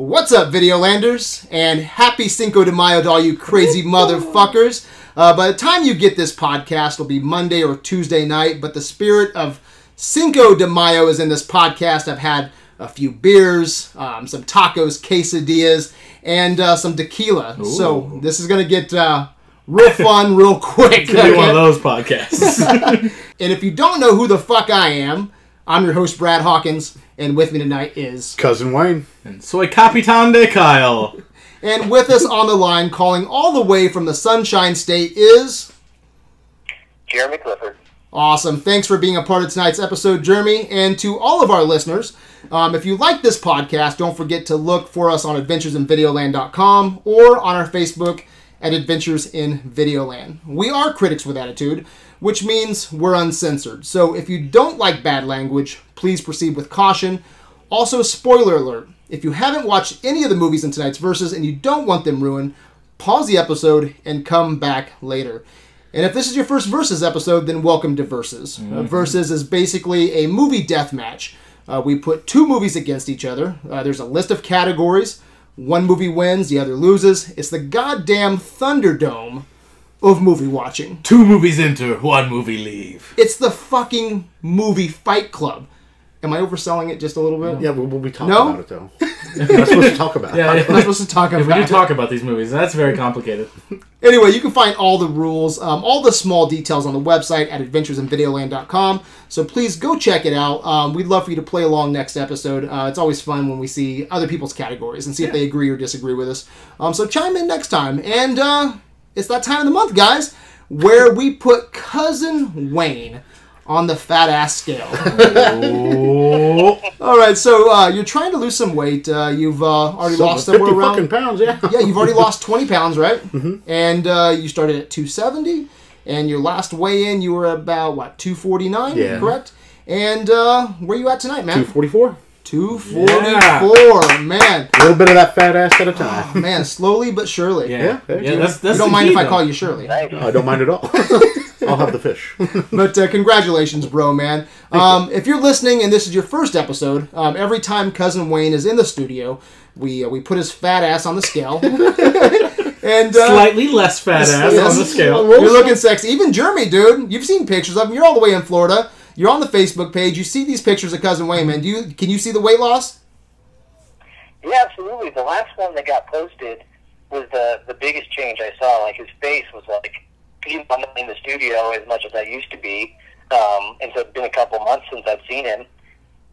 What's up, Videolanders? And happy Cinco de Mayo to all you crazy motherfuckers. Uh, by the time you get this podcast, it'll be Monday or Tuesday night, but the spirit of Cinco de Mayo is in this podcast. I've had a few beers, um, some tacos, quesadillas, and uh, some tequila. So this is going to get uh, real fun real quick. Be one of those podcasts. And if you don't know who the fuck I am, I'm your host, Brad Hawkins, and with me tonight is. Cousin Wayne. and soy Capitan de Kyle. And with us on the line, calling all the way from the Sunshine State, is. Jeremy Clifford. Awesome. Thanks for being a part of tonight's episode, Jeremy. And to all of our listeners, um, if you like this podcast, don't forget to look for us on adventuresinvideoland.com or on our Facebook at Adventures in Videoland. We are critics with attitude, which means we're uncensored. So if you don't like bad language, please proceed with caution. Also, spoiler alert if you haven't watched any of the movies in tonight's verses and you don't want them ruined, pause the episode and come back later. And if this is your first Versus episode, then welcome to Versus. Uh, Versus is basically a movie death match. Uh, we put two movies against each other. Uh, there's a list of categories. One movie wins, the other loses. It's the goddamn Thunderdome of movie watching. Two movies enter, one movie leave. It's the fucking movie Fight Club. Am I overselling it just a little bit? Yeah, we'll, we'll be talking No? about it though. We're not supposed to talk about Yeah, it. I'm not supposed to talk about we do it. talk about these movies. That's very complicated. Anyway, you can find all the rules, um, all the small details on the website at adventuresinvideoland.com. So please go check it out. Um, we'd love for you to play along next episode. Uh, it's always fun when we see other people's categories and see if they agree or disagree with us. Um, so chime in next time. And uh, it's that time of the month, guys, where we put Cousin Wayne on the fat ass scale. Oh, all right, so uh, you're trying to lose some weight. Uh, you've uh, already lost 50 somewhere around fucking pounds, yeah. yeah, you've already lost 20 pounds, right? Mm-hmm. And uh, you started at 270, and your last weigh in, you were about, what, 249? Yeah. Correct? And uh, where are you at tonight, man? 244. 244, man. A little bit of that fat ass at a time. Oh, Man, slowly but surely. yeah, Yeah, there yeah. That's that's. You don't mind key, if I call you Shirley. Nice. I don't mind at all. I'll have the fish. But uh, congratulations, bro, man. Um, if you're listening and this is your first episode, um, every time Cousin Wayne is in the studio, we uh, we put his fat ass on the scale. and uh, Slightly less fat ass Yes. on the scale. You're looking sexy. Even Jeremy, dude. You've seen pictures of him. You're all the way in Florida. You're on the Facebook page. You see these pictures of Cousin Wayne, man. Do you can you see the weight loss? Yeah, absolutely. The last one that got posted was the the biggest change I saw. Like his face was like he's not in the studio as much as I used to be, um, and so it's been a couple months since I've seen him.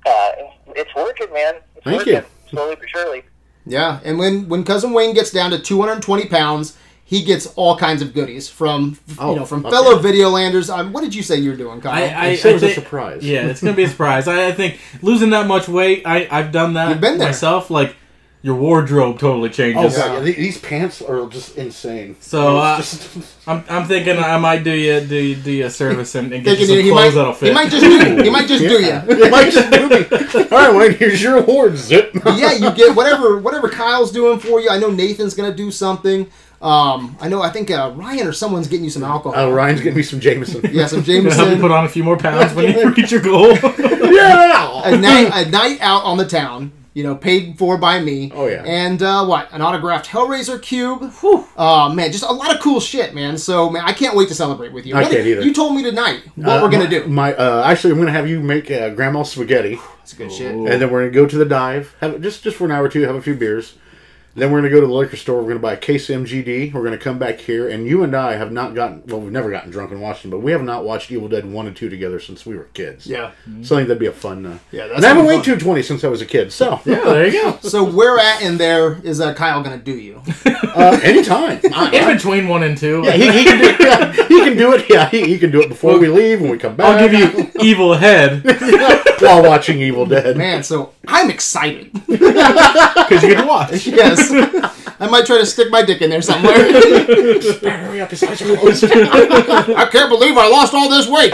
Uh, it's working, man. It's Thank working you. slowly but surely. Yeah. And when when Cousin Wayne gets down to 220 pounds, he gets all kinds of goodies from Oh, you know from okay. fellow Videolanders. Um, what did you say you're doing, Kyle? I, I, You said it I was a surprise. Yeah, it's gonna be a surprise. I, I think losing that much weight, I I've done that You've been there. myself. Like your wardrobe totally changes. Oh changes. god, yeah, these pants are just insane. So, uh, just- I'm, I'm thinking I might do you do you, do you a service and, and get you some he clothes might that'll fit. he might just do he might just do you. it might just do me. All right, Wayne, here's your award. Zip. yeah, you get whatever whatever Kyle's doing for you. I know Nathan's gonna do something. Um, I know I think uh, Ryan or someone's getting you some alcohol. Oh, Ryan's getting me some Jameson. Yeah, some Gonna help you Jameson. put on a few more pounds when you reach your goal. yeah. a night a night out on the town. You know, paid for by me. Oh, yeah. And uh, what? An autographed Hellraiser cube. Whew. Oh man, just a lot of cool shit, man. So man, I can't wait to celebrate with you. I What- can't either. You told me tonight what Uh, we're gonna my- do. My uh, actually, I'm gonna have you make uh, grandma's spaghetti, That's good shit. And then we're gonna go to the dive, have just just for an hour or two, have a few beers. Then we're gonna go to the liquor store. We're gonna buy a case of MGD. We're gonna come back here, and you and I have not gotten well. We've never gotten drunk and watched them, but we have not watched Evil Dead one and two together since we were kids. Yeah. so I think that'd be a fun. Uh, Yeah, that's and I haven't gonna be weighed two twenty since I was a kid. So yeah, there you go. So where at in there is uh, Kyle gonna do you? uh, anytime. I- In I- between one and two, yeah, he, he can do. Yeah, he can do it. Yeah, he, he can do it before we leave when we come back. I'll give you evil head while watching Evil Dead. Man, so I'm excited. because you get to watch. yes. I might try to stick my dick in there somewhere. Hurry up, his eyes are closed. I can't believe I lost all this weight.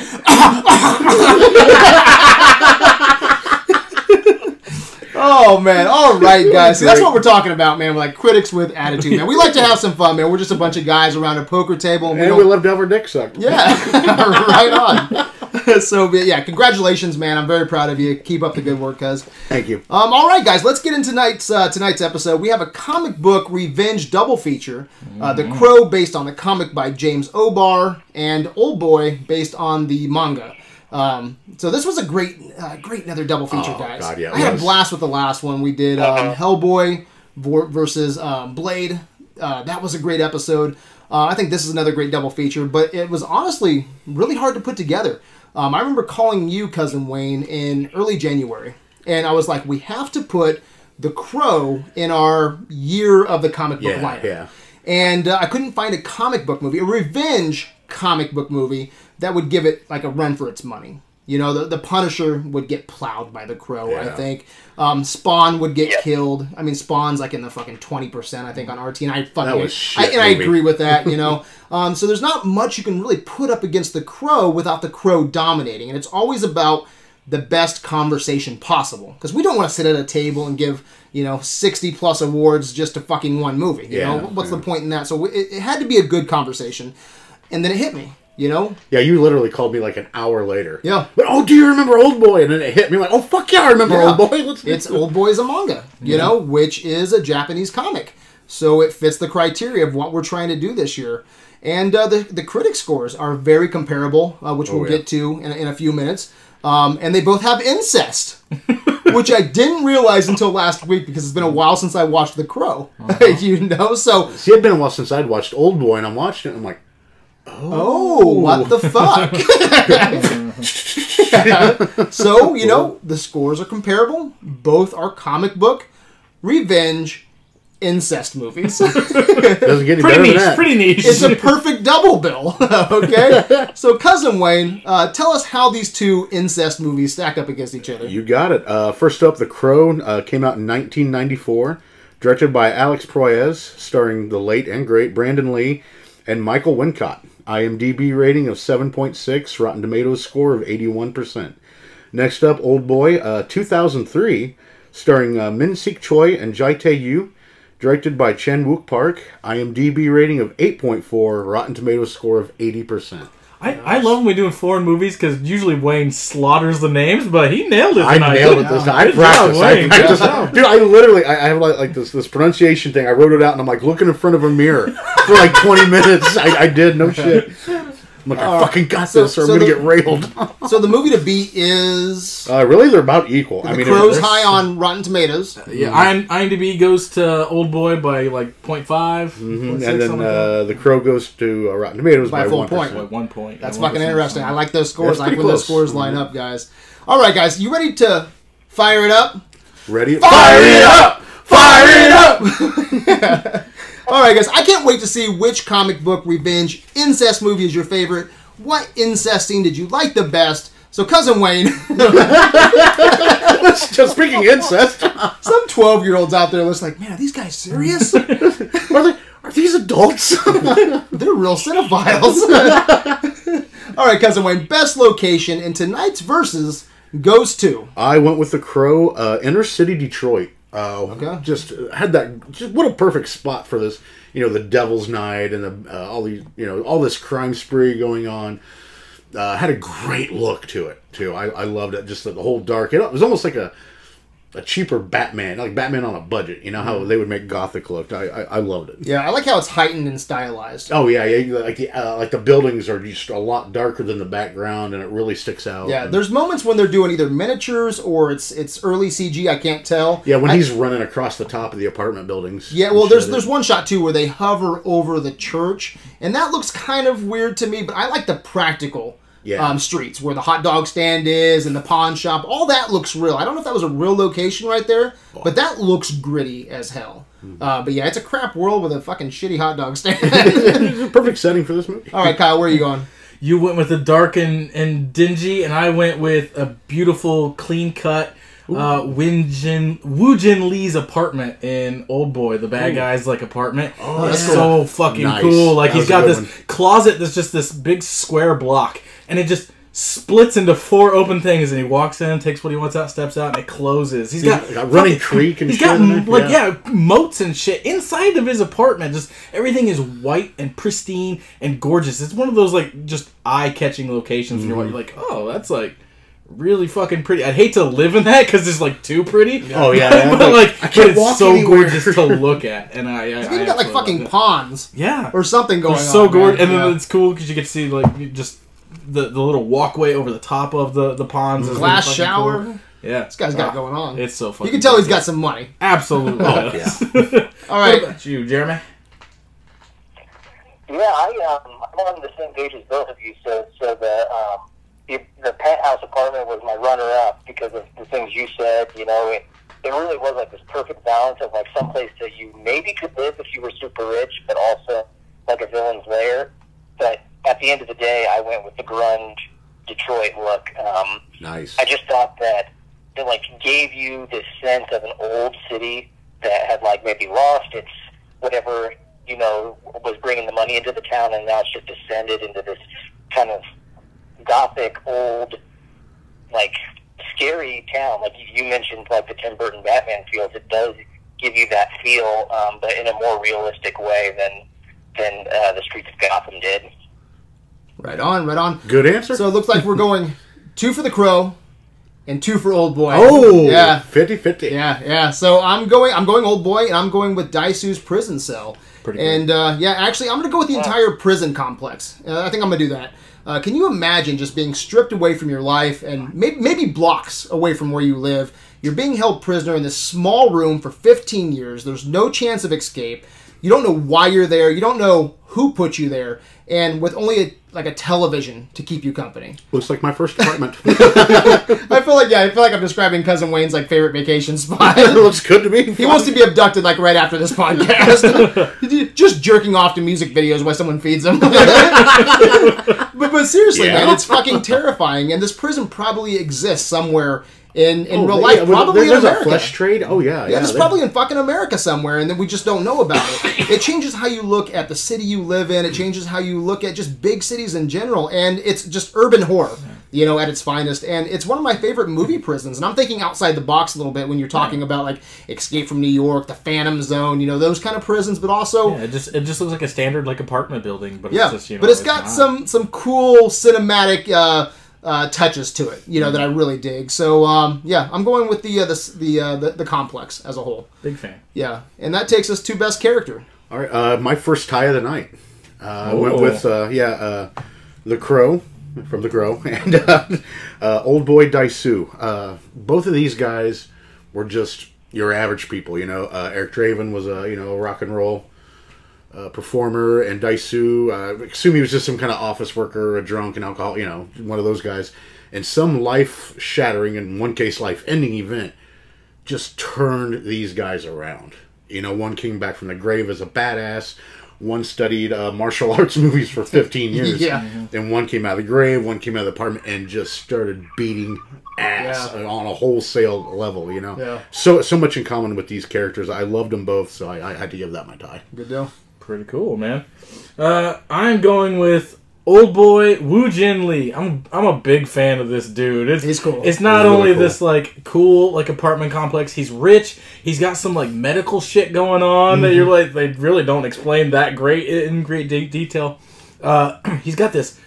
oh man! All right, guys. See, that's what we're talking about, man. We're like critics with attitude, man. We like to have some fun, man. We're just a bunch of guys around a poker table. And we and we don't- love to have our dick sucked. yeah, right on. so yeah, congratulations, man. I'm very proud of you. Keep up the good work, cuz. Thank you. Um, all right, guys, let's get into tonight's uh, tonight's episode. We have a comic book revenge double feature: uh, The Crow, based on the comic by James O'Barr, and Old Boy, based on the manga. Um, so this was a great, uh, great another double feature, Oh, guys. God, yeah, it I had a blast with the last one. We did um, Hellboy versus um, Blade. Uh, that was a great episode. Uh, I think this is another great double feature, but it was honestly really hard to put together. Um, I remember calling you, cousin Wayne, in early January, and I was like, "We have to put the Crow in our year of the comic book Yeah, lineup." yeah. And uh, I couldn't find a comic book movie, a revenge comic book movie that would give it like a run for its money. You know, the, the Punisher would get plowed by the Crow. I think um, Spawn would get Yeah. killed. I mean, Spawn's like in the fucking twenty percent. I think on RT, and I fucking That was I, shit and I agree with that. You know, um, so there's not much you can really put up against the Crow without the Crow dominating, and it's always about the best conversation possible because we don't want to sit at a table and give you know 60 plus awards just to fucking one movie you Yeah, know what's yeah. the point in that so it, it had to be a good conversation and then it hit me you know Yeah, you literally called me like an hour later. Yeah. But oh, do you remember Old Boy? And then it hit me like, oh fuck yeah, I remember Yeah. Old Boy. Let's it's old boy is a manga you know which is a japanese comic so it fits the criteria of what we're trying to do this year and uh, the, the critic scores are very comparable uh, which we'll Oh, yeah. get to in, in a few minutes um, and they both have incest which i didn't realize until last week because it's been a while since i watched the crow Uh-huh. you know so See, it'd been a while since I'd watched Old Boy, and I'm watching it. and I'm like, Oh, what the fuck? so, you know, the scores are comparable. Both are comic book, revenge, incest movies. doesn't get any Pretty better niche. than that. Pretty niche. it's a perfect double bill. okay? So, Cousin Wayne, uh, tell us how these two incest movies stack up against each other. You got it. Uh, first up, The Crow uh, came out in 1994, directed by Alex Proyas, starring the late and great Brandon Lee and Michael Wincott. IMDb rating of 7.6, Rotten Tomatoes score of 81%. Next up, Old Boy, uh, 2003, starring uh, Min Sik Choi and Jai Tae Yu, directed by Chan Wook Park. IMDb rating of 8.4, Rotten Tomatoes score of 80%. I, I love when we do foreign movies because usually Wayne slaughters the names, but he nailed it. I tonight. nailed it this time. I practiced. job, I practiced. Dude, I literally, I, I have like, like this this pronunciation thing. I wrote it out, and I'm like looking in front of a mirror for like 20 minutes. I, I did no shit. I'm like, I fucking got so- this, or I'm so gonna the- get railed. So, the movie to beat is. Uh, really, they're about equal. I the mean, Crow's high on Rotten Tomatoes. Yeah, IM, IMDb goes to Old Boy by like 0.5, Mm-hmm. and then something like uh, the Crow goes to uh, Rotten Tomatoes By by, full one point. Like one point. That's yeah, fucking 1%. interesting. I like those scores. That's I like pretty when those close. scores line up, guys. All right, guys, you ready to fire it up? Ready? Fire it up! Fire it up! All right, guys, I can't wait to see which comic book revenge incest movie is your favorite. What incest scene did you like the best? So, cousin Wayne, Just speaking incest, some twelve-year-olds out there, listen like, man, are these guys serious? they, are these adults? They're real cinephiles. All right, cousin Wayne, best location in tonight's verses goes to. I went with the Crow, uh, inner city Detroit. Uh, Okay. Just had that. Just what a perfect spot for this. You know, the Devil's Night and the uh, all these. You know, all this crime spree going on. Uh, had a great look to it too. I, I loved it. Just the, the whole dark. It was almost like a a cheaper Batman, like Batman on a budget. You know how they would make Gothic look. I, I, I loved it. Yeah, I like how it's heightened and stylized. Oh yeah, yeah. Like the uh, like the buildings are just a lot darker than the background, and it really sticks out. Yeah, And- there's moments when they're doing either miniatures or it's it's early CG. I can't tell. yeah. When I- he's running across the top of the apartment buildings. Yeah, well, there's there's one shot too where they hover over the church, and that looks kind of weird to me. But I like the practical Yeah. um, streets where the hot dog stand is and the pawn shop. All that looks real. I don't know if that was a real location right there, but that looks gritty as hell. Hmm. Uh, but yeah, it's a crap world with a fucking shitty hot dog stand. Perfect setting for this movie. All right, Kyle, where are you going? You went with the dark and, and dingy, and I went with a beautiful, clean cut. Uh, Winjin Woojin Lee's apartment in Old Boy, the bad guy's like apartment. Oh, that's it's so fucking Nice. cool. Like That he's was a got good this closet that's just this big square block, and it just splits into four open things, and he walks in, takes what he wants out, steps out, and it closes. He's got, got running fucking- creek and he's shit got in there? like Yeah. yeah. moats and shit inside of his apartment. Just everything is white and pristine and gorgeous. It's one of those like just eye catching locations, and you're Mm-hmm. like, oh, that's like. Really fucking pretty. I'd hate to live in that because it's like too pretty. Oh, yeah, but, yeah, like, I but can't it's walk so anywhere. gorgeous to look at, and I, I, He's I even got like fucking ponds yeah, or something going they're on. so gorgeous, and Yeah. then it's cool because you get to see like just the the little walkway over the top of the the ponds. is glass really shower. cool. Yeah, This guy's got Ah, it going on. It's so fucking. You can tell he's got some money. absolutely. Oh, does. All What about you, Jeremy? Yeah, I um, I'm on the same page as both of you. So, so the um, the, the penthouse apartment was my runner-up because of the things you said. You know, it it really was like this perfect balance of like someplace that you maybe could live if you were super rich, but also like a villain's lair. But at the end of the day, I went with the grunge Detroit look. Um, Nice. I just thought that it like gave you this sense of an old city that had like maybe lost its whatever you know was bringing the money into the town, and now it's just descended into this kind of gothic old like scary town. Like you, mentioned, like the Tim Burton Batman feels. It does give you that feel, um, but in a more realistic way than than uh, the streets of Gotham did. Right on, right on. Good answer. So it looks like we're going two for the crow and two for old boy. oh, yeah. 50 50. Yeah, yeah. So I'm going. I'm going old boy, and I'm going with Daisu's prison cell. Pretty cool. and uh, yeah, actually, I'm going to go with the entire prison complex. Uh, I think I'm going to do that. Uh, can you imagine just being stripped away from your life and maybe, maybe blocks away from where you live? You're being held prisoner in this small room for 15 years. There's no chance of escape. You don't know why you're there. You don't know who put you there, and with only a, like a television to keep you company. Looks like my first apartment. I feel like yeah, I feel like I'm describing cousin Wayne's like favorite vacation spot. It looks good to me. He wants to be abducted like right after this podcast. Just jerking off to music videos while someone feeds him. but but seriously, Yeah. man, it's fucking terrifying. And this prison probably exists somewhere in, in Oh, real life, well, probably there- in there's America. a flesh trade. Oh yeah, yeah, is there- probably in fucking America somewhere, and then we just don't know about it. It changes how you look at the city you live in. It changes how you look at just big cities in general, and it's just urban horror, you know, at its finest. And it's one of my favorite movie prisons. And I'm thinking outside the box a little bit when you're talking about like Escape from New York, The Phantom Zone, you know, those kind of prisons. But also, Yeah, it just it just looks like a standard like apartment building, but yeah, it's just you know, but it's got not. some some cool cinematic uh, uh, touches to it, you know, that I really dig. So um, yeah, I'm going with the uh, the the, uh, the the complex as a whole. big fan. Yeah, and that takes us to best character. All right, uh, my first tie of the night. Uh, I went Oh. with uh, yeah, uh, the Crow from the Crow and uh, uh, Old Boy Daisu. Uh, both of these guys were just your average people. You know, uh, Eric Draven was a you know a rock and roll uh, performer, and Daisu. Uh, I assume he was just some kind of office worker, a drunk, and alcohol. You know, one of those guys. And some life shattering, in one case, life ending event just turned these guys around. You know, one came back from the grave as a badass. One studied uh, martial arts movies for 15 years. Yeah. And one came out of the grave, one came out of the apartment, and just started beating ass Yeah. on a wholesale level, you know? Yeah. So so much in common with these characters. I loved them both, so I, I had to give that my tie. Good deal. Pretty cool, man. Uh, I'm going with old boy Woo Jin Lee. I'm I'm a big fan of this dude. It's, He's cool. It's not He's really only cool. this like cool like apartment complex. He's rich. He's got some like medical shit going on that you're like they really don't explain that great in great de- detail. Uh, he's got this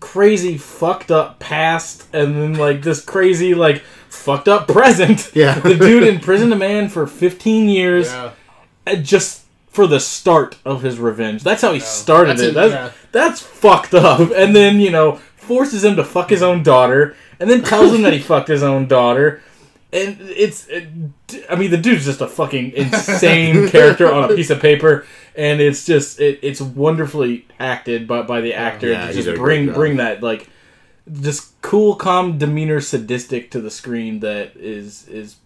crazy fucked up past and then like this crazy like fucked up present. Yeah. the dude imprisoned a man for 15 years Yeah. just for the start of his revenge. That's how he started That's it. it, That's yeah. that's fucked up. And then you know forces him to fuck his own daughter, and then tells him that he fucked his own daughter. And it's, it, I mean, the dude's just a fucking insane character on a piece of paper, and it's just it, it's wonderfully acted by by the actor Yeah, to just bring bring that like just cool, calm demeanor, sadistic to the screen that is is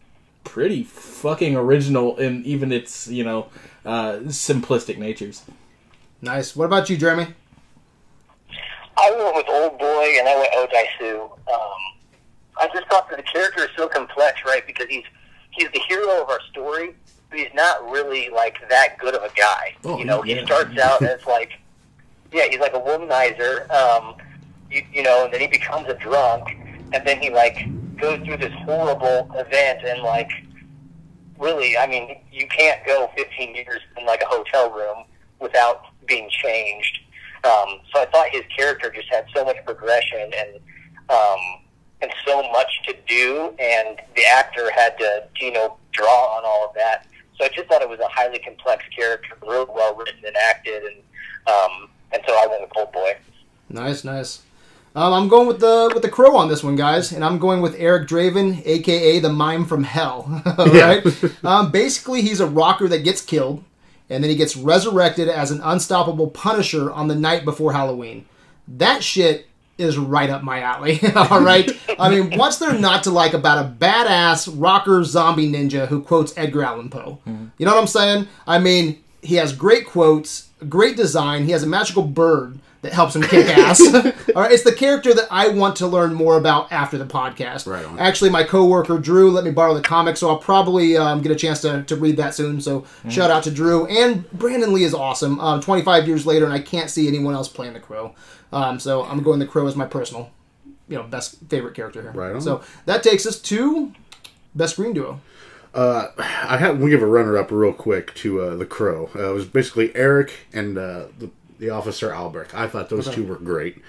pretty fucking original in even its you know uh, simplistic natures. Nice. What about you, Jeremy? I went with Old Boy, and I went Odaisu. Um, I just thought that the character is so complex, right? Because he's he's the hero of our story, but he's not really like that good of a guy. Oh, you know, yeah. he starts out as like, yeah, he's like a womanizer. Um, you, you know, and then he becomes a drunk, and then he like goes through this horrible event, and like really, I mean, you can't go 15 years in like a hotel room without being changed. Um, so I thought his character just had so much progression and um, and so much to do, and the actor had to you know draw on all of that. So I just thought it was a highly complex character, really well written and acted, and um, and so I went with Old Boy. Nice, nice. Um, I'm going with the with the crow on this one, guys, and I'm going with Eric Draven, aka the mime from hell. Right. um, basically, he's a rocker that gets killed, and then he gets resurrected as an unstoppable Punisher on the night before Halloween. That shit is right up my alley. All right. I mean, what's there not to like about a badass rocker zombie ninja who quotes Edgar Allan Poe? You know what I'm saying? I mean, he has great quotes, great design. He has a magical bird that helps him kick ass. All right, it's the character that I want to learn more about after the podcast. Right on. Actually, my coworker Drew let me borrow the comic, so I'll probably um, get a chance to, to read that soon. So shout out to Drew and Brandon Lee is awesome. Um, 25 years later, and I can't see anyone else playing the Crow. Um, so I'm going the Crow as my personal, you know, best favorite character here. Right on. So that takes us to best green duo. Uh, I had we give a runner up real quick to uh, the Crow. Uh, it was basically Eric and uh, the, the officer Albert. I thought those two were great,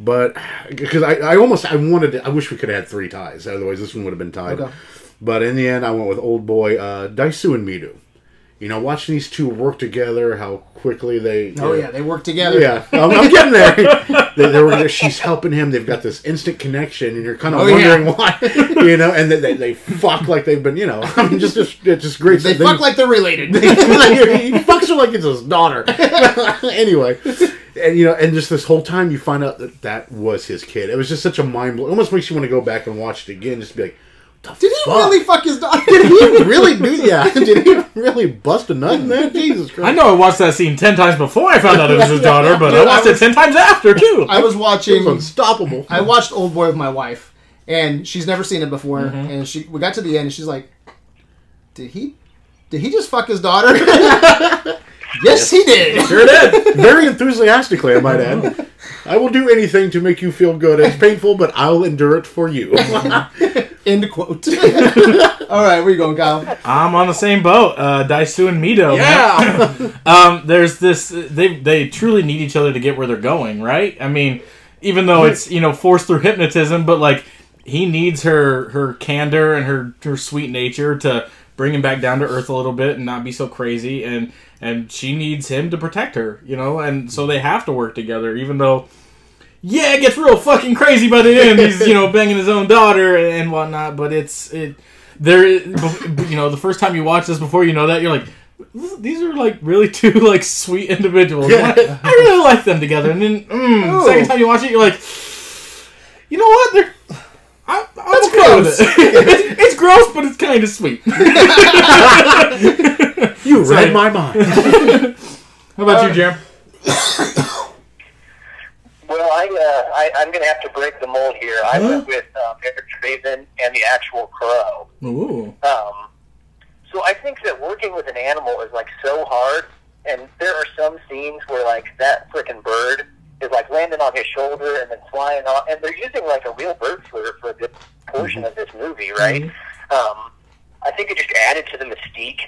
but because I, I almost I wanted to, I wish we could have had three ties. Otherwise, this one would have been tied. Okay. But in the end, I went with Old Boy uh, Daisu and Mido. You know, watching these two work together, how quickly they Oh yeah, they work together. yeah, I'm, I'm getting there. they, they were, she's helping him. They've got this instant connection, and you're kind of Oh, yeah. wondering why, you know. And they, they, they fuck like they've been, you know. I mean, just just it's just great. They fuck like they're related. he fucks her like it's his daughter. anyway, and you know, and just this whole time you find out that that was his kid. It was just such a mind blow. Almost makes you want to go back and watch it again, just be like, Did he fuck? really fuck his daughter? Did he really do? Yeah. Did he really bust a nut in that? Jesus Christ! I know I watched that scene ten times before I found out it was his daughter, but I watched it ten times after too. I was It watching. was unstoppable. I watched Old Boy with my wife, and she's never seen it before. Mm-hmm. And she, we got to the end, and she's like, "Did he, did he just fuck his daughter?" Yes, he did. Sure did. Very enthusiastically, I might add. I will do anything to make you feel good. It's painful, but I'll endure it for you. End quote. All right, where you going, Kyle? I'm on the same boat. Uh, Daisu and Mido. man. um, there's this. They they truly need each other to get where they're going, right? I mean, even though it's you know forced through hypnotism, but like he needs her her candor and her her sweet nature to bring him back down to earth a little bit and not be so crazy and and she needs him to protect her you know and so they have to work together even though yeah it gets real fucking crazy by the end he's you know banging his own daughter and whatnot but it's it there you know the first time you watch this before you know that you're like these are like really two like sweet individuals Yeah. I really like them together and then mm, second time you watch it you're like you know what they're I, I'm That's okay with gross. it. it's, it's gross, but it's kind of sweet. You Sorry. read my mind. How about you, Jim? Well, I, uh, I I'm going to have to break the mold here. I went with um, Eric Draven and the actual Crow. Ooh. Um, so I think that working with an animal is like so hard, and there are some scenes where like that freaking bird is like landing on his shoulder and then flying off, and they're using like a real bird flitter for a good portion of this movie, right? Um, I think it just added to the mystique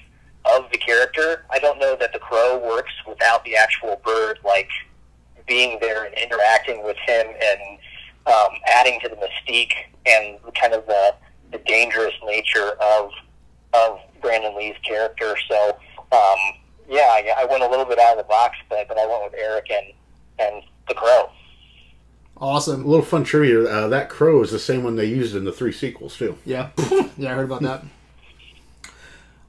of the character. I don't know that the crow works without the actual bird, like being there and interacting with him and um, adding to the mystique and kind of the, the dangerous nature of of Brandon Lee's character. So, um, yeah, I, I went a little bit out of the box, but, but I went with Eric and and the Crow. Awesome. A little fun trivia: uh, that crow is the same one they used in the three sequels too. Yeah, yeah, I heard about that.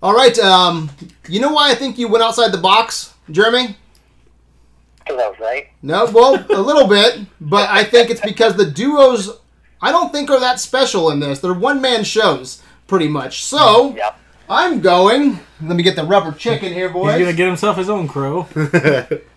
All right, um, you know why I think you went outside the box, Jeremy? Because I was right. No, well, a little bit, but I think it's because the duos I don't think are that special in this. They're one man shows, pretty much. So Yep. I'm going. Let me get the rubber chicken here, boys. He's gonna get himself his own crow.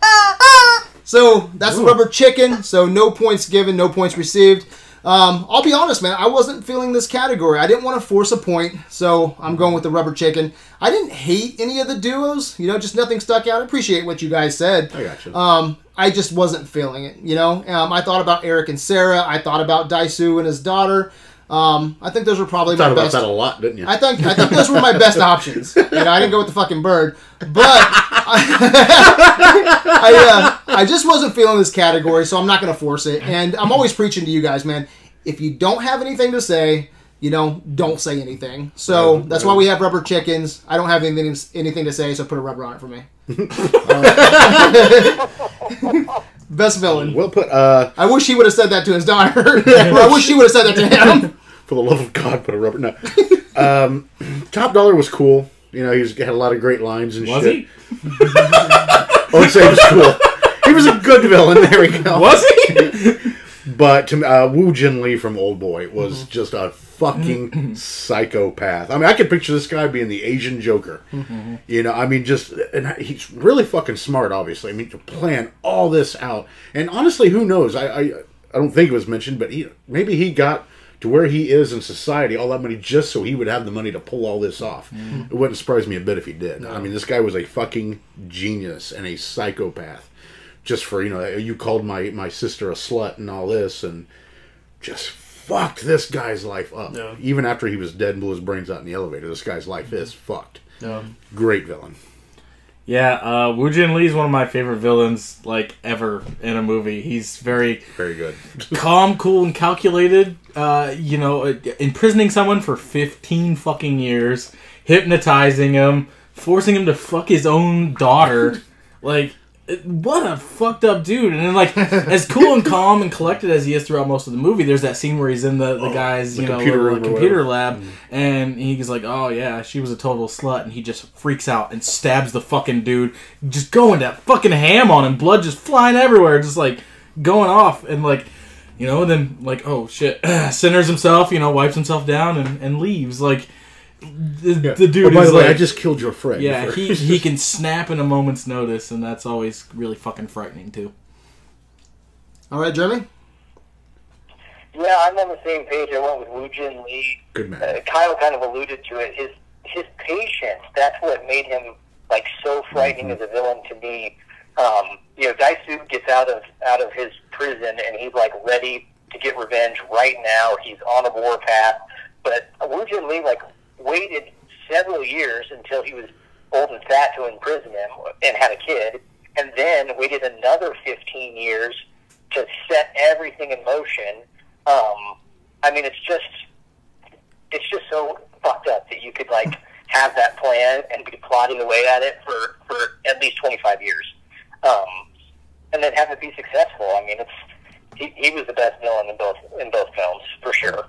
So that's the rubber chicken. So no points given, no points received. Um, I'll be honest, man. I wasn't feeling this category. I didn't want to force a point, so I'm going with the rubber chicken. I didn't hate any of the duos. You know, just nothing stuck out. I appreciate what you guys said. I got you. Um, I just wasn't feeling it. You know, um, I thought about Eric and Sarah. I thought about Daisu and his daughter. Um, I think those were probably Thought my about best. that a lot, didn't you? I think I think those were my best options. You know, I didn't go with the fucking bird, but I, I, uh, I just wasn't feeling this category, so I'm not going to force it. And I'm always preaching to you guys, man. If you don't have anything to say, you know, don't say anything. So Right, that's right. why we have rubber chickens. I don't have anything anything to say, so put a rubber on it for me. Best villain. We'll put uh I wish he would have said that to his daughter. I wish she would have said that to him. for the love of God, put a rubber. No, um, Top Dollar was cool. You know, he was, had a lot of great lines and Was shit. he? I would say he was cool. He was a good villain. There we go. Was he? But to me, uh, Wu Jin Lee from Old Boy was Mm-hmm. just a fucking psychopath. I mean, I could picture this guy being the Asian Joker. Mm-hmm. You know, I mean, just and he's really fucking smart. Obviously, I mean, to plan all this out. And honestly, who knows? I I, I don't think it was mentioned, but he maybe he got to where he is in society all that money just so he would have the money to pull all this off. Mm-hmm. It wouldn't surprise me a bit if he did. I mean, this guy was a fucking genius and a psychopath just for you know you called my my sister a slut and all this and just fucked this guy's life up Yeah. even after he was dead and blew his brains out in the elevator this guy's life is fucked great villain Yeah, uh, Wu Jin Lee is one of my favorite villains, like ever in a movie. He's very very good calm, cool, and calculated. Uh, you know, uh, imprisoning someone for fifteen fucking years, hypnotizing him, forcing him to fuck his own daughter. like, what a fucked up dude! And then, like, as cool and calm and collected as he is throughout most of the movie, there's that scene where he's in the the oh, guy's the you know computer little computer lab, mm. and he's like, "Oh yeah, she was a total slut," and he just freaks out and stabs the fucking dude, just going that fucking ham on him, blood just flying everywhere, just like going off, and like, you know, and then like, oh shit, centers himself, you know, wipes himself down and, and leaves. Like, the, the dude oh, by is the way i just killed your friend yeah, he he can snap in a moment's notice, and that's always really fucking frightening too. All right, Jeremy. Yeah, I'm on the same page. I went with Wu Jin Lee. good man Uh, Kyle kind of alluded to it. His his patience. That's what made him like so frightening as a villain to me. Um, you know, Daisu gets out of out of his prison and he's like ready to get revenge right now. He's on a war path. But Wu Jin Lee like waited several years until he was old and fat to imprison him and had a kid, and then waited another 15 years to set everything in motion. Um, I mean, it's just it's just so fucked up that you could like have that plan and be plotting away at it for for at least 25 years, um, and then have it be successful. I mean, it's he, he was the best villain in both in both films for sure.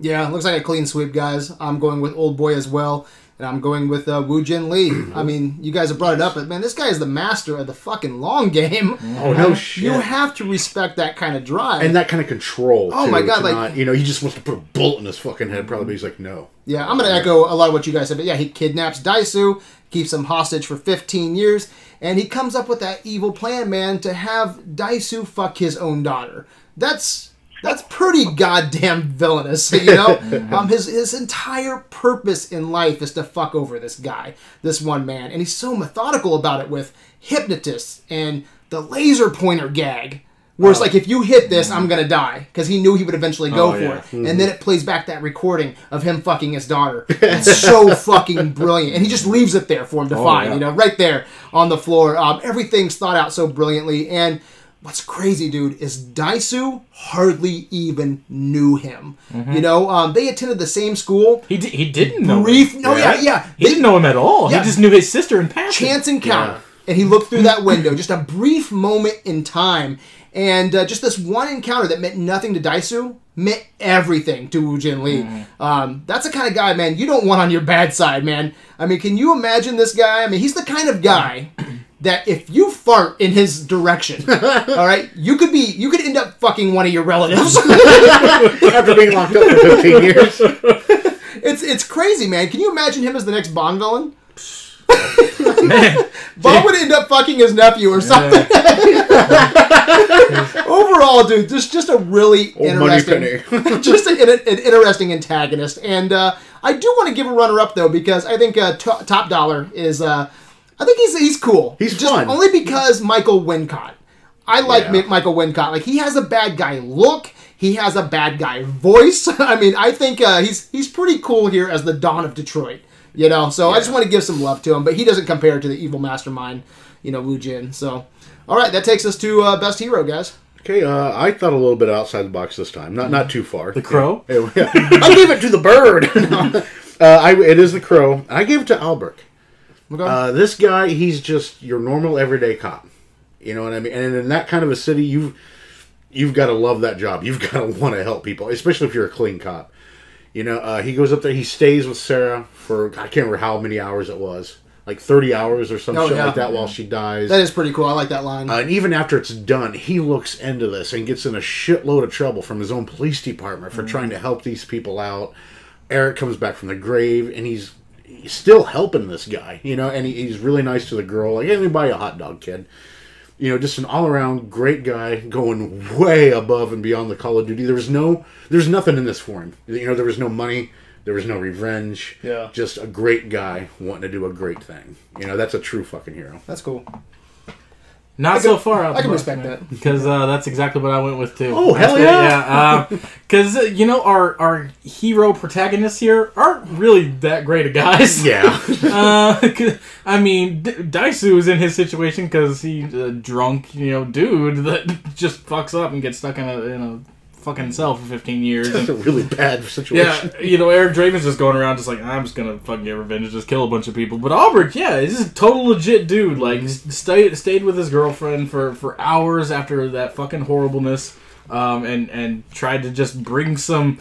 Yeah, looks like a clean sweep, guys. I'm going with Old Boy as well, and I'm going with uh, Wu Jin Lee. I mean, you guys have brought it up, but man, this guy is the master of the fucking long game. oh no shit You have to respect that kind of drive. and that kind of control Oh too, my God, like- not- you know he just wants to put a bullet in his fucking head probably but he's like no yeah, I'm going to echo a lot of what you guys said, but yeah, he kidnaps Daisu, keeps him hostage for 15 years, and he comes up with that evil plan, man, to have Daisu fuck his own daughter. That's that's pretty goddamn villainous, you know. um, his his entire purpose in life is to fuck over this guy, this one man, and he's so methodical about it with hypnotists and the laser pointer gag. Where it's like, if you hit this, I'm gonna die, because he knew he would eventually go Oh, for yeah. it, and then it plays back that recording of him fucking his daughter. It's so fucking brilliant, and he just leaves it there for him to find, yeah. you know, right there on the floor. Um, everything's thought out so brilliantly, and what's crazy, dude, is Daisu hardly even knew him. You know, um, they attended the same school. He di- he didn't know. Brief, him, no, yeah, yeah. He didn't know him at all. Yeah. He just knew his sister in passing. chance encounter. And he looked through that window, just a brief moment in time. And uh, just this one encounter that meant nothing to Daisu meant everything to Wu Jin Lee. Um, that's the kind of guy, man, you don't want on your bad side, man. I mean, can you imagine this guy? I mean, he's the kind of guy that if you fart in his direction, all right, you could be, you could end up fucking one of your relatives. after being locked up for 15 years it's it's crazy, man. Can you imagine him as the next Bond villain? Man, Bob would end up fucking his nephew or something. Overall, dude, just just a really Old interesting, just an, an interesting antagonist. And uh, I do want to give a runner up though because I think uh, To- Top Dollar is. Uh, I think he's he's cool. He's just fun. only because Michael Wincott. I like Yeah. Michael Wincott. Like he has a bad guy look. He has a bad guy voice. I mean, I think uh, he's he's pretty cool here as the Don of Detroit. You know, so I just want to give some love to him, but he doesn't compare to the evil mastermind, you know, Wu Jin. So, all right, that takes us to uh, best hero, guys. Okay, uh, I thought a little bit outside the box this time. Not not too far. the crow. Yeah, yeah. I gave it to the bird. uh, I, it is the crow. I gave it to Albert. Okay. Uh, this guy, he's just your normal everyday cop. You know what I mean? And in that kind of a city, you've you've got to love that job. You've got to want to help people, especially if you're a clean cop. You know, uh, he goes up there. He stays with Sarah for I can't remember how many hours it was, like thirty hours or some Oh, shit yeah. like that, while she dies. that is pretty cool. I like that line. Uh, and even after it's done, he looks into this and gets in a shitload of trouble from his own police department for trying to help these people out. Eric comes back from the grave and he's still helping this guy, you know, and he, he's really nice to the girl. Like, hey, let me buy you a hot dog, kid. You know, just an all around great guy going way above and beyond the Call of Duty. There was no, there's nothing in this for him. You know, there was no money, there was no revenge. Yeah. Just a great guy wanting to do a great thing. You know, that's a true fucking hero. That's cool. Not so far out. I can respect that. because uh, that's exactly what I went with too. Oh, hell That's what- yeah. yeah. Because uh, you know our our hero protagonists here aren't really that great of guys. Yeah. Uh, I mean, D- Daisu is in his situation because he's a drunk, you know, dude that just fucks up and gets stuck in a in a fucking cell for 15 years. That's And, a really bad situation. yeah, you know, Eric Draven's just going around just like I'm just gonna fucking get revenge, and just kill a bunch of people. But Albert, yeah, he's just a total legit dude. Like, Mm-hmm. stayed stayed with his girlfriend for for hours after that fucking horribleness, um, and and tried to just bring some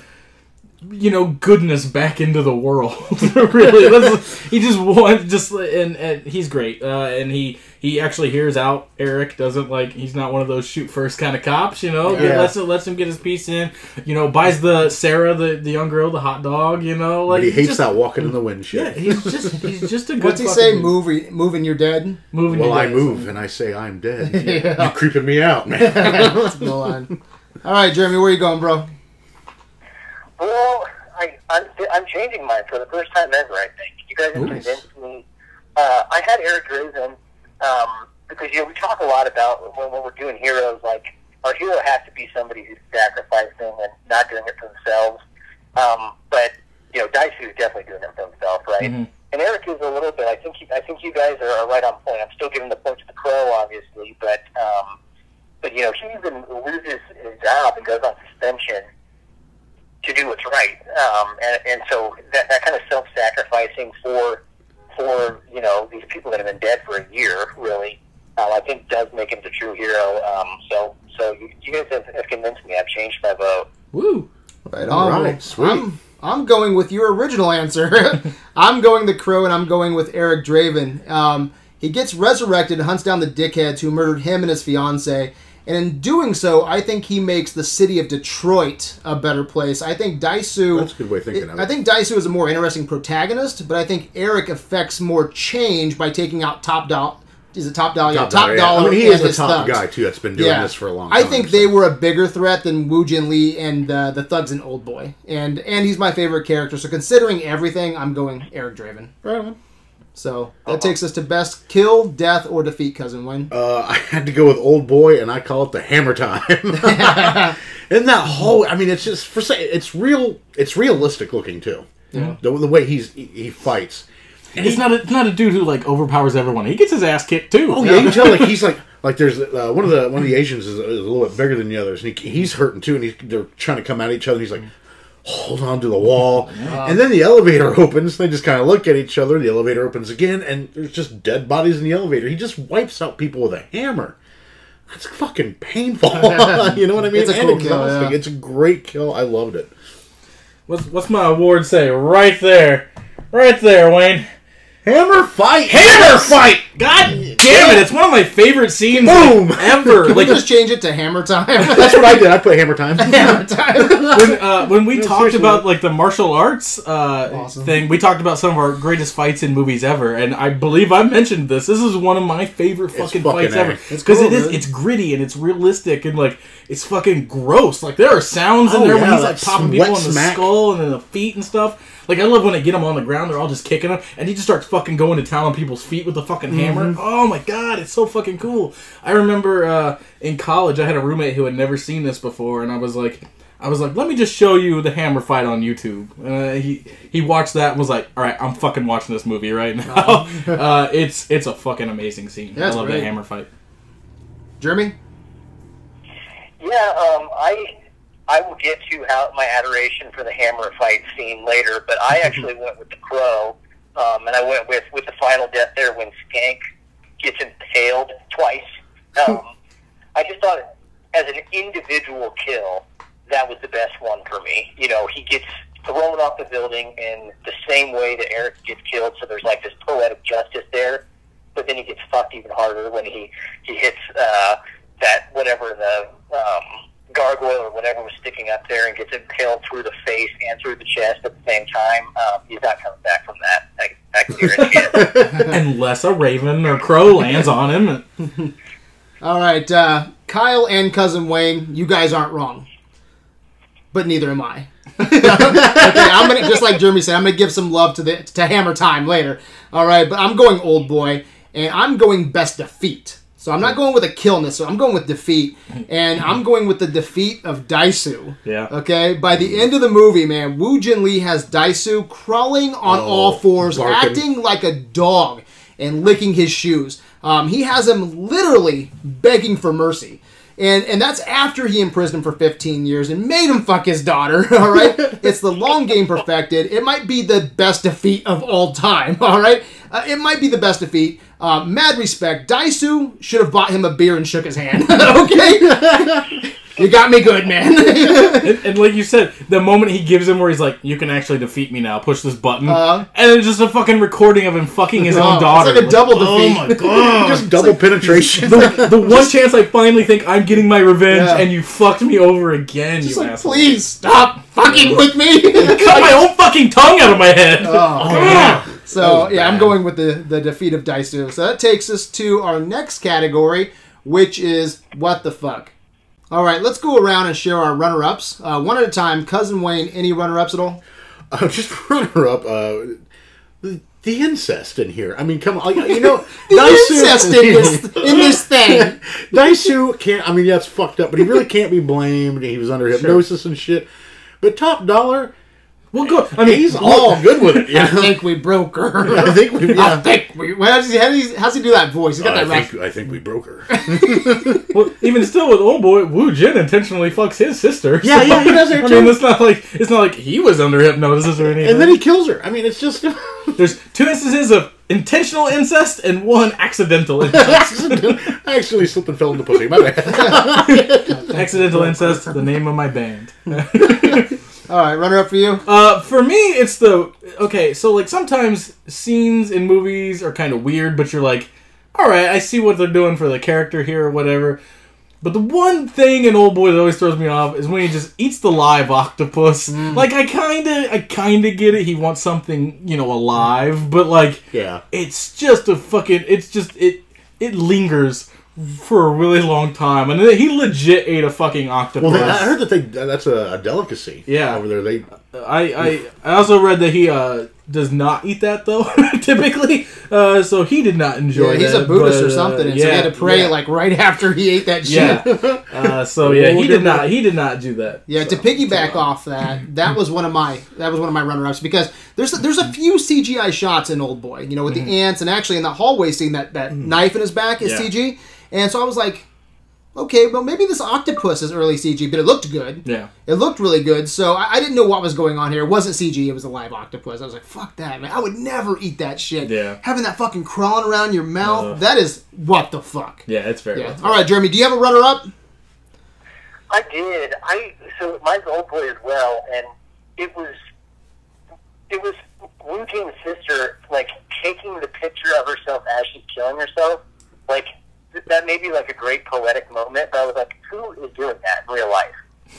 you know goodness back into the world really he just wants just and, and he's great uh, and he he actually hears out eric doesn't like he's not one of those shoot first kind of cops you know Yeah. lets lets him get his piece in you know buys the sarah the, the young girl the hot dog you know like But he hates just, that walking in the wind yeah he's just he's just a good What's he say? dude. Move, moving, you're dead. moving well, your I days. move and I say I'm dead. You're creeping me out, man. That's the line. All right, Jeremy, where you going, bro? Well, I, I'm, I'm changing mine for the first time ever, I think. You guys have convinced me. Uh, I had Eric Draven um, because, you know, we talk a lot about when, when we're doing heroes, like, our hero has to be somebody who's sacrificing and not doing it for themselves. Um, but, you know, Daisu is definitely doing it for himself, right? Mhm. And Eric is a little bit. I think. He, I think you guys are, are right on point. I'm still giving the point to the crow, obviously, but um, but you know he even loses his job and goes on suspension to do what's right. Um, and, and so that, that kind of self-sacrificing for for you know these people that have been dead for a year, really, um, I think does make him the true hero. Um, so so you, you guys have, have convinced me. I've changed my vote. Woo Right All on. right, sweet. I'm, I'm going with your original answer. I'm going the crow, and I'm going with Eric Draven. Um, he gets resurrected and hunts down the dickheads who murdered him and his fiance. And in doing so, I think he makes the city of Detroit a better place. I think Daisu. That's a good way of thinking of it. I think Daisu is a more interesting protagonist, but I think Eric affects more change by taking out Top Dollar. Is it Top Dollar? Yeah, Top yeah. Dollar. I mean, he is the top thugs. guy too. That's been doing this for a long time. I think so. they were a bigger threat than Wu Jin Lee and uh, the Thugs and Old Boy, and and he's my favorite character. So considering everything, I'm going Eric Draven. Right on. So that takes us to best kill, death, or defeat, cousin Wayne. Uh, I had to go with Old Boy, and I call it the Hammer Time. and that whole, I mean, it's just for say, it's real. It's realistic looking too. Yeah. The, the way he's he, he fights. And it's he- not a, it's not a dude who like overpowers everyone he gets his ass kicked too Oh yeah, you can tell like he's like like there's uh, one of the one of the Asians is, is a little bit bigger than the others, and he, he's hurting too, and he's, they're trying to come at each other. and He's like, hold on to the wall, and then the elevator opens. They just kind of look at each other. The elevator opens again, and there's just dead bodies in the elevator. He just wipes out people with a hammer. That's fucking painful. you know what I mean? It's a And cool kill, yeah. It's a great kill. I loved it. what's, what's my award say right there right there wayne Hammer fight. Hammer fight! God damn it! It's one of my favorite scenes Boom! like, ever. Can we just change it to Hammer Time? That's what I did. I put Hammer Time. Hammer Time. when uh, when we No, talked seriously. about like the martial arts uh, Awesome. thing, we talked about some of our greatest fights in movies ever, and I believe I mentioned this. This is one of my favorite fucking, fucking fights A. ever because cool, it is. It's gritty and it's realistic and like it's fucking gross. Like there are sounds in Oh, there when he's like that popping people in the smack. skull and in the feet and stuff. Like I love when they get him on the ground, they're all just kicking him, and he just starts fucking going to town on people's feet with the fucking Mm-hmm. hammer. Oh my god, it's so fucking cool. I remember uh, in college, I had a roommate who had never seen this before, and I was like, I was like, let me just show you the hammer fight on YouTube. Uh, he he watched that and was like, all right, I'm fucking watching this movie right now. uh, it's it's a fucking amazing scene. That's I love great. that hammer fight. Jeremy? Yeah, um, I I will get to how my adoration for the hammer fight scene later, but I actually went with the crow, um, and I went with with the final death there when Skank gets impaled twice. Um, I just thought, as an individual kill, that was the best one for me. You know, he gets thrown off the building in the same way that Eric gets killed, so there's like this poetic justice there. But then he gets fucked even harder when he he hits uh, that whatever the um, gargoyle or whatever was sticking up there and gets impaled through the face and through the chest at the same time. Um, he's not coming back from that. I, I can guarantee it. Unless a raven or crow lands on him. All right, uh, Kyle and Cousin Wayne, you guys aren't wrong. But neither am I. okay, I'm gonna just like Jeremy said, I'm gonna give some love to the to Hammer Time later. All right, but I'm going old boy, and I'm going best defeat. So I'm not going with a killness. So I'm going with defeat, and I'm going with the defeat of Daisu. Yeah. Okay. By the end of the movie, man, Wu Jin Lee has Daisu crawling on Oh, all fours, barking. acting like a dog and licking his shoes. Um, he has him literally begging for mercy. And, and that's after he imprisoned him for 15 years and made him fuck his daughter. All right, it's the long game perfected. It might be the best defeat of all time. All right, uh, it might be the best defeat. Uh, mad respect. Daisu should have bought him a beer and shook his hand. okay, you got me good, man. And, and like you said, the moment he gives him where he's like, "You can actually defeat me now. Push this button," Uh-huh. and it's just a fucking recording of him fucking his Oh, own it's daughter. like a double Oh defeat. my god! Just double penetration. the, the one chance I finally think I'm getting my revenge, Yeah. and you fucked me over again, Just you like, asshole. please stop fucking with me. cut my own fucking tongue out of my head. Oh, Ah. So That was yeah, I'm going with the the defeat of Daisu. So that takes us to our next category, which is what the fuck. All right, let's go around and share our runner-ups, uh, one at a time. Cousin Wayne, any runner-ups at all? Uh, just runner up. Uh, the, the incest in here. I mean, come on. You know, The Daisu- incest in this in this thing. Daisu can't. I mean, yeah, it's fucked up, but he really can't be blamed. He was under hypnosis and shit. But top dollar, Well, go. I mean, he's all good with it. You I think we broke her. I think we. I Yeah. think we. Well, how's he, how does he, how's he do that voice? He's got oh, I that raspy. think, I think we broke her. well, even still with old boy, Wu Jin intentionally fucks his sister. Yeah, yeah, he does I mean, it's not like it's not like he was under hypnosis or anything. and then he kills her. I mean, it's just There's two instances of intentional incest and one accidental incest. I actually slipped and fell in the pussy. My bad. accidental incest, the name of my band. All right, runner-up for you. Uh, for me, it's the okay. So like sometimes scenes in movies are kind of weird, but you're like, all right, I see what they're doing for the character here or whatever. But the one thing in Old Boy that always throws me off is when he just eats the live octopus. Like I kind of, I kind of get it. He wants something, you know, alive, but like, Yeah. it's just a fucking. It's just it. It lingers for a really long time, and he legit ate a fucking octopus. Well, they, I heard that they that's a, a delicacy. Yeah. over there. They I, I I also read that he uh, does not eat that though typically, uh, so he did not enjoy. Yeah, he's that, a Buddhist but, or uh, something, and yeah, so he had to pray yeah, like right after he ate that shit. yeah. Uh, so yeah, he did not he did not do that. Yeah, to so. piggyback off that, that was one of my that was one of my runner-ups because there's there's a few CGI shots in Old Boy, you know, with the ants and actually in the hallway scene that that knife in his back is. CG, and so I was like, okay, well maybe this octopus is early CG, but it looked good. Yeah, It looked really good, so I, I didn't know what was going on here. It wasn't CG; it was a live octopus. I was like, "Fuck that, man! I would never eat that shit." Yeah. having that fucking crawling around your mouth, Ugh. that is what the fuck. yeah, it's very. Yeah. All right, Jeremy, do you have a runner-up? I did. I so mine's old boy as well, and it was it was Wu Jing's sister like taking the picture of herself as she's killing herself, maybe like a great poetic moment, but I was like, who is doing that in real life?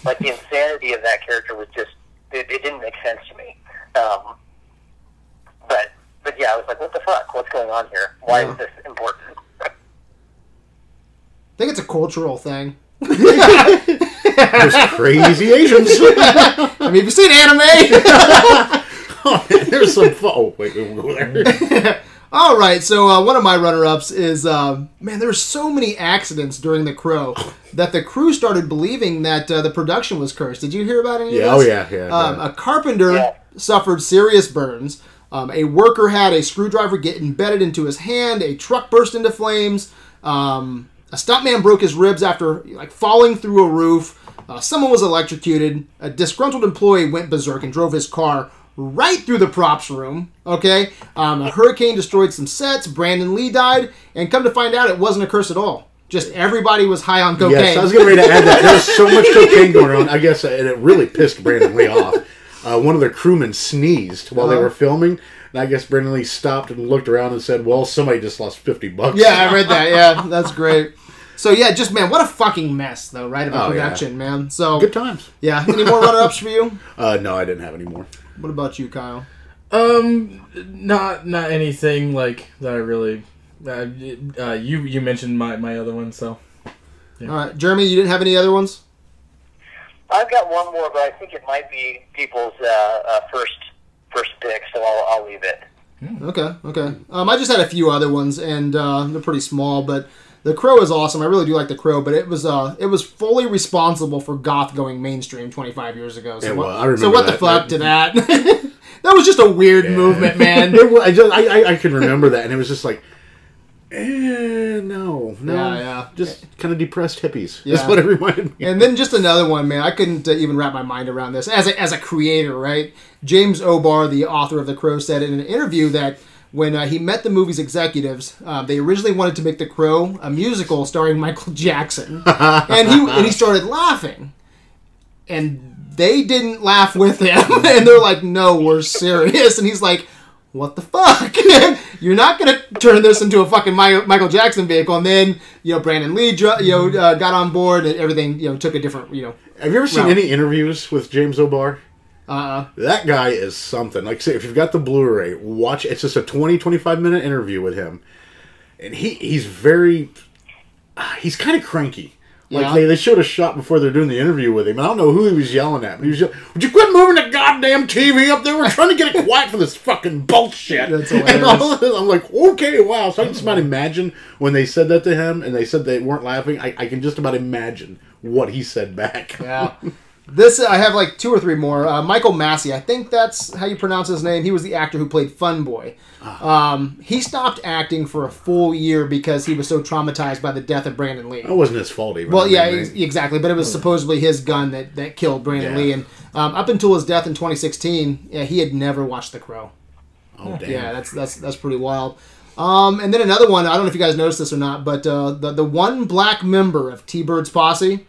Like the insanity of that character was just it, it didn't make sense to me. Um, but but yeah, I was like, what the fuck? What's going on here? Why Yeah. is this important? I think it's a cultural thing. Those crazy Asians. I mean, have you seen anime? oh, man, there's some. Fu- oh, wait, we won't go there. All right, so uh, one of my runner-ups is uh, man. There were so many accidents during The Crow that the crew started believing that uh, the production was cursed. Did you hear about any Yeah, of oh this? yeah, yeah. Um, yeah. a carpenter Yeah. suffered serious burns. Um, a worker had a screwdriver get embedded into his hand. A truck burst into flames. Um, a stuntman broke his ribs after like falling through a roof. Uh, someone was electrocuted. A disgruntled employee went berserk and drove his car right through the props room. Okay, um, a hurricane destroyed some sets. Brandon Lee died, and come to find out, it wasn't a curse at all. Just everybody was high on cocaine. Yes, I was getting ready to add that. There was so much cocaine going on. I guess, and it really pissed Brandon Lee off. Uh, one of their crewmen sneezed while they Uh-huh. were filming, and I guess Brandon Lee stopped and looked around and said, "Well, somebody just lost fifty bucks." Yeah, I read that. Yeah, that's great. So yeah, just man, what a fucking mess though, right? Of a Oh, yeah. production, man. So Good times. yeah, any more runner-ups for you? Uh, no, I didn't have any more. What about you, Kyle? Um, not not anything like that. I really. Uh, uh, you you mentioned my my other one, so All right, Jeremy, you didn't have any other ones? I've got one more, but I think it might be people's uh, uh, first first pick, so I'll, I'll leave it. Okay, okay. Um, I just had a few other ones, and uh, they're pretty small, but the Crow is awesome. I really do like the Crow, but it was uh, it was fully responsible for goth going mainstream 25 years ago. So It what, was. I remember so what the that. fuck That- to that? that was just a weird movement, man. It wa- I, just, I, I, I can remember that, and it was just like, eh, no, no, Yeah, yeah. just kind of depressed hippies. Yeah. That's what it reminded me. And then just another one, man. I couldn't uh, even wrap my mind around this. As a, as a creator, right? James O'Barr, the author of The Crow, said in an interview that when uh, he met the movie's executives, uh, they originally wanted to make The Crow a musical starring Michael Jackson, and he and he started laughing, and they didn't laugh with him, and they're like, "No, we're serious," and he's like. What the fuck? You're not gonna turn this into a fucking Mi- Michael Jackson vehicle, and then you know Brandon Lee, dr- you know, uh, got on board, and everything you know took a different, you know, Have you ever seen Well- any interviews with James O'Barr? Uh, That guy is something. Like, say, if you've got the Blu-ray, watch. It's just a 20, 25 minute interview with him, and he he's very, uh, he's kind of cranky. Like Yeah. they, they showed a shot before they're doing the interview with him, and I don't know who he was yelling at. But he was yelling, "Would you quit moving the goddamn TV up there? We're trying to get it quiet for this fucking bullshit." That's And hilarious. all this, I'm like, okay, wow. So I can just about imagine when they said that to him, and they said they weren't laughing. I, I can just about imagine what he said back. yeah. This I have like two or three more. Uh, Michael Massee, I think that's how you pronounce his name. He was the actor who played Fun Boy. Um, he stopped acting for a full year because he was so traumatized by the death of Brandon Lee. That wasn't his fault, even. Well, yeah, ex- exactly. But it was supposedly his gun that, that killed Brandon Yeah. Lee, and um, up until his death in 2016, yeah, he had never watched The Crow. oh damn. Yeah, that's that's that's pretty wild. Um, and then another one. I don't know if you guys noticed this or not, but uh, the the one black member of T Bird's posse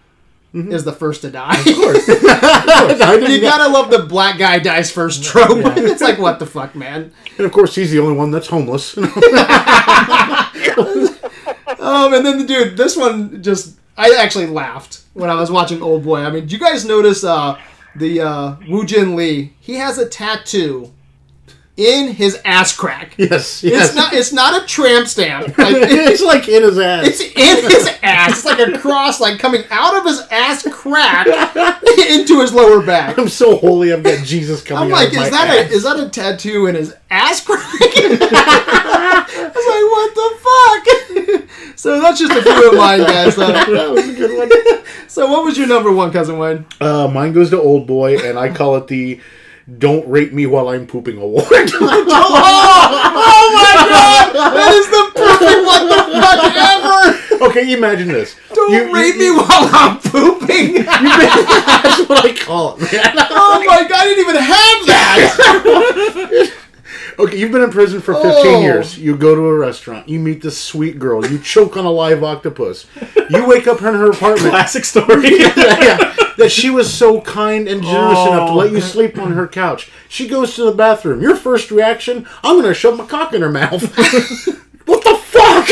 is the first to die. Of course. I didn't you gotta love the black guy dies first trope. it's like what the fuck, man. and of course, he's the only one that's homeless. Um, and then the dude, this one just I actually laughed when I was watching Old Boy. I mean, did you guys notice uh, the uh, Woo Jin Lee? He has a tattoo in his ass crack. yes, yes. It's not. It's not a tramp stamp. Like, it- it's like in his ass. It's in his ass. It's like a cross, like coming out of his ass crack into his lower back. I'm so holy. I've got Jesus coming I'm like, is that ass. a is that a tattoo in his ass crack? I was like, what the fuck? so that's just a few of mine, guys. though. that was a good one. So what was your number one, cousin Wayne? Uh, mine goes to Old Boy, and I call it the "Don't Rate Me While I'm Pooping" award. Oh, oh my god! That is the perfect what the fuck ever! okay, imagine this. Don't You- you- rate me you- while I'm pooping! That's what I call it, man. oh my god, I didn't even have that! Okay, you've been in prison for 15 Oh. years. You go to a restaurant. You meet this sweet girl. You choke on a live octopus. You wake up in her apartment. classic story. yeah, that she was so kind and generous Oh. enough to let you sleep on her couch. She goes to the bathroom. Your first reaction, I'm going to shove my cock in her mouth. what the fuck?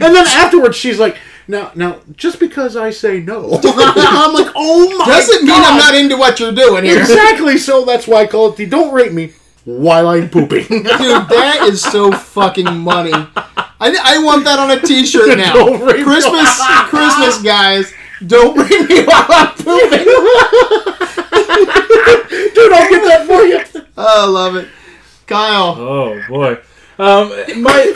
And then afterwards, she's like, "Now, now, just because I say no, I'm like, oh my god Doesn't mean I'm not into what you're doing here. exactly." So that's why I call it the "Don't rate me while I'm pooping." Dude, that is so fucking money. I, I want that on a T-shirt now. Don't rate me. Christmas, Christmas, guys. Don't bring me while I'm pooping. Dude, I'll get that for you. Oh, I love it, Kyle. Oh boy. Um, my.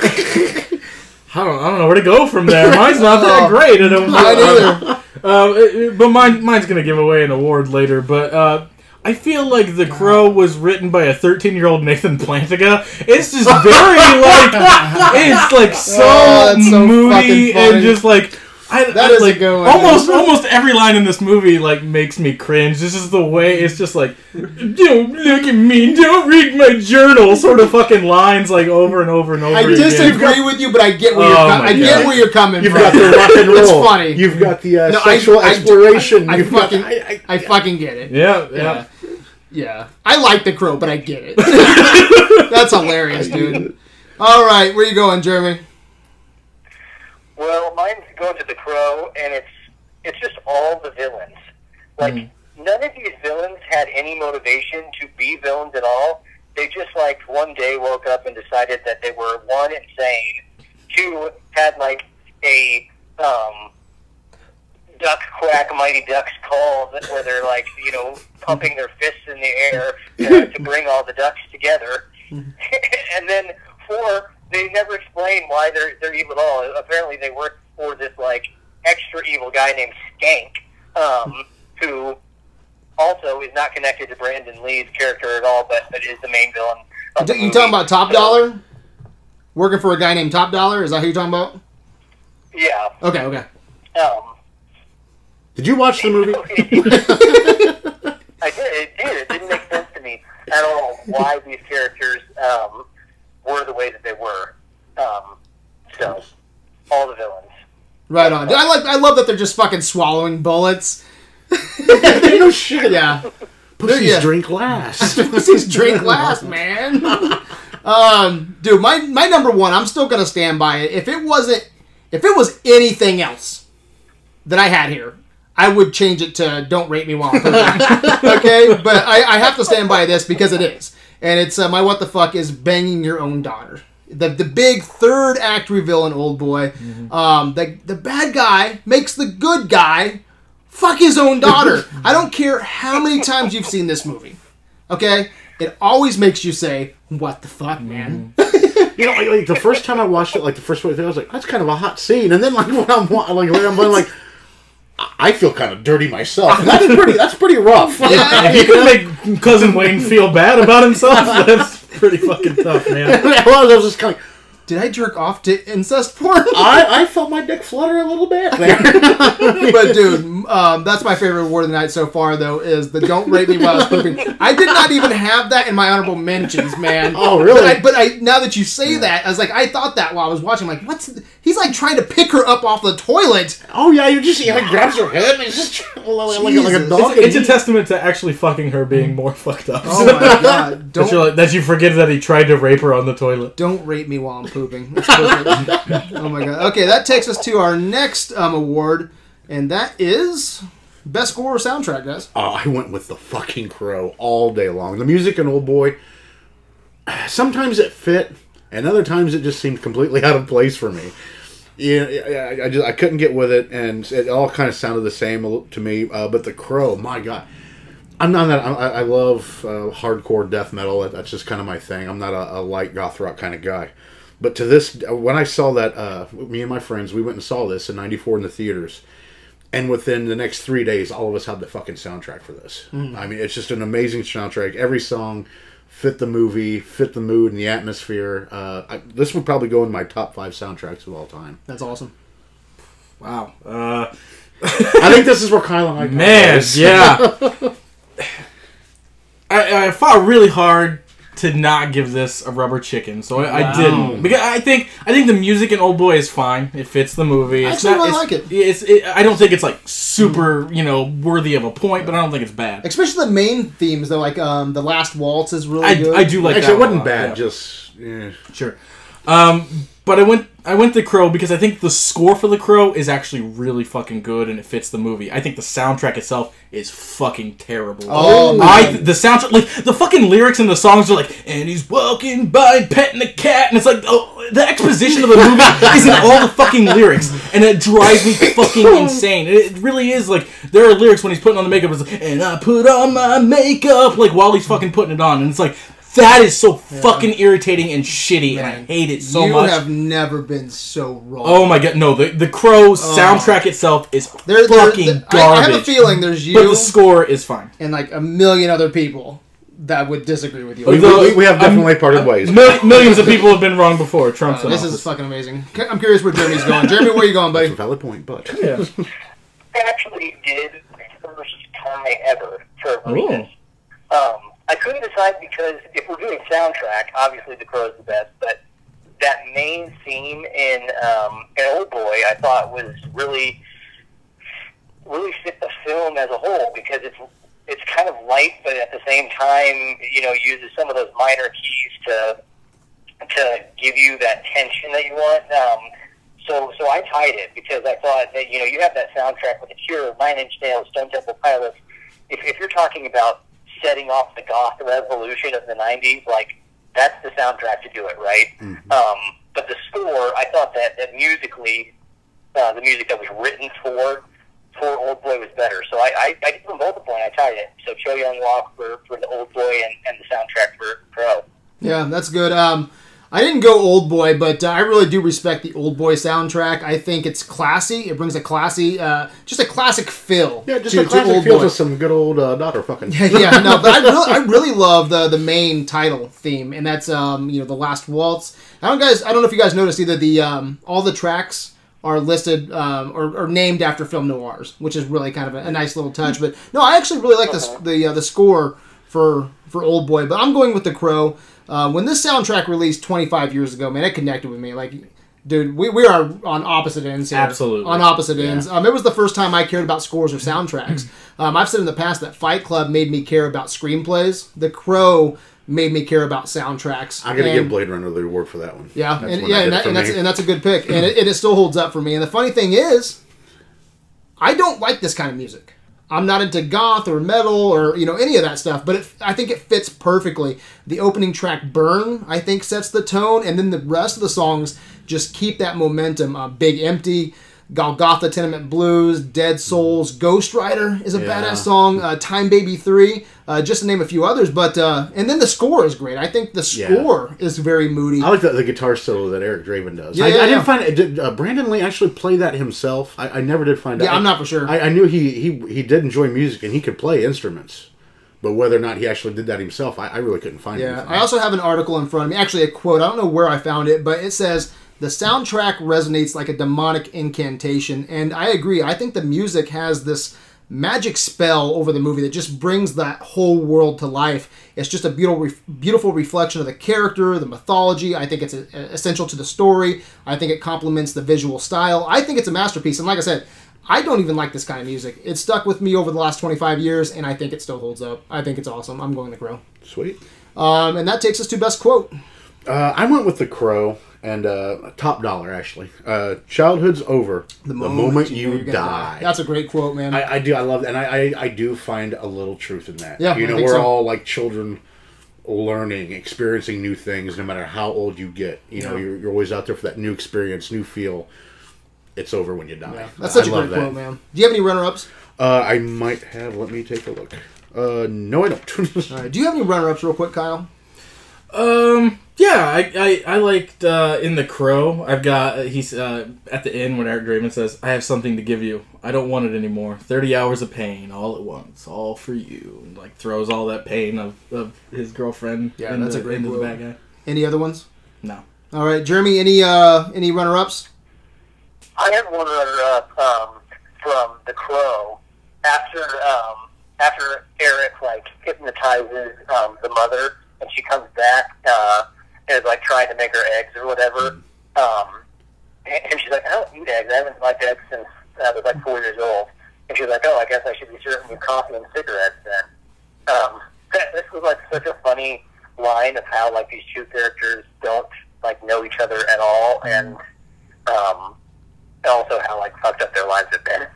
I don't, I don't know where to go from there. Mine's not that Oh, great. I don't. Mine either. Uh, it- it- but mine, mine's gonna give away an award later. But uh, I feel like The Crow was written by a 13 year old Nathan Plantiga. It's just very like it's like so, Oh, so moody and just like. I, That I, is a like, good one, almost almost every line in this movie like makes me cringe. This is the way it's just like don't look at me, don't read my journal sort of fucking lines like over and over and over I again. disagree with you, but I get where Oh you're. Com- my I get where you're coming You've from. got the rock and roll. It's funny. You've got the uh, No, sexual I- exploration. I, You've fucking, got, I, I, fucking get it. Yeah, Yeah. yeah. Yeah. I like the crow, but I get it. That's hilarious, dude. All right, where you going, Jeremy? Well, mine's going to the Crow, and it's it's just all the villains. Like none of these villains had any motivation to be villains at all. They just like one day woke up and decided that they were one insane, two had like a um, duck quack mighty ducks call where they're like you know pumping their fists in the air uh, to bring all the ducks together, and then four they never explain why they're they're evil at all. Apparently they work for this like extra evil guy named Skank, um, who also is not connected to Brandon Lee's character at all, but but is the main villain. You movie. talking about Top So, Dollar? Working for a guy named Top Dollar? Is that who you're talking about? Yeah. Okay, okay. Um, Did you watch the movie? I did. It did. It didn't make sense to me at all why these characters um, were the way that they were. Um, so, all the villains. Right on. I like. I love that they're just fucking swallowing bullets. no shit. Yeah. Pussies Yeah. drink last. Pussies drink last, man. um, dude, my my number one. I'm still gonna stand by it. If it wasn't, if it was anything else that I had here, I would change it to "Don't rate me while I'm pooping." okay, but I, I have to stand by this because it is, and it's uh, my what the fuck is banging your own daughter. The, the big third act reveal in Old Boy. Um, the the bad guy makes the good guy fuck his own daughter. I don't care how many times you've seen this movie. Okay? It always makes you say, What the fuck, man? You know, like, like the first time I watched it, like the first way through, I was like, "That's kind of a hot scene." And then, like when I'm like later, I'm like, I- "I feel kind of dirty myself." And that's pretty. That's pretty rough. Yeah. If you could make cousin Wayne feel bad about himself, that's pretty fucking tough, man. I I was just kind of. Did I jerk off to incest porn? I, I felt my dick flutter a little bit. There. but dude, um, that's my favorite award of the night so far. Though is the "Don't rate me while I was pooping." I did not even have that in my honorable mentions, man. Oh, really? But I, but I now that you say that, I was like, I thought that while I was watching. like, what's? th- He's like trying to pick her up off the toilet. oh yeah, you just he like grabs her head and he's just like, a- like, a- like a dog. It's, it's a testament to actually fucking her being more fucked up. Oh my god! that, Don't you're like, that you forget that he tried to rape her on the toilet. Don't rate me while I'm pooping. Perfect. oh my god. Okay, that takes us to our next um, award, and that is best score or soundtrack, guys. Oh, I went with the fucking crow all day long. The music in Old Boy, sometimes it fit, and other times it just seemed completely out of place for me. Yeah, I, I just I couldn't get with it, and it all kind of sounded the same to me. Uh, but the crow, my god, I'm not that. I, I love uh, hardcore death metal. That's just kind of my thing. I'm not a, a light goth rock kind of guy. But to this, when I saw that, uh, me and my friends, we went and saw this in '94 in the theaters. And within the next three days, all of us had the fucking soundtrack for this. I mean, it's just an amazing soundtrack. Every song fit the movie, fit the mood and the atmosphere. Uh, I, this would probably go in my top five soundtracks of all time. That's awesome. Wow. Uh, I think this is where Kyle and I man, yeah. I, I fought really hard to not give this a rubber chicken, so I, I didn't because I think I think the music in Old Boy is fine. It fits the movie. It's actually really it's, like it. It's, it. I don't think it's like super, you know, worthy of a point, but I don't think it's bad. Especially the main themes, though, like um, the last waltz is really I, good. I do like Actually, that it wasn't lot, bad. yeah. Just yeah. Sure. Um, but I went I went the Crow because I think the score for the Crow is actually really fucking good and it fits the movie. I think the soundtrack itself is fucking terrible. Oh, oh I man. the soundtrack like the fucking lyrics in the songs are like and he's walking by petting the cat and it's like oh the exposition of the movie is in all the fucking lyrics and it drives me fucking insane. It really is like there are lyrics when he's putting on the makeup it's like and I put on my makeup like while he's fucking putting it on and it's like that is so fucking irritating and shitty and I hate it so much. You have never been so wrong. Oh my god, no, the the Crow soundtrack itself is Oh. There- there- fucking garbage. I, I have a feeling there's you, but the score is fine. and like a million other people that would disagree with you. Oh, We, we, we have I'm- definitely parted ways. Mil- millions of people have been wrong before. Trump's in this office. is fucking amazing. I'm curious where Jeremy's going. Jeremy, where are you going, That's a buddy? valid point, but yeah. I actually did the first tie ever for Ooh. Vegas. Um, I couldn't decide because if we're doing soundtrack, obviously The Crow's the best, but that main theme in um, in Old Boy, I thought was really really fit the film as a whole because it's it's kind of light, but at the same time, you know, uses some of those minor keys to to give you that tension that you want. Um, so, so I tied it because I thought that you know you have that soundtrack with the Cure, Nine Inch Nails, Stone Temple Pilots. If, if you're talking about setting off the goth revolution of the '90s, like that's the soundtrack to do it, right? Um, but the score, I thought that that musically, uh, the music that was written for for Old Boy was better. So I, I, I gave them both a point. I tied it. So Cho Young Wook for, for the Old Boy and, and the soundtrack for Crow. Yeah, that's good. Um, I didn't go Old Boy, but uh, I really do respect the Old Boy soundtrack. I think it's classy. It brings a classy, uh, just a classic feel. yeah, just to, a to classic Old feels Boy. with some good old uh, daughter fucking. yeah, yeah, no, but I really, I really love the the main title theme, and that's um, you know, the last waltz. I don't guys, I don't know if you guys noticed either. The um, all the tracks are listed um, or, or named after film noirs, which is really kind of a, a nice little touch. But no, I actually really like this the uh, the score for for Old Boy. But I'm going with the Crow. Uh, when this soundtrack released 25 years ago, man, it connected with me. Like, dude, we, we are on opposite ends here. Absolutely. on opposite ends. Um, it was the first time I cared about scores or soundtracks. um, I've said in the past that Fight Club made me care about screenplays. The Crow made me care about soundtracks. I gotta And- give Blade Runner the award for that one. yeah, That's and, one yeah, and, that, and that's and that's a good pick, and it, and it still holds up for me. And the funny thing is, I don't like this kind of music. I'm not into goth or metal or you know any of that stuff, but it, I think it fits perfectly. The opening track "Burn" I think sets the tone, and then the rest of the songs just keep that momentum. Uh, Big Empty, Golgotha Tenement Blues, Dead Souls, Ghost Rider is a Yeah. badass song. Uh, Time Baby Three, uh, just to name a few others. But uh, and then the score is great. I think the Yeah. score is very moody. I like the, the guitar solo that Eric Draven does. Yeah, I, yeah, I didn't find it. Did uh, Brandon Lee actually play that himself? I, I never did find out. Yeah, I'm not for sure. I, I knew he, he he did enjoy music and he could play instruments, but whether or not he actually did that himself, I, I really couldn't find. Yeah. I also have an article in front of me, actually a quote. I don't know where I found it, but it says the soundtrack resonates like a demonic incantation, and I agree. I think the music has this magic spell over the movie that just brings that whole world to life. It's just a beautiful, beautiful reflection of the character, the mythology. I think it's essential to the story. I think it complements the visual style. I think it's a masterpiece, and like I said. I don't even like this kind of music. It stuck with me over the last 25 years, and I think it still holds up. I think it's awesome. I'm going to grow. Sweet. Um, and that takes us to best quote. Uh, I went with the Crow and uh, top dollar actually. Uh, Childhood's over the moment, know you, you're gonna die. That's a great quote, man. I, I do. I love that, and I, I I do find a little truth in that. Yeah, you know, we're so. all like children, learning, experiencing new things. No matter how old you get, you know, Yeah. you're, you're always out there for that new experience, new feel. It's over when you die. Yeah. That's such I a great that. quote, man. Do you have any runner-ups? Uh, I might have. Let me take a look. Uh, no, I don't. All right. Do you have any runner-ups, real quick, Kyle? Um. Yeah, I, I, I liked uh, in the Crow. I've got uh, he's uh, at the end when Eric Draven says, "I have something to give you. I don't want it anymore. Thirty hours of pain, all at once, all for you." And like throws all that pain of, of his girlfriend. Yeah, into, that's a great into the bad guy. Any other ones? No. All right, Jeremy. Any uh, any runner-ups? I had one runner-up um, from The Crow after um, after Eric like hypnotizes um, the mother, and she comes back uh, and is like trying to make her eggs or whatever. Um, and and she's like, "I don't eat eggs. I haven't liked eggs since I was like four years old." And she's like, "Oh, I guess I should be serving you coffee and cigarettes then." Um, this was like such a funny line of how like these two characters don't like know each other at all, and um, also how like fucked up their lives have been.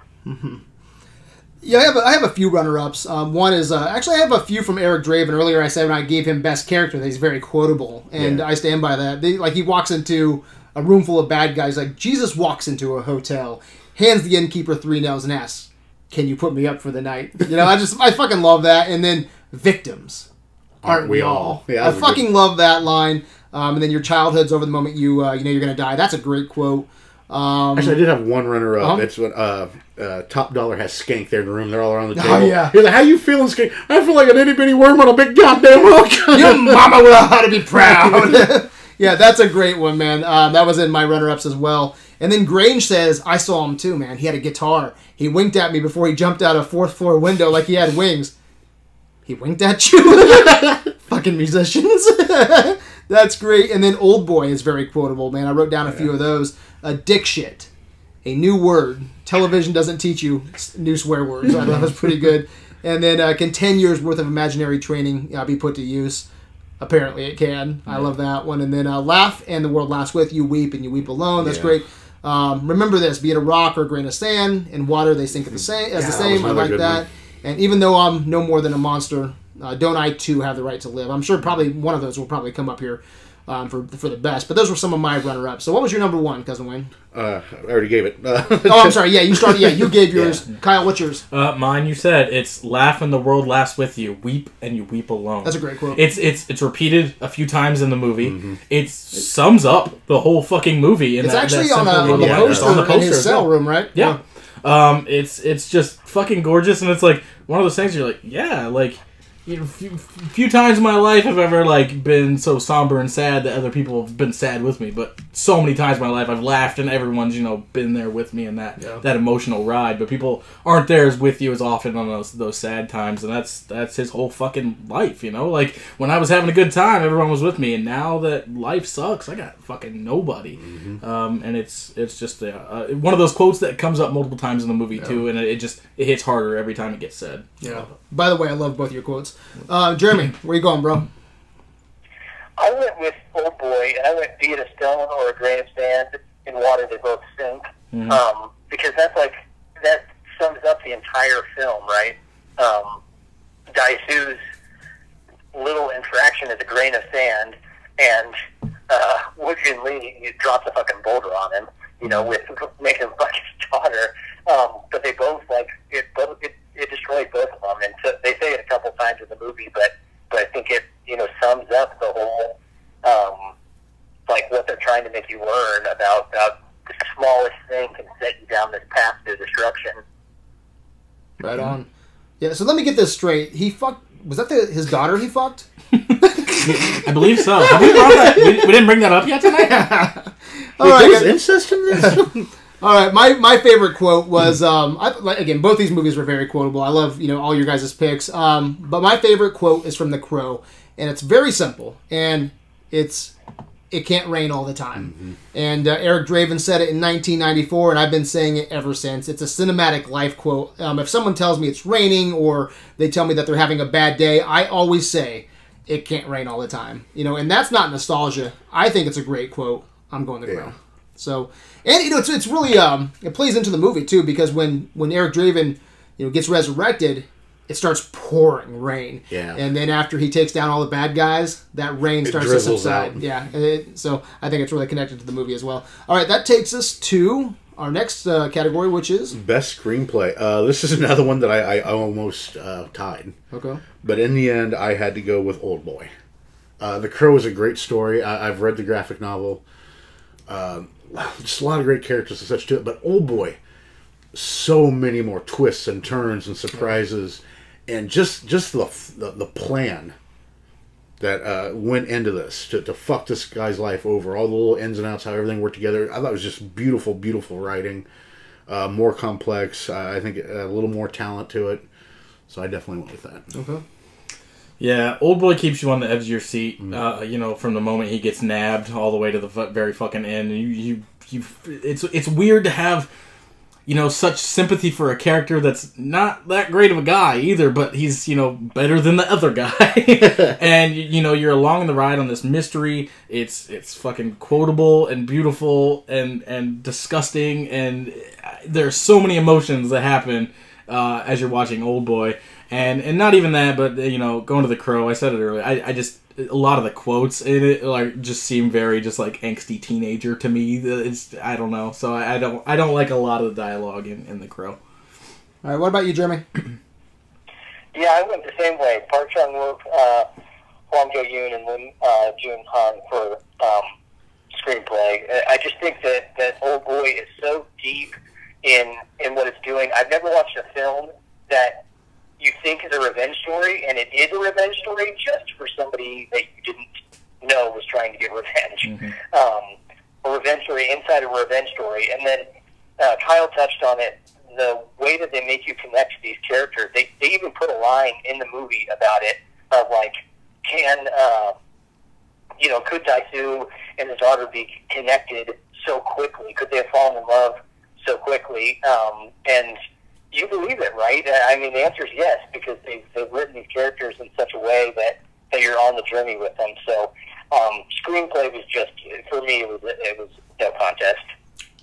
Yeah, I have a, I have a few runner ups. Um, one is uh, actually I have a few from Eric Draven. Earlier I said when I gave him best character that he's very quotable, and Yeah. I stand by that. They, like he walks into a room full of bad guys, like Jesus walks into a hotel, hands the innkeeper three nails and asks, "Can you put me up for the night?" You know, I just I fucking love that. And then victims, aren't we all? Yeah, I that was a fucking good- love that line. Um, and then your childhood's over the moment you uh, you know you're gonna die. That's a great quote. Um, Actually, I did have one runner up. Uh-huh. It's when uh, uh, Top Dollar has Skank there in the room. They're all around the Oh, table. yeah. He's like, "How you feeling, Skank?" I feel like an itty bitty worm on a big goddamn hook. Your mama will how to be proud. yeah, that's a great one, man. Um, that was in my runner-ups as well. And then Grange says, I saw him too, man. He had a guitar. He winked at me before he jumped out a fourth floor window like he had wings. He winked at you? Fucking musicians. That's great. And then Old Boy is very quotable, man. I wrote down a few of those. Uh, dick shit. A new word. Television doesn't teach you new swear words. I thought that was pretty good. And then uh, can 10 years worth of imaginary training uh, be put to use? Apparently it can. I love that one. And then uh, laugh and the world laughs with you. Weep and you weep alone. That's Yeah. great. Um, remember this: be it a rock or a grain of sand, in water they sink at the same as Yeah, the same. I like that. one. And even though I'm no more than a monster, uh, don't I too have the right to live? I'm sure probably one of those will probably come up here um, for for the best. But those were some of my runner-ups. So what was your number one, cousin Wayne? Uh, I already gave it. Uh, Oh, I'm sorry. Yeah, you started. Yeah, you gave yours. Kyle, what's yours? Uh, mine, you said it's laugh and the world laughs with you. Weep and you weep alone. That's a great quote. It's it's it's repeated a few times in the movie. It sums up the whole fucking movie. In It's that, actually that on, a, on the little- poster on the in his cell room, right? Yeah. Um, it's it's just fucking gorgeous, and it's like one of those things you're like, yeah, like you know, few, few times in my life I've ever like been so somber and sad that other people have been sad with me, but so many times in my life I've laughed and everyone's you know been there with me in that Yeah. that emotional ride, but people aren't there as with you as often on those those sad times, and that's that's his whole fucking life, you know. Like when I was having a good time, everyone was with me, and now that life sucks, I got fucking nobody. Um, and it's it's just uh, uh, one of those quotes that comes up multiple times in the movie too, and it, it just it hits harder every time it gets said. Yeah. By the way, I love both your quotes. Uh, Jeremy, where you going, bro? I went with Old Boy, and I went be it a stone or a grain of sand in water they both sink, um, because that's like that sums up the entire film, right? Um, Daisu's little infraction is a grain of sand, and uh, Woo Jin Lee he drops a fucking boulder on him, you know, with making him fuck his daughter. Um, but they both like it. Both it, it destroyed both of them, and so they say it a couple times in the movie, but but I think it you know sums up the whole um, like what they're trying to make you learn about about the smallest thing can set you down this path to destruction. Right on. Yeah. So let me get this straight. He fucked. Was that the, his daughter? He fucked. I believe so. Have we, brought that, we, we didn't bring that up yet tonight. All Wait, right. there's guys. incest in this? All right, my, my favorite quote was um I, like, again both these movies were very quotable. I love you know all your guys' picks. Um, but my favorite quote is from The Crow, and it's very simple, and it's it can't rain all the time. And uh, Eric Draven said it in 1994, and I've been saying it ever since. It's a cinematic life quote. Um, if someone tells me it's raining or they tell me that they're having a bad day, I always say it can't rain all the time. You know, and that's not nostalgia. I think it's a great quote. I'm going The Crow. Yeah. So, and you know, it's, it's really um, it plays into the movie too because when when Eric Draven, you know, gets resurrected, it starts pouring rain. Yeah. And then after he takes down all the bad guys, that rain starts to subside. out. Yeah. it- so I think it's really connected to the movie as well. All right, that takes us to our next uh, category, which is Best screenplay. Uh, this is another one that I, I almost uh, tied. okay. But in the end, I had to go with Old Boy. Uh, the Crow is a great story. I, I've read the graphic novel. Um, just a lot of great characters and such to it. But oh Boy, so many more twists and turns and surprises, and just just the the, the plan that uh, went into this to, to fuck this guy's life over. All the little ins and outs, how everything worked together. I thought it was just beautiful, beautiful writing. Uh, more complex. Uh, I think a little more talent to it. So I definitely went with that. Okay. Yeah, old boy keeps you on the edge of your seat. Uh, you know, from the moment he gets nabbed all the way to the fu- very fucking end. And you, you, you, it's it's weird to have. you know such sympathy for a character that's not that great of a guy either but he's you know better than the other guy and you know you're along the ride on this mystery it's it's fucking quotable and beautiful and and disgusting and there's so many emotions that happen uh, as you're watching old boy and and not even that but you know going to the crow i said it earlier i, I just a lot of the quotes in it like just seem very just like angsty teenager to me. It's I don't know, so I, I don't I don't like a lot of the dialogue in, in the Crow. All right, what about you, Jeremy? Yeah, I went the same way. Park Chan Wook, uh, Hwang Jo Yoon, and Lim uh, Jun Han for um, screenplay. I just think that that Old Boy is so deep in in what it's doing. I've never watched a film that you think is a revenge story, and it is a revenge story just for somebody that you didn't know was trying to get revenge. Mm-hmm. Um, a revenge story inside a revenge story, and then uh, Kyle touched on it. The way that they make you connect to these characters, they they even put a line in the movie about it of like, can uh, you know, could Daisu and his daughter be connected so quickly? Could they have fallen in love so quickly? Um, and you believe it, right? I mean, the answer is yes because they've, they've written these characters in such a way that, that you're on the journey with them. So, um, screenplay was just for me. It was it was no contest.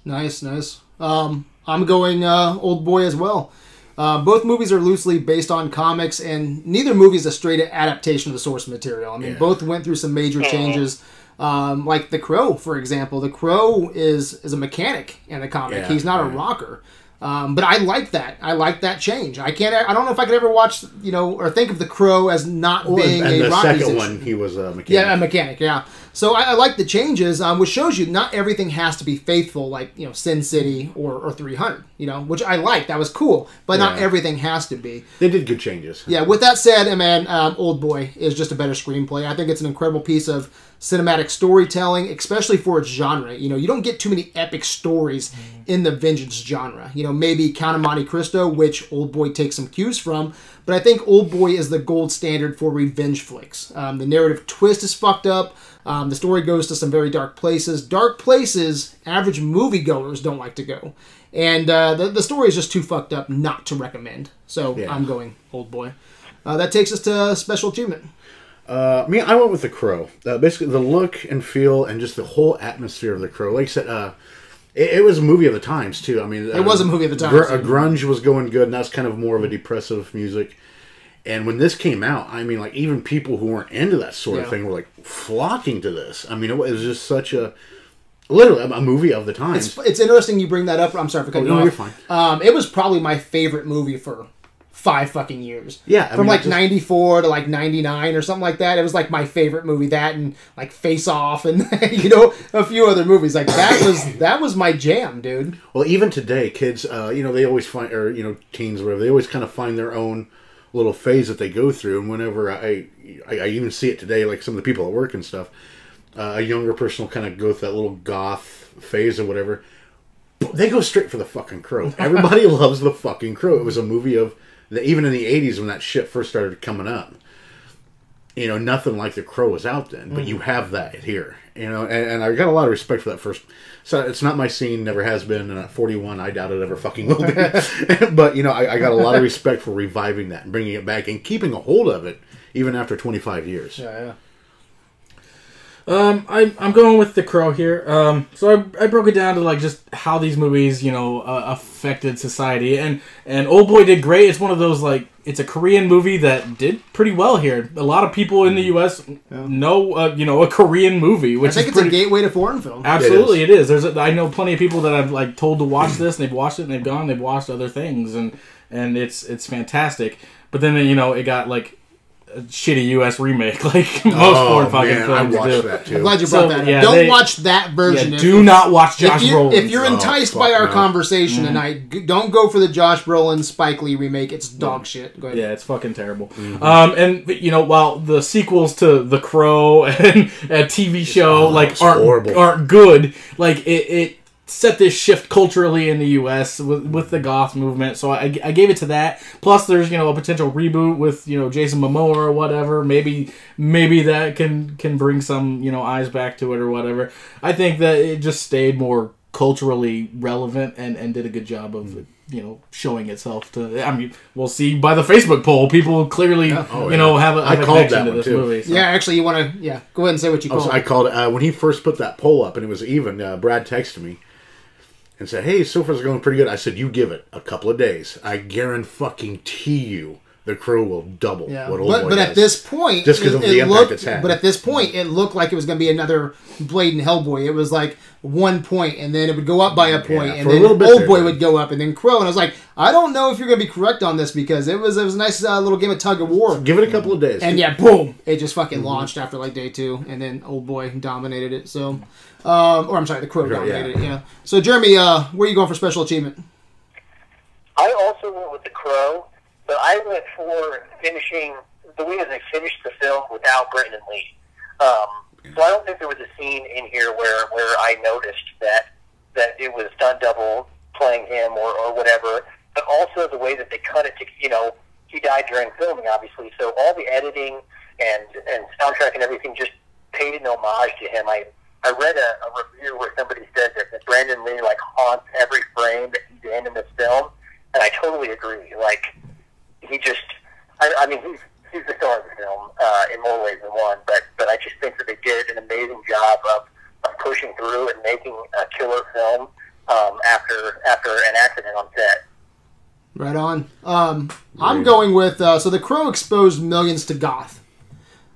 Nice, nice. Um, I'm going uh, Old Boy as well. Uh, both movies are loosely based on comics, and neither movie is a straight adaptation of the source material. I mean, yeah. both went through some major mm-hmm. changes. Um, like The Crow, for example. The Crow is is a mechanic in the comic. Yeah, He's not a rocker. Um, but I like that. I like that change. I can't. I don't know if I could ever watch, you know, or think of the Crow as not being and a the rock second musician. one, he was a mechanic. Yeah, a mechanic. Yeah. So I, I like the changes, um, which shows you not everything has to be faithful, like you know, Sin City or, or 300. You know, which I like. That was cool, but yeah. not everything has to be. They did good changes. Yeah. With that said, man, um, Old Boy is just a better screenplay. I think it's an incredible piece of cinematic storytelling, especially for its genre. You know, you don't get too many epic stories mm. in the vengeance genre. You know, maybe Count of Monte Cristo, which Old Boy takes some cues from, but I think Old Boy is the gold standard for revenge flicks. Um, the narrative twist is fucked up. Um, the story goes to some very dark places. Dark places average moviegoers don't like to go. And uh, the, the story is just too fucked up not to recommend. So yeah. I'm going Old Boy. Uh, that takes us to special achievement. Uh, me, I went with the Crow. Uh, basically, the look and feel and just the whole atmosphere of the Crow. Like I said, uh, it, it, was a movie of the times too. I mean, it was a movie of the times. Gr- grunge was going good, and that's kind of more of a depressive music. And when this came out, I mean, like even people who weren't into that sort yeah. of thing were like flocking to this. I mean, it was just such a literally a movie of the times. It's, it's interesting you bring that up. I'm sorry for cutting oh, no, you off. You're fine. Um, it was probably my favorite movie for five fucking years. Yeah, I from mean, like just... '94 to like '99 or something like that. It was like my favorite movie. That and like Face Off and you know a few other movies. Like that was that was my jam, dude. Well, even today, kids, uh, you know, they always find or you know teens, whatever, they always kind of find their own little phase that they go through. And whenever I I, I even see it today, like some of the people at work and stuff, uh, a younger person will kind of go through that little goth phase or whatever. They go straight for the fucking crow. Everybody loves the fucking crow. It was a movie of even in the 80s when that shit first started coming up you know nothing like the crow was out then but mm. you have that here you know and, and, i got a lot of respect for that first so it's not my scene never has been and at 41 i doubt it ever fucking will be. But you know I, I, got a lot of respect for reviving that and bringing it back and keeping a hold of it even after 25 years. Yeah yeah um, I, I'm going with The Crow here. Um, so I, I broke it down to like just how these movies, you know, uh, affected society, and and Old Boy did great. It's one of those like it's a Korean movie that did pretty well here. A lot of people in the U.S. Yeah. know, uh, you know, a Korean movie, which I think is it's pretty, a gateway to foreign film. Absolutely, it is. It is. There's a, I know plenty of people that I've like told to watch this, and they've watched it, and they've gone, they've watched other things, and and it's it's fantastic. But then you know it got like a shitty U.S. remake, like most oh, foreign fucking man, films I watched do. That too. I'm glad you brought so, that. Yeah, Don't they, watch that version. Yeah, if, do not watch Josh if Brolin. If you're enticed oh, by our no. conversation mm. tonight, don't go for the Josh Brolin Spike Lee remake. It's dog mm. shit. Go ahead. Yeah, it's fucking terrible. Mm-hmm. Um, and you know, while the sequels to The Crow and a TV show oh, like aren't horrible. aren't good, like it, it set this shift culturally in the U.S. with, with the goth movement. So I, I gave it to that. Plus, there's you know a potential reboot with you know Jason Momoa or whatever. Maybe maybe that can can bring some you know eyes back to it or whatever. I think that it just stayed more culturally relevant and and did a good job of you know showing itself to. I mean, we'll see by the Facebook poll. People clearly Oh, you know yeah. have a, I have a called connection that to one, this too. movie. so. Yeah, actually, you want to yeah go ahead and say what you call Also, it. I called uh, when he first put that poll up, and it was even. Uh, Brad texted me and said, "Hey, so far it's going pretty good." I said, "You give it a couple of days. I guarantee you, the Crow will double Yeah, what old but boy but does." at this point, just because of the it impact looked, it's had. But at this point, it looked like it was going to be another Blade and Hellboy. It was like one point, and then it would go up by a point, Yeah, and for then little Old there, Boy but- would go up, and then Crow. And I was like, I don't know if you're going to be correct on this because it was it was a nice uh, little game of tug of war. give it a couple of days. And yeah, boom! It just Mm-hmm. fucking launched after like day two, and then Old Boy dominated it. So, um, or I'm sorry, the Crow dominated yeah. it. Yeah. So Jeremy, uh, where are you going for special achievement? I also went with the Crow, but I went for finishing the way that they finished the film without Brandon Lee. Um, so I don't think there was a scene in here where where I noticed that that it was stunt double playing him or, or whatever. But also the way that they cut it to you know he died during filming, obviously. So all the editing and and soundtrack and everything just paid an homage to him. I I read a, a review where somebody said that, that Brandon Lee like haunts every frame that he's in in this film, and I totally agree. Like he just, I, I mean, he's he's the star of the film uh, in more ways than one. But but I just think that they did an amazing job of, of pushing through and making a killer film um, after after an accident on set. Right on. Um, I'm going with uh, so the Crow exposed millions to goth.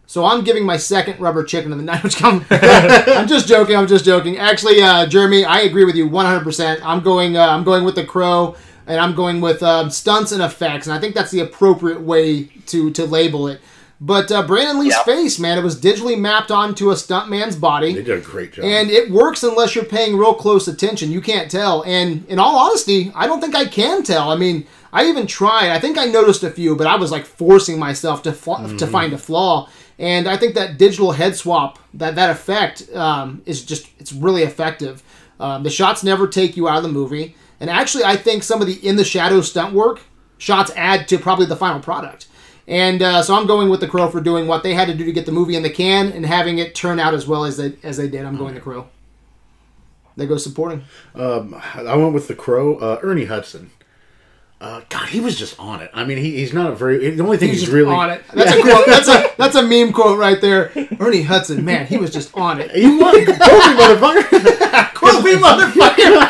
So I'm giving my second rubber chicken of the night. Which I'm, I'm just joking. I'm just joking. Actually, uh, Jeremy, I agree with you 100. percent I'm going. Uh, I'm going with the Crow, and I'm going with um, stunts and effects, and I think that's the appropriate way to to label it. But uh, Brandon Lee's Yeah. face, man, it was digitally mapped onto a stuntman's body. they did a great job. And it works unless you're paying real close attention. You can't tell. And in all honesty, I don't think I can tell. I mean, I even tried. I think I noticed a few, but I was like forcing myself to fl- to find a flaw. And I think that digital head swap, that that effect, um, is just it's really effective. Um, the shots never take you out of the movie. And actually, I think some of the in the shadow stunt work shots add to probably the final product. And uh, so I'm going with the Crow for doing what they had to do to get the movie in the can and having it turn out as well as they as they did. I'm going the Crow. They go supporting. Um, I went with the Crow, uh, Ernie Hudson. Uh, God, he was just on it. I mean, he, he's not a very. The only thing he's, He's really on it. That's a quote. That's a that's a meme quote right there. Ernie Hudson, man, he was just on it. He was Kobe, motherfucker. Kobe motherfucker.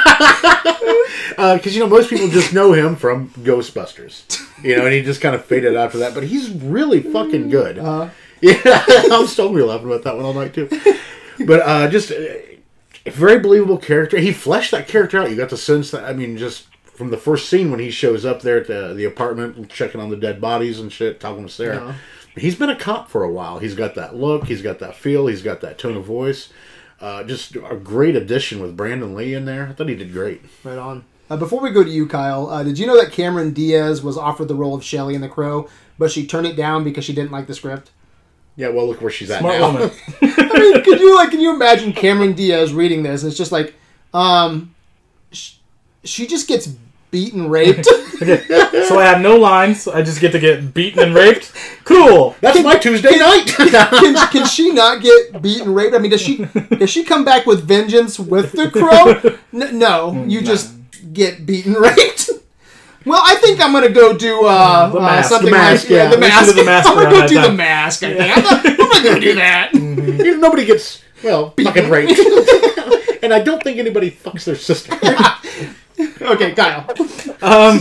Because Uh, you know most people just know him from Ghostbusters, you know, and he just kind of faded after that. But he's really fucking good. Uh-huh. Yeah, I'm still gonna be laughing about that one all night too. But uh, just uh, a very believable character. He fleshed that character out. You got the sense that I mean, just from the first scene when he shows up there at the, the apartment, checking on the dead bodies and shit, talking to Sarah. Uh-huh. He's been a cop for a while. He's got that look. He's got that feel. He's got that tone of voice. Uh, just a great addition with Brandon Lee in there. I thought he did great. Right on. Uh, before we go to you, Kyle, uh, did you know that Cameron Diaz was offered the role of Shelley in The Crow, but she turned it down because she didn't like the script? Yeah, well, look where she's at Smart now. woman. I mean, could you like? Can you imagine Cameron Diaz reading this? And it's just like, um, sh- she just gets beaten, raped. so I have no lines. I just get to get beaten and raped. Cool. That's my Tuesday night. can, can she not get beaten, raped? I mean, does she does she come back with vengeance with the crow? N- no, you just get beaten, raped. Well, I think I'm gonna go do uh, The uh, something The mask, like yeah, yeah. the mask. do the mask I'm gonna go that do the mask. I think I'm gonna, I'm gonna go do that. You know, nobody gets well fucking raped, and I don't think anybody fucks their sister. Okay, Kyle. Um,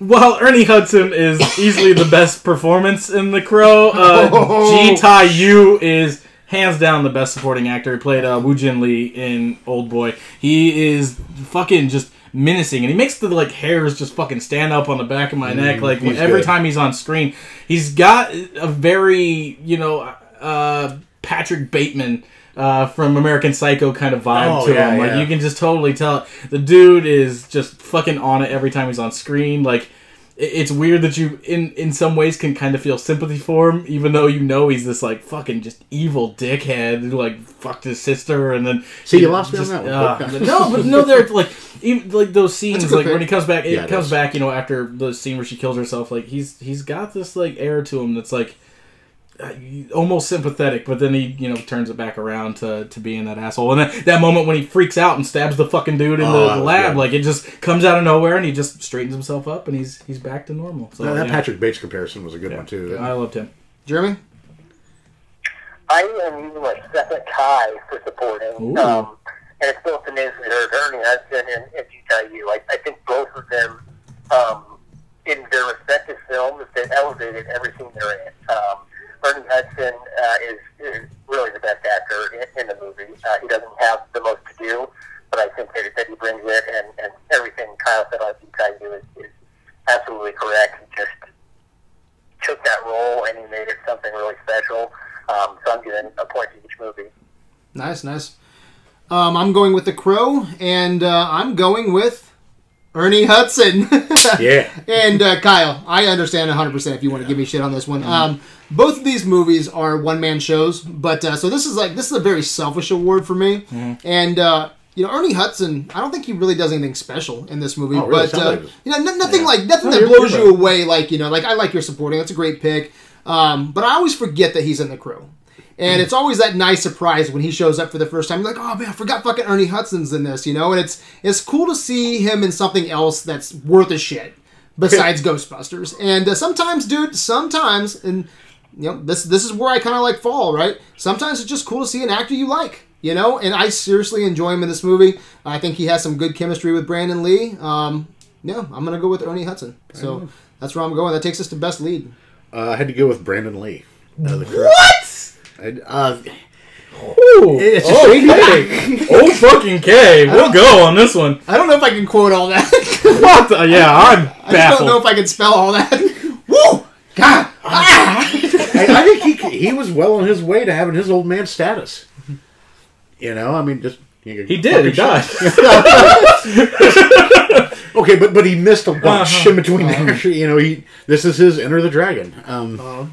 well, Ernie Hudson is easily the best performance in The Crow. Uh, Oh. Ji Tai Yu is hands down the best supporting actor. He played uh, Woo Jin Lee in Old Boy. He is fucking just menacing, and he makes the like hairs just fucking stand up on the back of my neck. Like he's every good. time he's on screen, he's got a very you know uh, Patrick Bateman. Uh, from American Psycho kind of vibe Oh, to yeah, him. Like yeah. you can just totally tell the dude is just fucking on it every time he's on screen. Like it's weird that you in in some ways can kind of feel sympathy for him, even though you know he's this like fucking just evil dickhead who like fucked his sister and then See, you lost me on that one. uh, no, but no, they're like even like those scenes like pick. when he comes back. It Yeah, it comes is. back, you know, after the scene where she kills herself. Like he's he's got this like air to him that's like almost sympathetic, but then he you know turns it back around to, to being that asshole. And that, that moment when he freaks out and stabs the fucking dude in Oh, the, that the lab, good. like it just comes out of nowhere, and he just straightens himself up, and he's he's back to normal. So that yeah. Patrick Bates comparison was a good one too. I loved him. Jeremy? I am using my second tie for supporting. Ooh. Um, and it's both the names we heard, Ernie Hudson and, and Jita Yu. I, I think both of them, um, in their respective films, they elevated everything they're in. Um, Ernie Hudson uh, is, is really the best actor in, in the movie. Uh, he doesn't have the most to do, but I think that, that he brings it, and, and everything Kyle said on Jita Yu is, is absolutely correct. He just took that role and he made it something really special. Um, so I'm giving a point to each movie. Nice, nice. Um, I'm going with The Crow, and uh, I'm going with Ernie Hudson. Yeah. And uh, Kyle, I understand 100% if you want to give me shit on this one. Um, both of these movies are one man shows, but uh, so this is like this is a very selfish award for me. And uh, you know, Ernie Hudson, I don't think he really does anything special in this movie, Oh, really? but uh, you know, n- nothing Yeah. like nothing No, that blows you right. away. Like you know, like I like your supporting. That's a great pick. Um, but I always forget that he's in the Crow. And Mm. it's always that nice surprise when he shows up for the first time. You're like, oh man, I forgot fucking Ernie Hudson's in this, you know? And it's it's cool to see him in something else that's worth a shit besides Ghostbusters. And uh, sometimes, dude, sometimes, and you know, this this is where I kind of like fall, right? Sometimes it's just cool to see an actor you like, you know. And I seriously enjoy him in this movie. I think he has some good chemistry with Brandon Lee. Um, yeah, I'm gonna go with Ernie Hudson. So that's where I'm going. That takes us to best lead. Uh, I had to go with Brandon Lee. Uh, the Crow. What? I, uh, Ooh. it's a oh, okay. oh fucking K. We'll go on this one. I don't know if I can quote all that. What? The, yeah, I'm I just don't know if I can spell all that. Woo! God! Ah! I, I think he he was well on his way to having his old man status. You know, I mean, just he did. He died. Okay, but but he missed a bunch Uh-huh. in between there. You know, he this is his Enter the Dragon. Um, Uh-huh.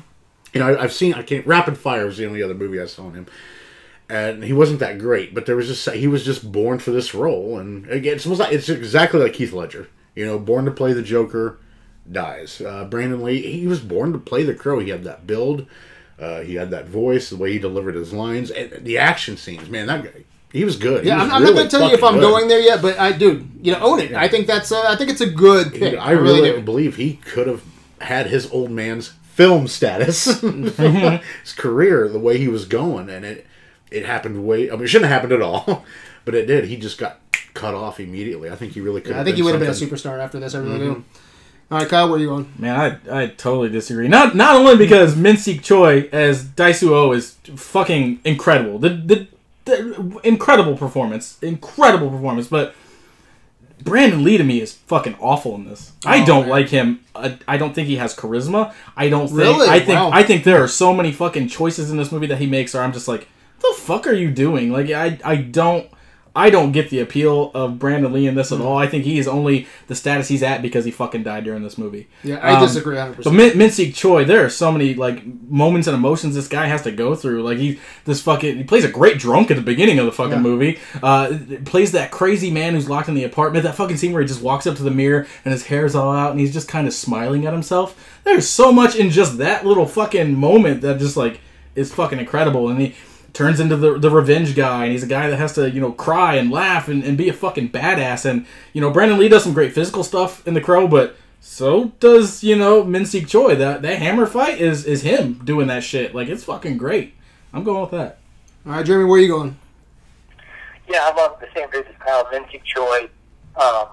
you know, I, I've seen I can't Rapid Fire was the only other movie I saw on him, and he wasn't that great. But there was just he was just born for this role, and again, it's almost like, it's exactly like Heath Ledger. You know, born to play the Joker, dies. Uh, Brandon Lee, he was born to play the Crow. He had that build, uh, he had that voice, the way he delivered his lines, and the action scenes. Man, that guy, he was good. Yeah, was I'm, I'm really not gonna tell you if I'm good. going there yet, but I, dude, you know, own it. I think that's, uh, I think it's a good pick. I really, do. believe he could have had his old man's film status, his career, the way he was going, and it it happened way. I mean, it shouldn't have happened at all, but it did. He just got cut off immediately. I think he really could. I think he would have been a superstar after this. I really do. All right, Kyle, where are you going? Man, I, I totally disagree. Not not only because Min Sik Choi as Daisu is fucking incredible. The, the the incredible performance, incredible performance, but Brandon Lee to me is fucking awful in this. I Oh, don't man. like him. I, I don't think he has charisma. I don't think. Really? I think. Wow. I think there are so many fucking choices in this movie that he makes, where I'm just like, the fuck are you doing? Like, I I don't. I don't get the appeal of Brandon Lee in this Hmm. at all. I think he is only the status he's at because he fucking died during this movie. Yeah, I Um, disagree 100. But percent Min- Min-Sik Choi, there are so many like moments and emotions this guy has to go through. Like he, this fucking, he plays a great drunk at the beginning of the fucking Yeah. movie. Uh, plays that crazy man who's locked in the apartment. That fucking scene where he just walks up to the mirror and his hair's all out and he's just kind of smiling at himself. There's so much in just that little fucking moment that just like is fucking incredible. And he turns into the the revenge guy and he's a guy that has to you know cry and laugh and, and be a fucking badass. And you know Brandon Lee does some great physical stuff in The Crow, but so does you know Min-Sik Choi. That that hammer fight is is him doing that shit. Like it's fucking great. I'm going with that. All right, Jeremy, where are you going? Yeah, I'm on the same page as Kyle. Minsik Choi, um,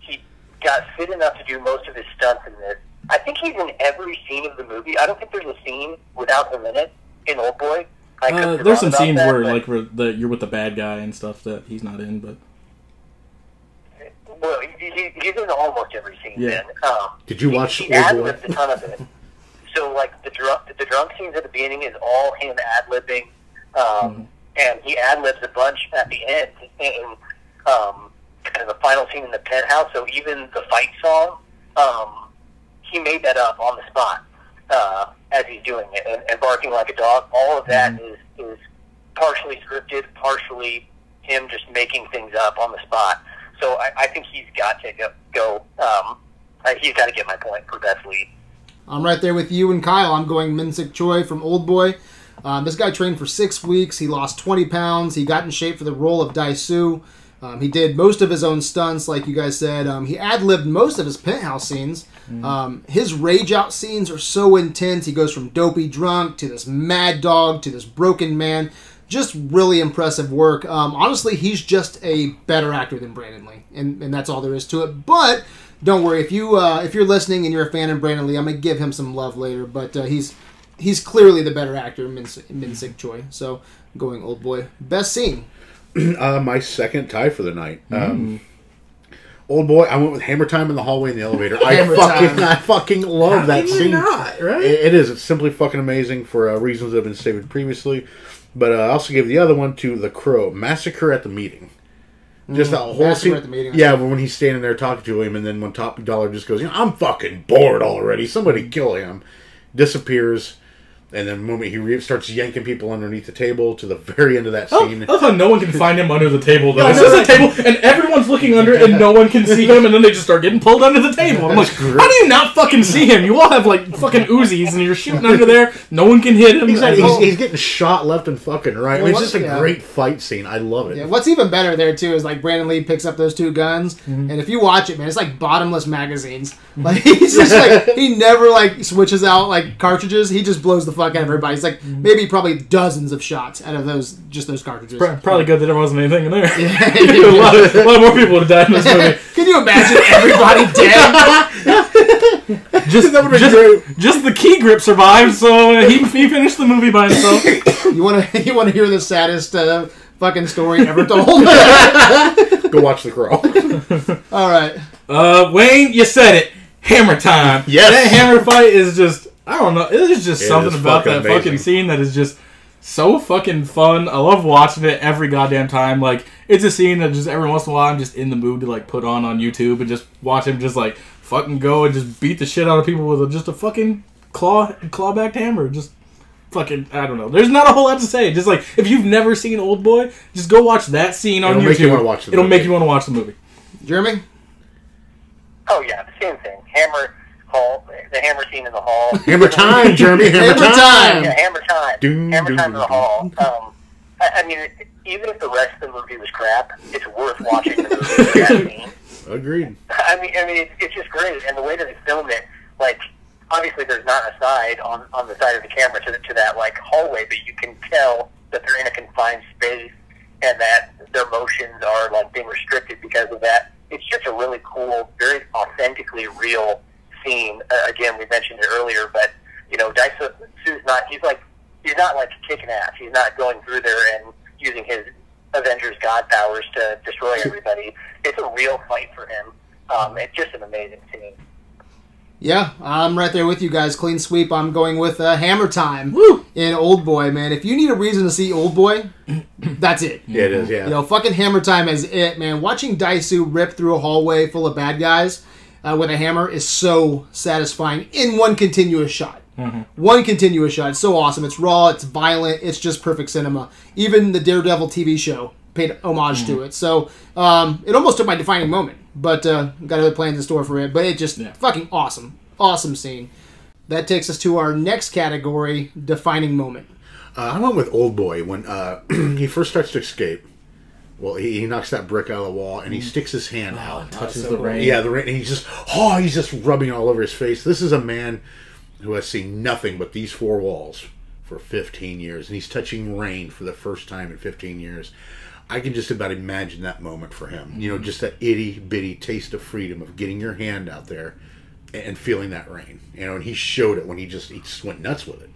he got fit enough to do most of his stunts in this. I think he's in every scene of the movie. I don't think there's a scene without him in it in Old Boy. I could Uh, there's some about scenes that, where like where the you're with the bad guy and stuff that he's not in, but well, he, he, he's in almost every scene. Yeah. Then. Um, Did you he- watch He Old ad Boy? libbed a ton of it. So like the drunk the drunk scenes at the beginning is all him ad libbing, um, and he ad libs a bunch at the end in um, kind of the final scene in the penthouse. So even the fight song, um, he made that up on the spot uh, as he's doing it, and, and barking like a dog. All of that is is partially scripted, partially him just making things up on the spot. So I, I think he's got to go. go um, he's got to get my point for best lead. I'm right there with you and Kyle. I'm going Minsik Choi from Old Boy. Um, this guy trained for six weeks. He lost 20 pounds. He got in shape for the role of Daisu. Um, he did most of his own stunts, like you guys said. Um, he ad libbed most of his penthouse scenes. Um, his rage out scenes are so intense. He goes from dopey drunk to this mad dog to this broken man. Just really impressive work. Um, honestly, he's just a better actor than Brandon Lee, and, and that's all there is to it. But don't worry if you uh, if you're listening and you're a fan of Brandon Lee, I'm gonna give him some love later. But uh, he's he's clearly the better actor, Min, Min Sik Choi. So going old boy, best scene. Uh, my second tie for the night. Um, old boy, I went with Hammer Time in the hallway in the elevator. I fucking, Time. I fucking love that Can you scene. not, right? It- it is. It's simply fucking amazing for uh, reasons that have been stated previously. But uh, I also gave the other one to The Crow, Massacre at the Meeting. Just that whole Mm, scene. at the Meeting, yeah, when he's standing there talking to him, and then when Top Dollar just goes, you know, I'm fucking bored already. Somebody kill him. Disappears. And then the moment he re- starts yanking people underneath the table to the very end of that Oh, scene. I love how no one can find him under the table though. Yeah, It's no, just a table, and everyone's looking under, and no one can see him, and then they just start getting pulled under the table. I'm like, how do you not fucking see him? You all have like fucking Uzis, and you're shooting under there. No one can hit him. He's, And- he's, he's getting shot left and fucking right. I mean, it's just a yeah. Uh, great fight scene. I love it. Yeah, what's even better there too is like Brandon Lee picks up those two guns, mm-hmm. and if you watch it, man, it's like bottomless magazines. Like he's just like he never like switches out like cartridges. He just blows the fuck out of everybody. It's like maybe probably dozens of shots out of those just those cartridges. Probably good that there wasn't anything in there. Yeah. a, lot of, a lot more people would have died in this movie. Can you imagine everybody dead? Just, That just, just the key grip survived, so uh, he, he finished the movie by himself. You want to you want to hear the saddest uh, fucking story ever told? Go watch The Crow. All right. Uh, Wayne, you said it. Hammer time. Yes. That hammer fight is just, I don't know. It is just It something is about fucking that fucking scene that is just so fucking fun. I love watching it every goddamn time. Like, it's a scene that just every once in a while I'm just in the mood to, like, put on on YouTube and just watch him just, like, fucking go and just beat the shit out of people with a, just a fucking claw, claw backed hammer. Just fucking, I don't know. There's not a whole lot to say. Just, like, if you've never seen Old Boy, just go watch that scene on It'll YouTube. make you wanna watch the It'll movie. make you want to watch the movie. Jeremy. Oh yeah, the same thing. Hammer hall, the hammer scene in the hall. Hammer time, Jeremy. Hammer, Hammer time. Yeah, hammer time. Doom, hammer doom, time in the doom. hall. Um, I, I mean, it, even if the rest of the movie was crap, it's worth watching the movie for that scene. Agreed. I mean, I mean, it's, it's just great, and the way that they filmed it, like, obviously there's not a side on on the side of the camera to the, to that like hallway, but you can tell that they're in a confined space and that their motions are like being restricted because of that. It's just a really cool, very authentically real scene. Uh, again, we mentioned it earlier, but you know, Daisu Su's not. He's like he's not like kicking ass. He's not going through there and using his Avengers God powers to destroy everybody. It's a real fight for him. Um, it's just an amazing scene. Yeah, I'm right there with you guys. Clean sweep. I'm going with uh, Hammer Time Woo! in Old Boy, man. If you need a reason to see Old Boy, that's it. Yeah, it is. Yeah. You know, fucking Hammer Time is it, man. Watching Daisu rip through a hallway full of bad guys uh, with a hammer is so satisfying in one continuous shot. One continuous shot. It's so awesome. It's raw. It's violent. It's just perfect cinema. Even the Daredevil TV show paid homage to it. So um, it almost took my defining moment, but uh, got other plans in store for it. But it just Yeah. fucking awesome, awesome scene. That takes us to our next category: defining moment. Uh, I went with Old Boy when uh, he first starts to escape. Well, he, he knocks that brick out of the wall and he mm. sticks his hand ah, out. And touches so the rain. Yeah, the rain. And he's just oh, he's just rubbing all over his face. This is a man who has seen nothing but these four walls for 15 years, and he's touching rain for the first time in 15 years. I can just about imagine that moment for him. You know, mm-hmm. just that itty bitty taste of freedom of getting your hand out there and feeling that rain. You know, and he showed it when he just he just went nuts with it.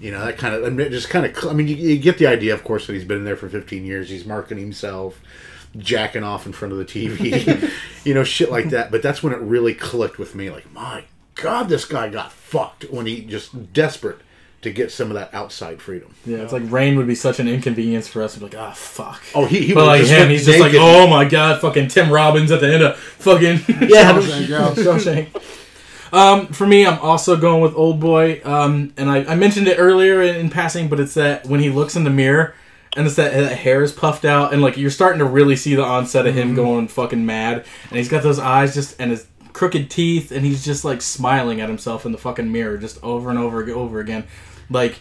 You know, that kind of I mean, just kind of. I mean, you, you get the idea, of course, that he's been in there for 15 years. He's marketing himself, jacking off in front of the TV, you know, shit like that. But that's when it really clicked with me. Like, my God, this guy got fucked when he just desperate to get some of that outside freedom. Yeah, it's like rain would be such an inconvenience for us. We're like, ah, fuck. Oh, he, he but like just him, he's just like, oh my god, fucking Tim Robbins at the end of fucking Yeah, yeah. Shawshank. Um, for me, I'm also going with Old Boy. Um, and I, I mentioned it earlier in, in passing, but it's that when he looks in the mirror and it's that, that hair is puffed out, and like you're starting to really see the onset of him going fucking mad, and he's got those eyes just and his crooked teeth, and he's just like smiling at himself in the fucking mirror, just over and over and over again. Like,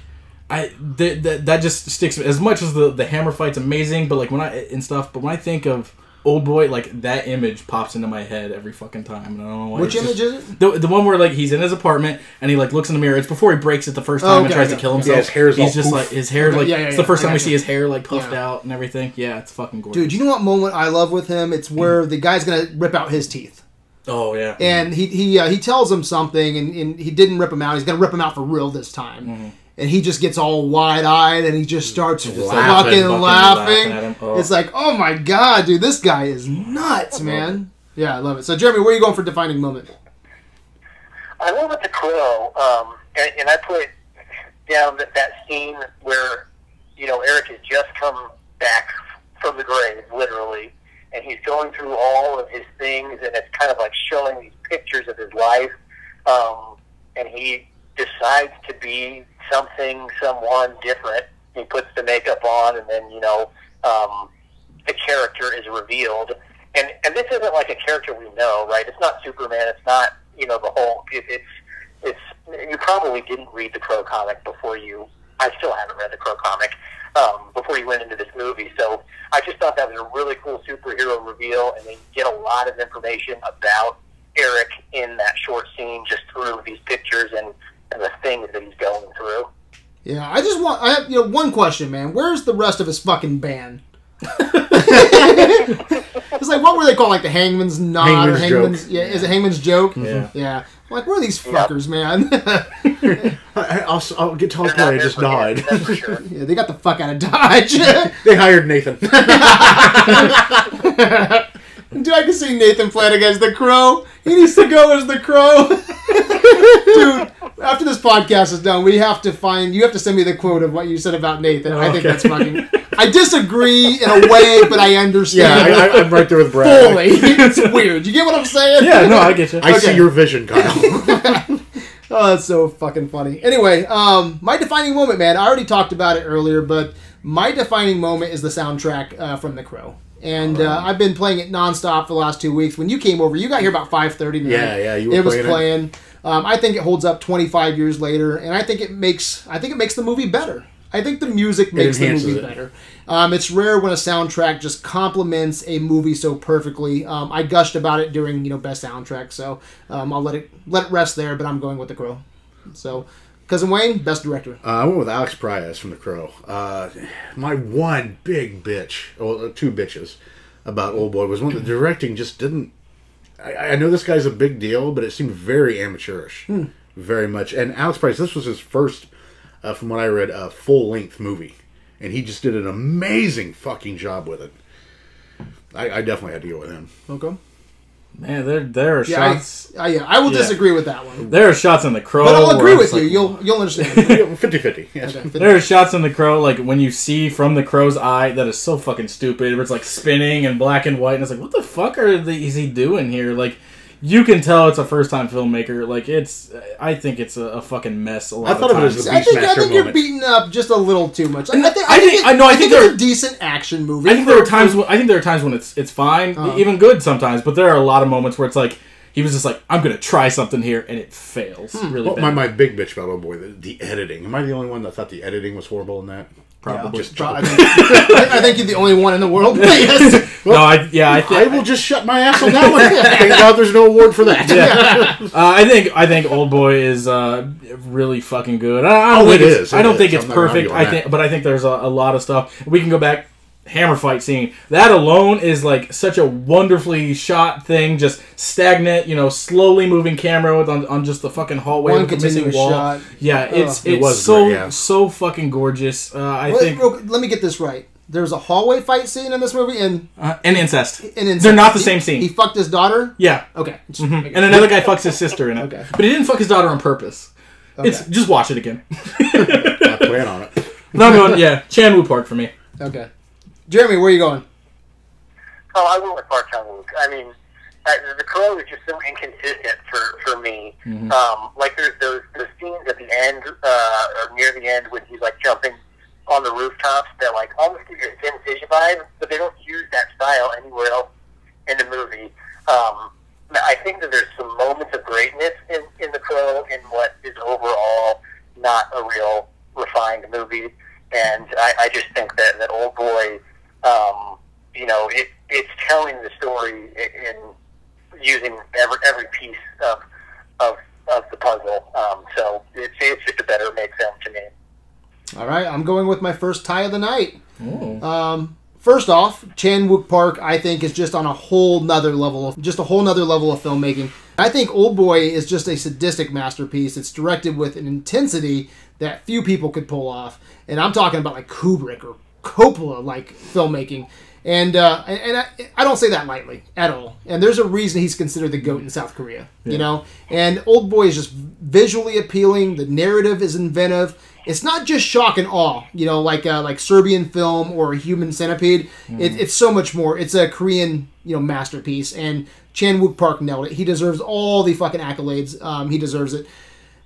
I th- th- that just sticks as much as the the hammer fight's amazing, but like when I and stuff. But when I think of Old Boy, like that image pops into my head every fucking time, and I don't know why. Which image just- is it? The, the one where like he's in his apartment and he like looks in the mirror. It's before he breaks it the first Oh, time okay, and tries okay. to kill Yeah, himself. his hair's he's all just poof. like his hair Okay, like yeah, yeah, it's the first I time we got see his hair like puffed Yeah. out and everything. Yeah, it's fucking gorgeous. Dude, you know what moment I love with him? It's where the guy's gonna rip out his teeth. oh yeah. and he he uh, he tells him something, and, and he didn't rip him out. He's gonna rip him out for real this time. Mm-hmm. And he just gets all wide eyed, and he just starts Just fucking laughing, laughing. fucking laughing at. Oh. It's like, oh my god, dude, this guy is nuts, man. Yeah, I love it. So, Jeremy, where are you going for defining moment? I went with the crow, um, and, and I put down that, that scene where you know Eric has just come back from the grave, literally, and he's going through all of his things, and it's kind of like showing these pictures of his life, um, and he decides to be something, someone different. He puts the makeup on, and then you know um, the character is revealed. And and this isn't like a character we know, right? It's not Superman. It's not you know the whole. It, it's it's you probably didn't read the Crow comic before you. I still haven't read the Crow comic um, before you went into this movie. So I just thought that was a really cool superhero reveal, and they get a lot of information about Eric in that short scene just through these pictures and, and the things that he's going through. Yeah, I just want I have you know one question, man. Where's the rest of his fucking band? it's like what were they called? Like the Hangman's Knot or Hangman's Hangman's? Joke. Yeah, is it Hangman's Joke? Yeah. yeah. Like where are these fuckers, man? I, I'll, I'll get Tom They're not just for died. him, that's for sure. yeah, they got the fuck out of Dodge. they hired Nathan. Dude, I can see Nathan playing against the Crow. He needs to go as the Crow. Dude, after this podcast is done, we have to find. You have to send me the quote of what you said about Nathan. I think Okay. that's fucking. I disagree in a way, but I yeah, understand. I, I, I'm right there with Brad. fully. it's weird. You get what I'm saying? yeah, no, I get you. I Okay. see your vision, Kyle. Oh, that's so fucking funny. Anyway, um, my defining moment, man. I already talked about it earlier, but my defining moment is the soundtrack uh, from The Crow, and uh, I've been playing it nonstop for the last two weeks. When you came over, you got here about five thirty. Yeah, yeah, you were it was playing it. Um, I think it holds up twenty five years later, and I think it makes I think it makes the movie better. I think the music makes the movie it. better. Um, it's rare when a soundtrack just complements a movie so perfectly. Um, I gushed about it during you know best soundtrack, so um, I'll let it let it rest there. But I'm going with The Crow. So, cousin Wayne, best director. Uh, I went with Alex Proyas from The Crow. Uh, my one big bitch, well, uh, two bitches about Old Boy was one the directing just didn't. I, I know this guy's a big deal, but it seemed very amateurish, very much. And Alex Proyas, this was his first, uh, from what I read, uh, full length movie, and he just did an amazing fucking job with it. I, I definitely had to go with him. Okay. Man, there there are Yeah, shots. I, I, yeah, I will Yeah. disagree with that one, there are shots in the crow. but I'll where agree with just you. like, You'll you'll understand. 50 50. Yes. Okay. There are shots in the crow, like when you see from the crow's eye, that is so fucking stupid. Where it's like spinning and black and white, and it's like, what the fuck are the, is he doing here? Like, you can tell it's a first time filmmaker. Like, it's, I think it's a, a fucking mess. A lot I of thought of it times. as the I think I Beastmaster think you're moment. beating up just a little too much. I, I think I I think- think, I know, I I think think it's there- a decent action movie. I think there are times. When, I think there are times when it's it's fine, Uh-huh. even good sometimes. But there are a lot of moments where it's like he was just like, I'm gonna try something here, and it fails Hmm. really Well, bad. my, my big bitch about Old Boy, the, the editing. Am I the only one that thought the editing was horrible in that? Probably. Just I think, I, think you're the only one in the world. yes. no, I yeah, I, I will just shut my ass on that one. Thank God there's no award for that. yeah. uh, I think I think Old Boy is uh, really fucking good. I, I don't Oh, think it's, is, I don't is. think it's I'm perfect. I think, but I think there's a, a lot of stuff. We can go back. Hammer fight scene. That alone is like such a wonderfully shot thing. Just stagnant, you know, slowly moving camera with on, on just the fucking hallway One with the missing wall. shot. Yeah, it's It it's was so great, yeah. so fucking gorgeous. Uh, I Let, think real- let me get this right. There's a hallway fight scene in this movie, and, uh, and incest. and in They're not the he- same scene. He fucked his daughter. Yeah, Okay. Just Mhm. and another guy fucks his sister in it. Okay. but he didn't fuck his daughter on purpose. It's just watch it again. I plan on it. No, I'm going. Yeah, Chan Wook Park for me. Okay. Jeremy, where are you going? Oh, I went with Bartow Luke. I mean, the Crow is just so inconsistent for for me. Mm-hmm. Um, like there's those the scenes at the end uh, or near the end when he's like jumping on the rooftops that like almost give you a Sin Fisher vibe, but they don't use that style anywhere else in the movie. Um, I think that there's some moments of greatness in, in The Crow in what is overall not a real refined movie, and I, I just think that that Old Boy um, you know, it it's telling the story i- in using every every piece of of, of the puzzle. Um, so it's it's just a better made film to me. All right, I'm going with my first tie of the night. Um, first off, Chan Wook Park, I think, is just on a whole nother level of just a whole nother level of filmmaking. I think Old Boy is just a sadistic masterpiece. It's directed with an intensity that few people could pull off, and I'm talking about like Kubrick or Coppola like filmmaking. And uh, and I, I don't say that lightly at all. And there's a reason he's considered the goat in South Korea, you know. And Old Boy is just visually appealing. The narrative is inventive. It's not just shock and awe, you know, like uh, like Serbian film or Human Centipede. It, it's so much more. It's a Korean, you know, masterpiece. And Chan Wook Park nailed it. He deserves all the fucking accolades. Um, he deserves it.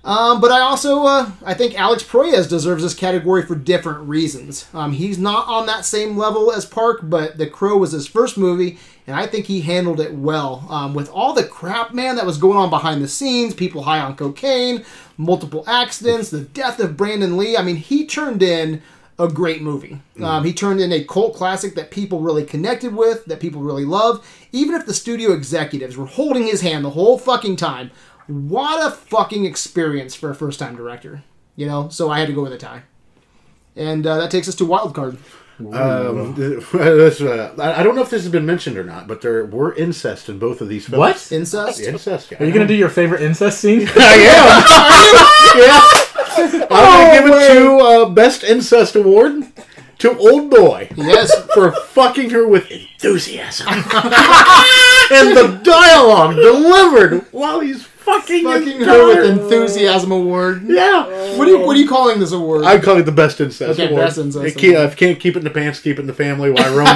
Um, but I also uh, I think Alex Proyas deserves this category for different reasons. Um, he's not on that same level as Park, but The Crow was his first movie, and I think he handled it well. Um, with all the crap, man, that was going on behind the scenes, people high on cocaine, multiple accidents, the death of Brandon Lee. I mean, he turned in a great movie. Um, he turned in a cult classic that people really connected with, that people really love. Even if the studio executives were holding his hand the whole fucking time, what a fucking experience for a first time director. You know, so I had to go with a tie. And uh, that takes us to wild card. Um, this, uh, I I don't know if this has been mentioned or not, but there were incest in both of these films. What? Incest. Incest. Yeah, Are you gonna do your favorite incest scene? I am. yeah. I'm gonna give it to uh, best incest award to Old Boy Yes. for fucking her with enthusiasm and the dialogue delivered while he's fucking, Fucking his her with enthusiasm award. Yeah. What are you What are you calling this award? I call it the best incest Okay, award. best incest It can't- award. if you can't keep it in the pants, keep it in the family. Why Rome?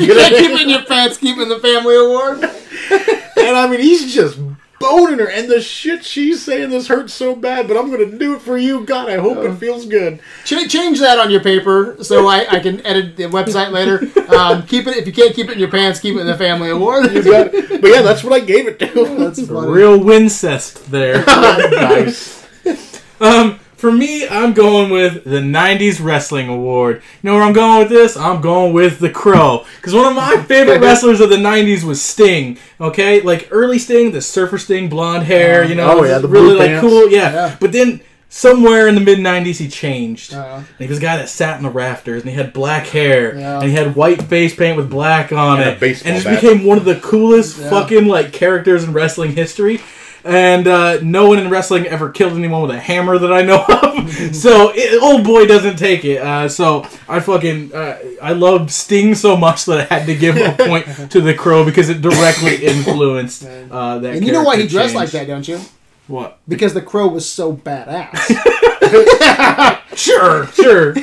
you can't keep it in your pants, keep it in the family award. And I mean, he's just boning her, and the shit she's saying this hurts so bad, but I'm gonna do it for you. God, I hope it feels good. Ch- change that on your paper so I, I can edit the website later. Um, keep it if you can't keep it in your pants, keep it in the family award. You got it. But yeah, that's what I gave it to. That's funny. Real wincest there. nice. Um, for me, I'm going with the '90s Wrestling Award. You know where I'm going with this? I'm going with The Crow, because one of my favorite wrestlers of the '90s was Sting. Okay, like early Sting, the Surfer Sting, blonde hair. You know, Oh, yeah, the really blue like pants. cool. Yeah. Yeah. but then somewhere in the mid '90s, he changed. Uh, And he was a guy that sat in the rafters, and he had black hair, Yeah. and he had white face paint with black on And a it, baseball and just bat. became one of the coolest Yeah. fucking like characters in wrestling history. And uh, no one in wrestling ever killed anyone with a hammer that I know of. so it, old boy doesn't take it. Uh, so I fucking uh, I love Sting so much that I had to give a point to the Crow because it directly influenced uh, that. and you know why he dressed change. like that, don't you? What? Because the crow was so badass. Sure, sure.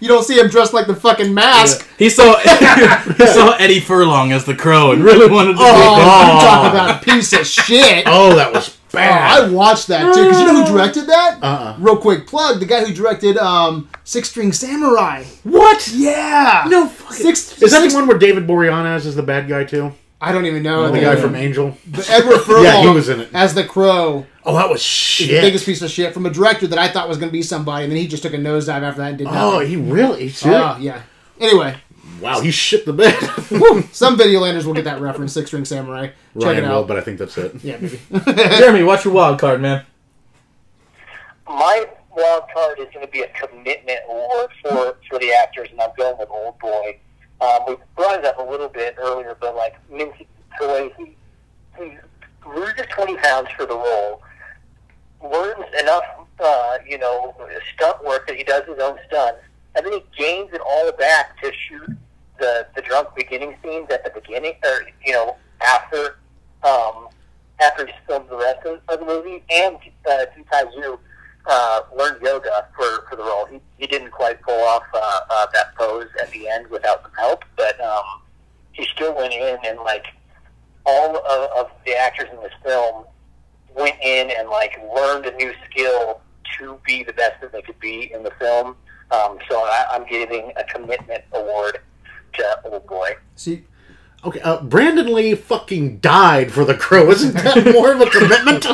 You don't see him dressed like the fucking mask. He saw he saw Eddie Furlong as the Crow and really wanted to. Oh, you talk about a piece of shit. Oh, that was Oh, I watched that too. Because you know who directed that? Uh-uh. Real quick plug: the guy who directed um, Six String Samurai. What? Yeah. No fucking. Six. Is that six, the one where David Boreanaz is the bad guy too? I don't even know. The the guy from Angel. Edward Furlong. Yeah, he was in it. as the Crow. Oh, that was The shit. biggest piece of shit from a director that I thought was going to be somebody, and then he just took a nosedive after that and did Oh, nothing. he really? He shit? Oh, yeah. Anyway, wow, he shit the bed. some Videolanders will get that reference. Six String Samurai. Check Ryan it will, but I think that's it. yeah, maybe. Jeremy, watch your wild card, man? My wild card is going to be a commitment award for for the actors, and I'm going with Old Boy. Um, we brought it up a little bit earlier, but like Minty Toy, he he loses 20 pounds for the role, learns enough, uh, you know, stunt work that he does his own stunts, and then he gains it all back to shoot the the drunk beginning scenes at the beginning, or you know, after um, after he filmed the rest of, of the movie, and uh, Zhu uh, learned yoga for, for the role. He, he didn't quite pull off uh, uh, that pose at the end without some help, but um, he still went in and like all of, of the actors in this film went in and like learned a new skill to be the best that they could be in the film. Um, so I, I'm giving a commitment award to Old Boy. See, Okay, uh, Brandon Lee fucking died for the crow. Isn't that more of a commitment?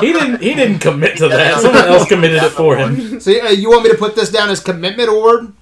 He didn't. He didn't commit to that. Someone else committed it for him. so uh, you want me to put this down as commitment award?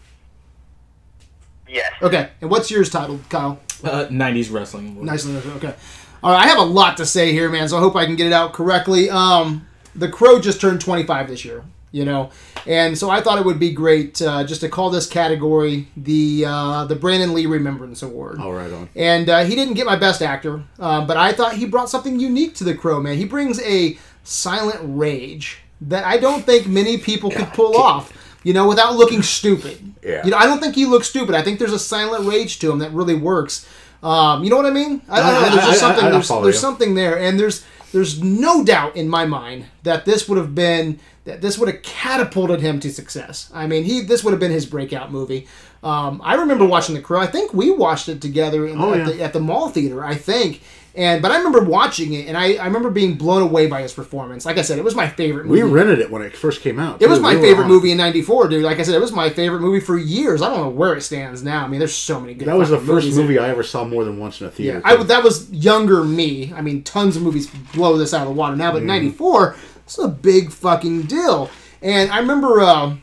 Yes. Okay, and what's yours titled, Kyle? Uh, 90s wrestling. movie. Nicely, okay. All right, I have a lot to say here, man. So I hope I can get it out correctly. Um, the Crow just turned 25 this year, you know, and so I thought it would be great uh, just to call this category the uh, the Brandon Lee Remembrance Award. All right, on. And uh, he didn't get my best actor, um, but I thought he brought something unique to the Crow, man. He brings a silent rage that I don't think many people could pull off. You know, without looking stupid. Yeah. You know, I don't think he looks stupid. I think there's a silent rage to him that really works. Um, you know what I mean? I, don't know. There's just something. There's there's something there, and there's there's no doubt in my mind that this would have been that this would have catapulted him to success. I mean, he this would have been his breakout movie. Um, I remember watching The Crow. I think we watched it together in, Oh, at, yeah. the, at the mall theater. I think. And but I remember watching it, and I, I remember being blown away by his performance. Like I said, it was my favorite movie. We rented it when it first came out. It was my We favorite movie in '94, dude. Like I said, it was my favorite movie for years. I don't know where it stands now. I mean, there's so many good. That was the first movie I ever saw more than once in a theater. Yeah, I, that was younger me. I mean, tons of movies blow this out of the water now, but '94, this is a big fucking deal. And I remember uh,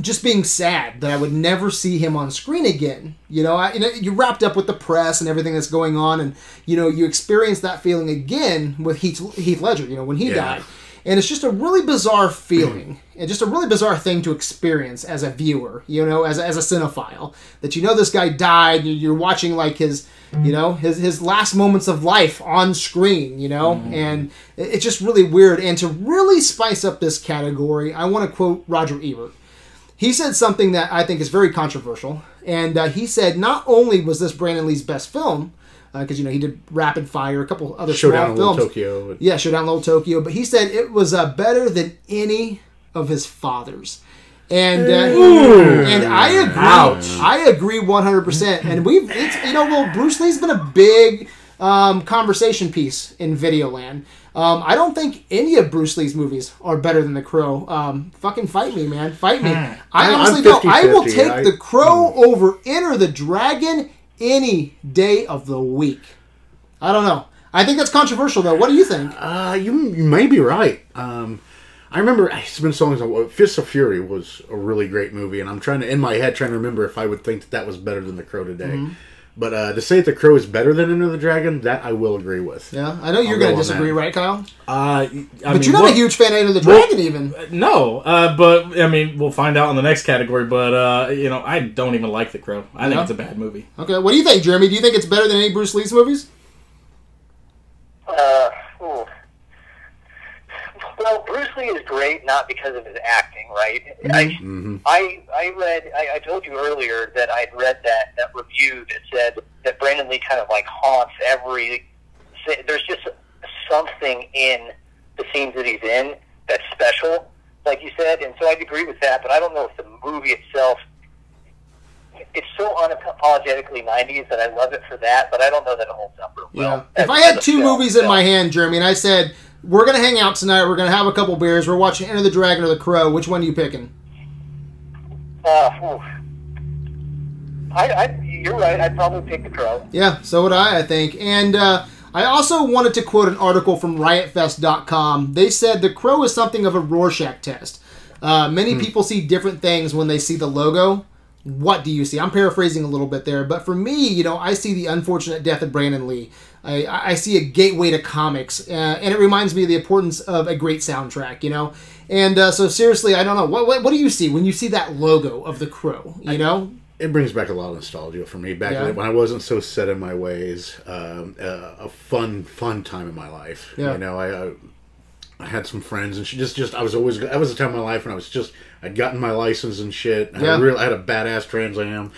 just being sad that I would never see him on screen again. You know, I, you know, you wrapped up with the press and everything that's going on, and you know, you experience that feeling again with Heath, Heath Ledger. You know, when he Yeah. died. And it's just a really bizarre feeling, and just a really bizarre thing to experience as a viewer, you know, as a, as a cinephile. That you know this guy died, you- you're watching like his, you know, his his last moments of life on screen, you know, mm. and it's just really weird. And to really spice up this category, I want to quote Roger Ebert. He said something that I think is very controversial, and uh, he said not only was this Brandon Lee's best film, because you know he did Rapid Fire, a couple other Showdown small in Little films. Tokyo. Yeah, Showdown Little Tokyo. But he said it was uh, better than any of his fathers. And uh, and I agree. Ouch. I agree one hundred percent. And we've it's you know well Bruce Lee's been a big um, conversation piece in Videoland. Um, I don't think any of Bruce Lee's movies are better than The Crow. Um, fucking fight me, man, fight me. I honestly don't. I will take I- The Crow over Enter the Dragon any day of the week. I don't know. I think that's controversial, though. What do you think? Uh, you, you may be right. Um, I remember it's been so long. Fists of Fury was a really great movie, and I'm trying to in my head trying to remember if I would think that that was better than The Crow today. Mm-hmm. But uh, to say that The Crow is better than Enter the Dragon, that I will agree with. Yeah, I know you're going to disagree, that. right, Kyle? Uh, I But mean, you're not what- a huge fan of Enter the well- Dragon, even. No, uh, but I mean, we'll find out in the next category. But uh, you know, I don't even like The Crow. I think it's a bad movie. Okay, what do you think, Jeremy? Do you think it's better than any Bruce Lee's movies? Uh, ooh. Well, Bruce Lee is great not because of his acting, right? Mm-hmm. I, I I read I, I told you earlier that I'd read that that review that said that Brandon Lee kind of like haunts every. There's just something in the scenes that he's in that's special, like you said, and so I'd agree with that. But I don't know if the movie itself. It's so unapologetically '90s that I love it for that, but I don't know that it holds up real well. If I had two movies in my hand, Jeremy, and I said, we're going to hang out tonight, we're going to have a couple beers, we're watching Enter the Dragon or The Crow, which one are you picking? Uh. I, I, you're right. I'd probably pick the crow. Yeah, so would I, I think. And uh, I also wanted to quote an article from riotfest.com. They said the crow is something of a Rorschach test. Uh, many people see different things when they see the logo. What do you see? I'm paraphrasing a little bit there, but for me, you know, I see the unfortunate death of Brandon Lee. I, I see a gateway to comics, uh, and it reminds me of the importance of a great soundtrack, you know. And uh, so, seriously, I don't know. What, what what do you see when you see that logo of the crow? You know, It brings back a lot of nostalgia for me. Back Yeah. when I wasn't so set in my ways, um, uh, a fun, fun time in my life. Yeah. You know, I, I, I had some friends, and she just, just I was always that was the time of my life when I was just I'd gotten my license and shit. And Yeah. I really I had a badass Trans Am.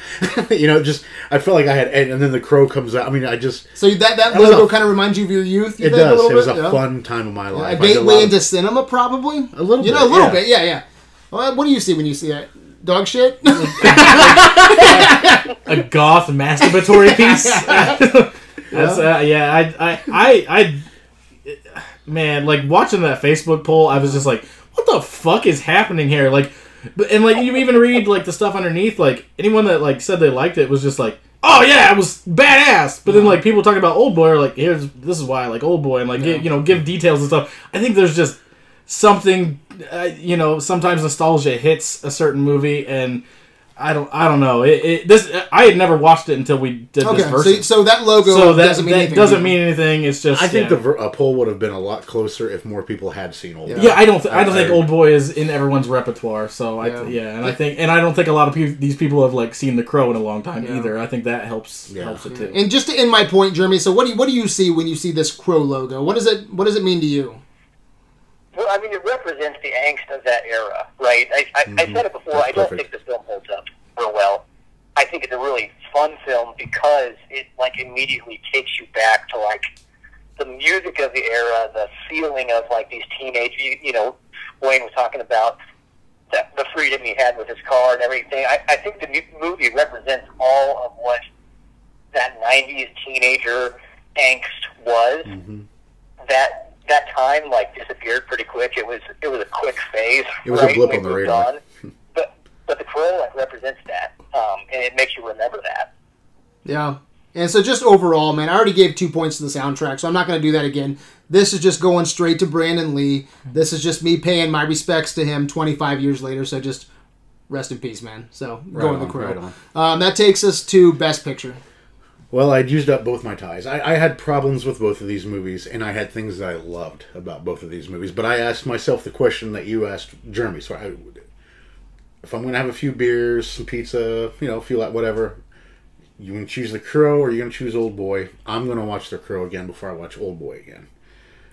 you know, just I felt like I had, and then the crow comes out. I mean, I just so that that, That logo kind of reminds you of your youth. You it think, does. little It was bit? a Yeah. fun time of my life. I did gateway lot of- into cinema, probably. A little You bit, know, a little yeah. bit. Yeah, yeah. Well, what do you see when you see that? Dog shit. A goth masturbatory piece. That's uh, yeah. I I I I man, like watching that Facebook poll, I was just like, what the fuck is happening here? Like, but- and like you even read like the stuff underneath. Like anyone that like said they liked it was just like. Oh yeah, it was badass. But then like people talking about Old Boy are like, here's this is why I like Old Boy and like give, you know give details and stuff. I think there's just something uh, you know sometimes nostalgia hits a certain movie and I don't I don't know. It, it this I had never watched it until we did Okay, this so, version. so that logo So that doesn't mean that anything. doesn't to mean anything. It's just I think yeah. the ver- poll would have been a lot closer if more people had seen Old. Yeah. Boy. Yeah, I don't. Th- I don't think I- Old Boy is in everyone's repertoire. So I, Yeah. yeah. and I think, and I don't think a lot of people, these people have like seen The Crow in a long time Yeah. either. I think that helps Yeah. helps it too. And just to end my point, Jeremy. So what do you, what do you see when you see this crow logo? What does it what does it mean to you? I mean, it represents the angst of that era, right? I, I, I mm-hmm. said it before. That's I don't perfect. think this film holds up real well. I think it's a really fun film because it like immediately takes you back to like the music of the era, the feeling of like these teenage. You, you know, Wayne was talking about the, the freedom he had with his car and everything. I, I think the movie represents all of what that '90s teenager angst was mm-hmm. that that time like disappeared pretty quick. It was it was a quick phase. It was a blip We on the radar. on. But but the crow like represents that, um, and it makes you remember that. Yeah. And so just overall, man, I already gave two points to the soundtrack, so I'm not going to do that again. This is just going straight to Brandon Lee. This is just me paying my respects to him 25 years later. So just rest in peace, man. So Right going the on, crow. right. Um, that takes us to Best Picture. Well, I'd used up both my ties. I, I had problems with both of these movies, and I had things that I loved about both of these movies. But I asked myself the question that you asked Jeremy. So, I, if I'm going to have a few beers, some pizza, you know, feel like whatever, you to choose The Crow or you going to choose Old Boy? I'm going to watch The Crow again before I watch Old Boy again.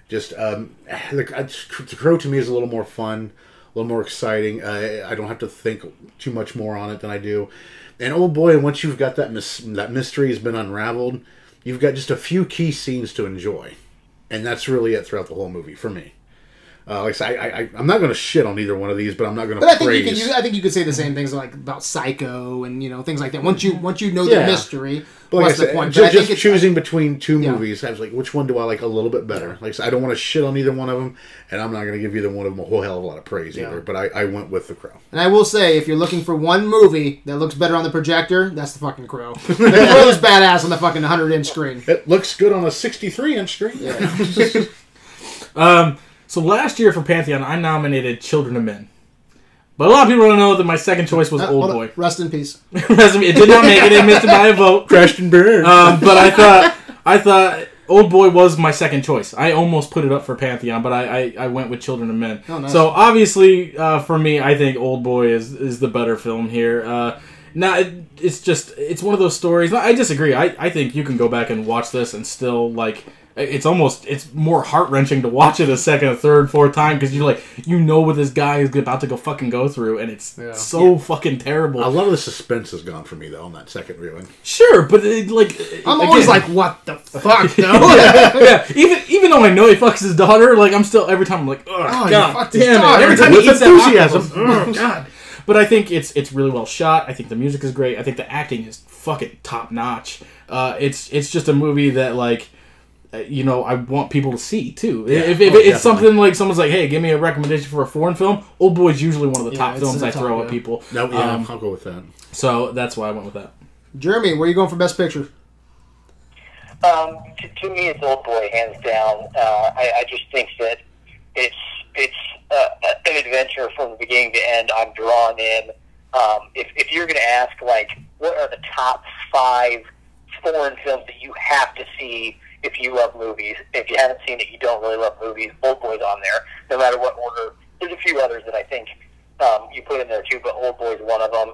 Just um, the, the Crow to me is a little more fun, a little more exciting. Uh, I don't have to think too much more on it than I do. And Old Boy, once you've got that mis- that mystery has been unraveled, you've got just a few key scenes to enjoy, and that's really it throughout the whole movie for me. Uh, like I, say, I, I, I'm not going to shit on either one of these, but I'm not going to But I think praise. you could. You, I think you could say the same things like about Psycho and you know things like that. Once you once you know the Yeah. mystery, But like what's I the said, point? ju- But I just, think it's- choosing between two Yeah. movies, I was like, which one do I like a little bit better? Like I said, I don't want to shit on either one of them, and I'm not going to give either one of them a whole hell of a lot of praise Yeah. either. But I, I went with The Crow. And I will say, if you're looking for one movie that looks better on the projector, that's the fucking Crow. the Crow's badass on the fucking 100 inch screen. It looks good on a 63 inch screen. Um, so last year for Pantheon, I nominated Children of Men. But a lot of people don't know that my second choice was Uh, Old hold on. Boy. Rest in peace. it did not make it. It missed it by a vote. Crashed and burned. Um, but I thought I thought Old Boy was my second choice. I almost put it up for Pantheon, but I, I, I went with Children of Men. Oh, nice. So obviously, uh, for me, I think Old Boy is is the better film here. Uh, now it, it's just it's one of those stories. I disagree. I, I think you can go back and watch this and still like. It's almost it's more heart wrenching to watch it a second, a third, fourth time because you're like you know what this guy is about to go fucking go through, and it's Yeah. so fucking terrible. a lot of the suspense is gone for me though on that second viewing. Sure, but it, like I'm again- always like, what the fuck, though? yeah, even even though I know he fucks his daughter, like I'm still every time I'm like, oh, god fucked his damn it! daughter. Every time With he eats that enthusiasm. octopus, oh god. But I think it's it's really well shot. I think the music is great. I think the acting is fucking top notch. Uh, it's it's just a movie that like. Uh, You know, I want people to see too. If, if Oh, it's definitely. something like someone's like, "Hey, give me a recommendation for a foreign film," Old Boy's usually one of the Yeah, top it's films the I top, throw yeah. at people. No, yeah, Um, I'll go with that. so that's why I went with that. Jeremy, where are you going for Best Picture? Um, to, to me, it's Old Boy, hands down. Uh, I, I just think that it's it's uh, an adventure from the beginning to end. I'm drawn in. Um, if, if you're going to ask, like, what are the top five foreign films that you have to see if you love movies? If you haven't seen it, you don't really love movies. Old Boy's on there, no matter what order. There's a few others that I think um, you put in there too, but Old Boy's one of them.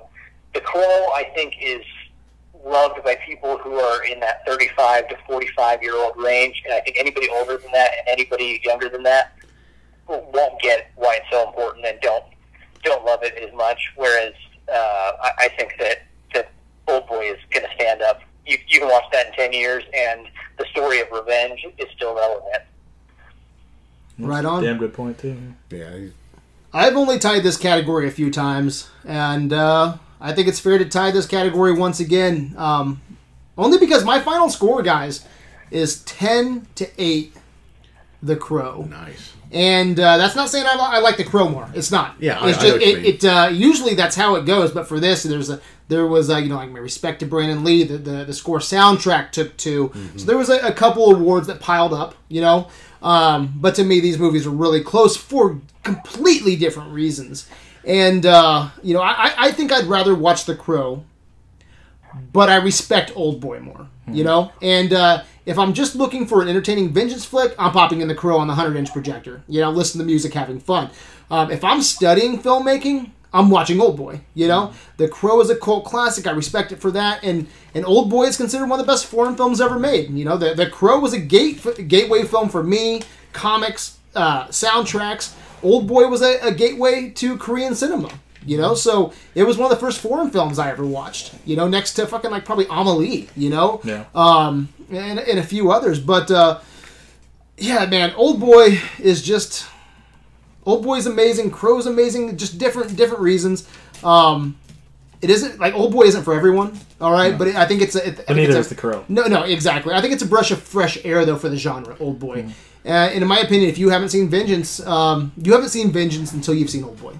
The Crow, I think, is loved by people who are in that 35 to 45 year old range, and I think anybody older than that and anybody younger than that won't get why it's so important and don't don't love it as much. Whereas uh, I, I think that that Old Boy is going to stand up. You, you can watch that in 10 years, and the story of revenge is still relevant. Right on. Damn good point too. Yeah, I've only tied this category a few times, and uh, I think it's fair to tie this category once again. Um, only because my final score, guys, is 10 to 8 The Crow. nice. And uh, that's not saying I, li- I like the crow more. It's not. Yeah, it's I just know what you it. it uh, usually that's how it goes. But for this, there's a there was a, you know like my respect to Brandon Lee. The the, the score soundtrack took 2 Mm-hmm. so there was a, a couple awards that piled up. You know, um, but to me these movies are really close for completely different reasons. And uh, you know, I, I- think I'd rather watch The Crow, but I respect Old Boy more. You know, and uh, if I'm just looking for an entertaining vengeance flick, I'm popping in The Crow on the 100 inch projector. You know, listen to music, having fun. Um, if I'm studying filmmaking, I'm watching Old Boy. You know, The Crow is a cult classic. I respect it for that, and and Old Boy is considered one of the best foreign films ever made. You know, The The Crow was a gate gateway film for me. Comics, uh, soundtracks. Old Boy was a, a gateway to Korean cinema. You know, so it was one of the first foreign films I ever watched. You know, next to fucking like probably Amelie. You know, Yeah. um, and, and a few others. But uh, yeah, man, Old Boy is just Old Boy's amazing. Crow's amazing. Just different different reasons. Um, it isn't like Old Boy isn't for everyone. All right, but it, I think it's a. It, But neither it's is a- the Crow. no, no, exactly. I think it's a brush of fresh air though for the genre, Old Boy. Hmm. Uh, and in my opinion, if you haven't seen Vengeance, um, you haven't seen Vengeance until you've seen Old Boy.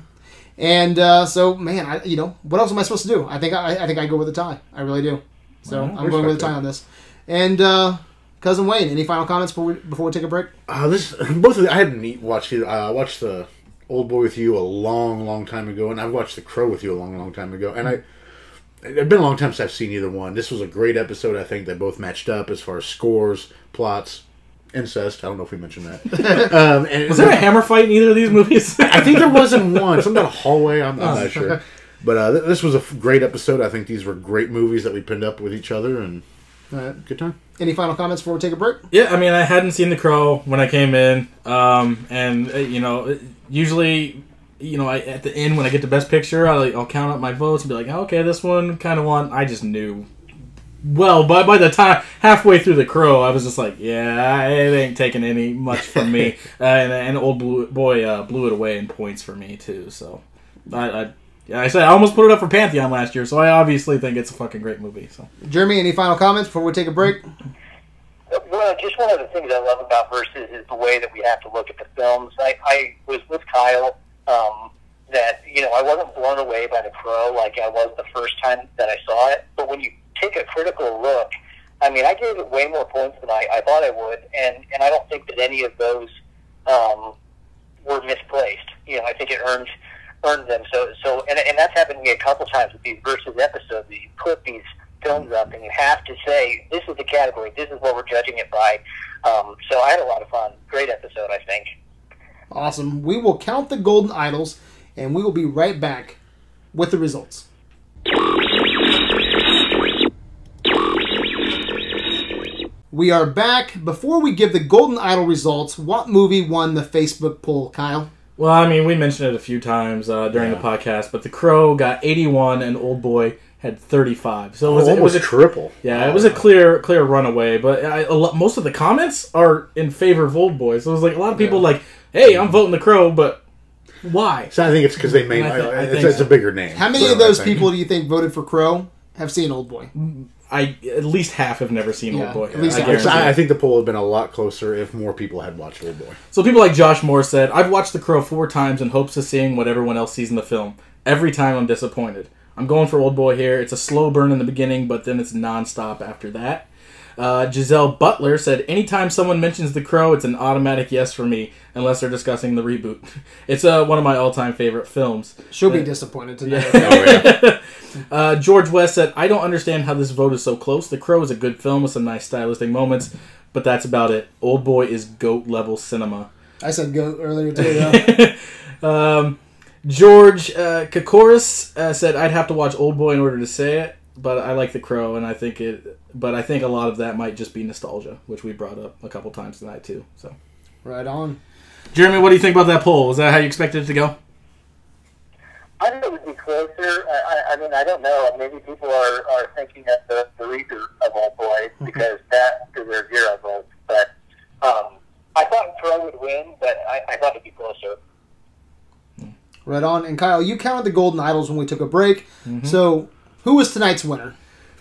And uh, so, man, I, you know, what else am I supposed to do? I think I, I think I go with a tie. I really do. So I'm going with a tie on this. And uh, cousin Wayne, any final comments before we, before we take a break? Uh, this both of the, I hadn't watched either. Uh, I watched the Old Boy with you a long, long time ago, and I've watched The Crow with you a long, long time ago. And I, it's been a long time since I've seen either one. This was a great episode. I think they both matched up as far as scores, plots, incest. I don't know if we mentioned that. um, and Was there a hammer fight in either of these movies? I think there wasn't one. Something about a hallway. I'm, I'm not sure. But uh, th- this was a f- great episode. I think these were great movies that we pinned up with each other, and All right. good time. Any final comments before we take a break? Yeah, I mean, I hadn't seen The Crow when I came in, um, and uh, you know, usually, you know, I, at the end when I get the best picture, I'll, I'll count up my votes and be like, okay, this one kind of won. I just knew. Well, by by the time halfway through The Crow, I was just like, yeah, it ain't taking any much from me, uh, and and old blue, boy uh, blew it away in points for me too. So, I. I yeah, I said I almost put it up for Pantheon last year, so I obviously think it's a fucking great movie. So Jeremy, any final comments before we take a break? Well, just one of the things I love about Versus is the way that we have to look at the films. I, I was with Kyle um, that, you know, I wasn't blown away by The Crow like I was the first time that I saw it. But when you take a critical look, I mean, I gave it way more points than I, I thought I would. And, and I don't think that any of those um, were misplaced. You know, I think it earned them. So, so, and, and that's happened to me a couple times with these versus episodes. You put these films up, and you have to say, "This is the category. This is what we're judging it by." Um, so, I had a lot of fun. Great episode, I think. Awesome. We will count the golden idols, and we will be right back with the results. We are back. Before we give the golden idol results, what movie won the Facebook poll, Kyle? Well, I mean, we mentioned it a few times uh, during Yeah. the podcast, but The Crow got 81 and Old Boy had 35. So it was, it almost was a, triple. yeah, it was a clear clear runaway. But I, a lot, most of the comments are in favor of Old Boy. So it was like a lot of people like, "Hey, I'm voting The Crow," but why? So I think it's because they made I thi- I it's, think it's a bigger name. How many So of those people do you think voted for Crow have seen Old Boy? I at least half have never seen Yeah, Old Boy. at least I I, I think the poll would have been a lot closer if more people had watched Old Boy. So people like Josh Moore said, "I've watched The Crow four times in hopes of seeing what everyone else sees in the film. Every time I'm disappointed. I'm going for Old Boy here. It's a slow burn in the beginning, but then it's nonstop after that." Uh, Giselle Butler said, "Anytime someone mentions The Crow, it's an automatic yes for me, unless they're discussing the reboot. It's uh, one of my all-time favorite films." She'll be disappointed today. Oh, Uh, George West said, "I don't understand how this vote is so close. The Crow is a good film with some nice stylistic moments, but that's about it. Old Boy is goat level cinema." I said go earlier too. Yeah. um, George uh, Kokoris uh, said, "I'd have to watch Old Boy in order to say it, but I like The Crow, and I think it. But I think a lot of that might just be nostalgia, which we brought up a couple times tonight too. So, right on. Jeremy, what do you think about that poll? Was that how you expected it to go? I think it would be closer. I, I, I mean, I don't know. Maybe people are, are thinking of the, the reboot of Old Boy because that is their zero votes. But um, I thought Crow would win, but I, I thought it'd be closer. Right on. And Kyle, you counted the golden idols when we took a break. So who was tonight's winner?